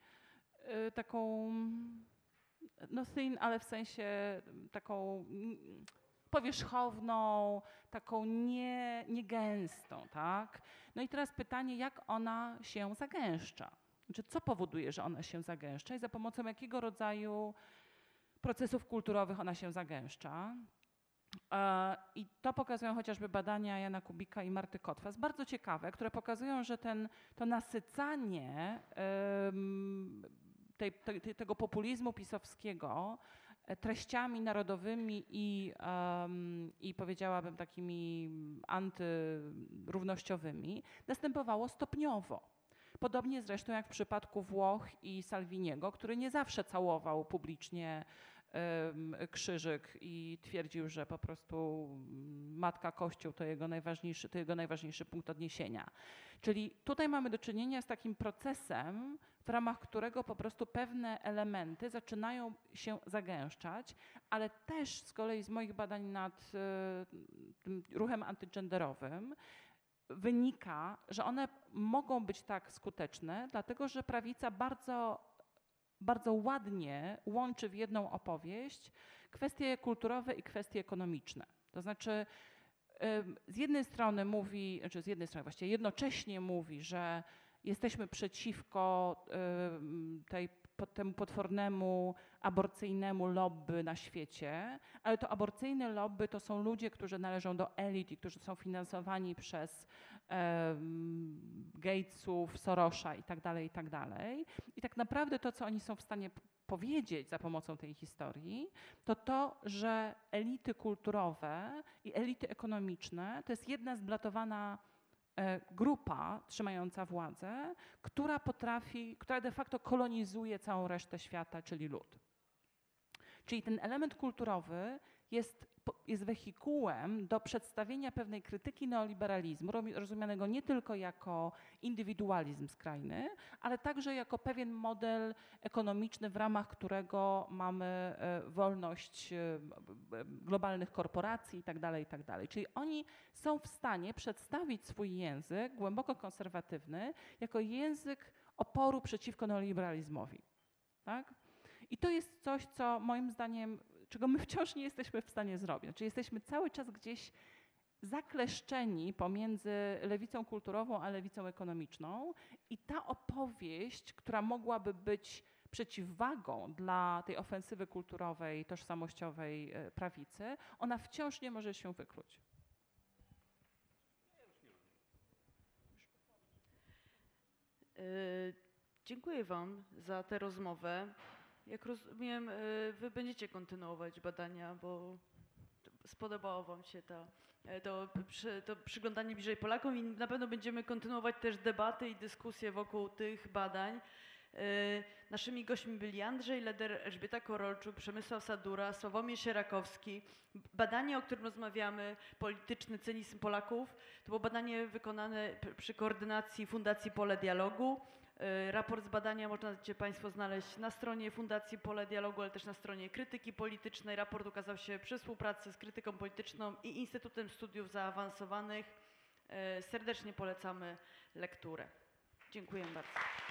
y, taką, no thin, ale w sensie taką powierzchowną, taką nie, niegęstą, tak? No i teraz pytanie, jak ona się zagęszcza? Znaczy, co powoduje, że ona się zagęszcza i za pomocą jakiego rodzaju procesów kulturowych ona się zagęszcza? E, I to pokazują chociażby badania Jana Kubika i Marty Kotwas, bardzo ciekawe, które pokazują, że ten, to nasycanie tej, tej, tego populizmu pisowskiego e, treściami narodowymi i, i powiedziałabym takimi antyrównościowymi następowało stopniowo. Podobnie zresztą jak w przypadku Włoch i Salviniego, który nie zawsze całował publicznie krzyżyk i twierdził, że po prostu Matka Kościół to jego najważniejszy, to jego najważniejszy punkt odniesienia. Czyli tutaj mamy do czynienia z takim procesem, w ramach którego po prostu pewne elementy zaczynają się zagęszczać, ale też z kolei z moich badań nad ruchem antygenderowym wynika, że one mogą być tak skuteczne, dlatego że prawica bardzo bardzo ładnie łączy w jedną opowieść kwestie kulturowe i kwestie ekonomiczne. To znaczy, z jednej strony mówi, znaczy z jednej strony właściwie jednocześnie mówi, że jesteśmy przeciwko tej, temu potwornemu aborcyjnemu lobby na świecie, ale to aborcyjne lobby to są ludzie, którzy należą do elit i którzy są finansowani przez Gatesów, Sorosza i tak dalej, i tak. I tak naprawdę to, co oni są w stanie powiedzieć za pomocą tej historii, to to, że elity kulturowe i elity ekonomiczne to jest jedna zblatowana grupa trzymająca władzę, która potrafi, która de facto kolonizuje całą resztę świata, czyli lud. Czyli ten element kulturowy jest jest wehikułem do przedstawienia pewnej krytyki neoliberalizmu, rozumianego nie tylko jako indywidualizm skrajny, ale także jako pewien model ekonomiczny, w ramach którego mamy e, wolność e, globalnych korporacji itd., itd. Czyli oni są w stanie przedstawić swój język głęboko konserwatywny jako język oporu przeciwko neoliberalizmowi. Tak? I to jest coś, co moim zdaniem, czego my wciąż nie jesteśmy w stanie zrobić. Znaczy jesteśmy cały czas gdzieś zakleszczeni pomiędzy lewicą kulturową a lewicą ekonomiczną i ta opowieść, która mogłaby być przeciwwagą dla tej ofensywy kulturowej, tożsamościowej e, prawicy, ona wciąż nie może się wykluć. Y, Dziękuję Wam za tę rozmowę. Jak rozumiem, y, Wy będziecie kontynuować badania, bo spodobało Wam się e, to, to przyglądanie bliżej Polakom i na pewno będziemy kontynuować też debaty i dyskusje wokół tych badań. Y, Naszymi gośćmi byli Andrzej Leder, Elżbieta Korolczuk, Przemysław Sadura, Sławomir Sierakowski. Badanie, o którym rozmawiamy, polityczny cynizm Polaków, to było badanie wykonane przy koordynacji Fundacji Pole Dialogu. Y, Raport z badania możecie Państwo znaleźć na stronie Fundacji Pole Dialogu, ale też na stronie Krytyki Politycznej. Raport ukazał się przy współpracy z Krytyką Polityczną i Instytutem Studiów Zaawansowanych. Y, Serdecznie polecamy lekturę. Dziękuję bardzo.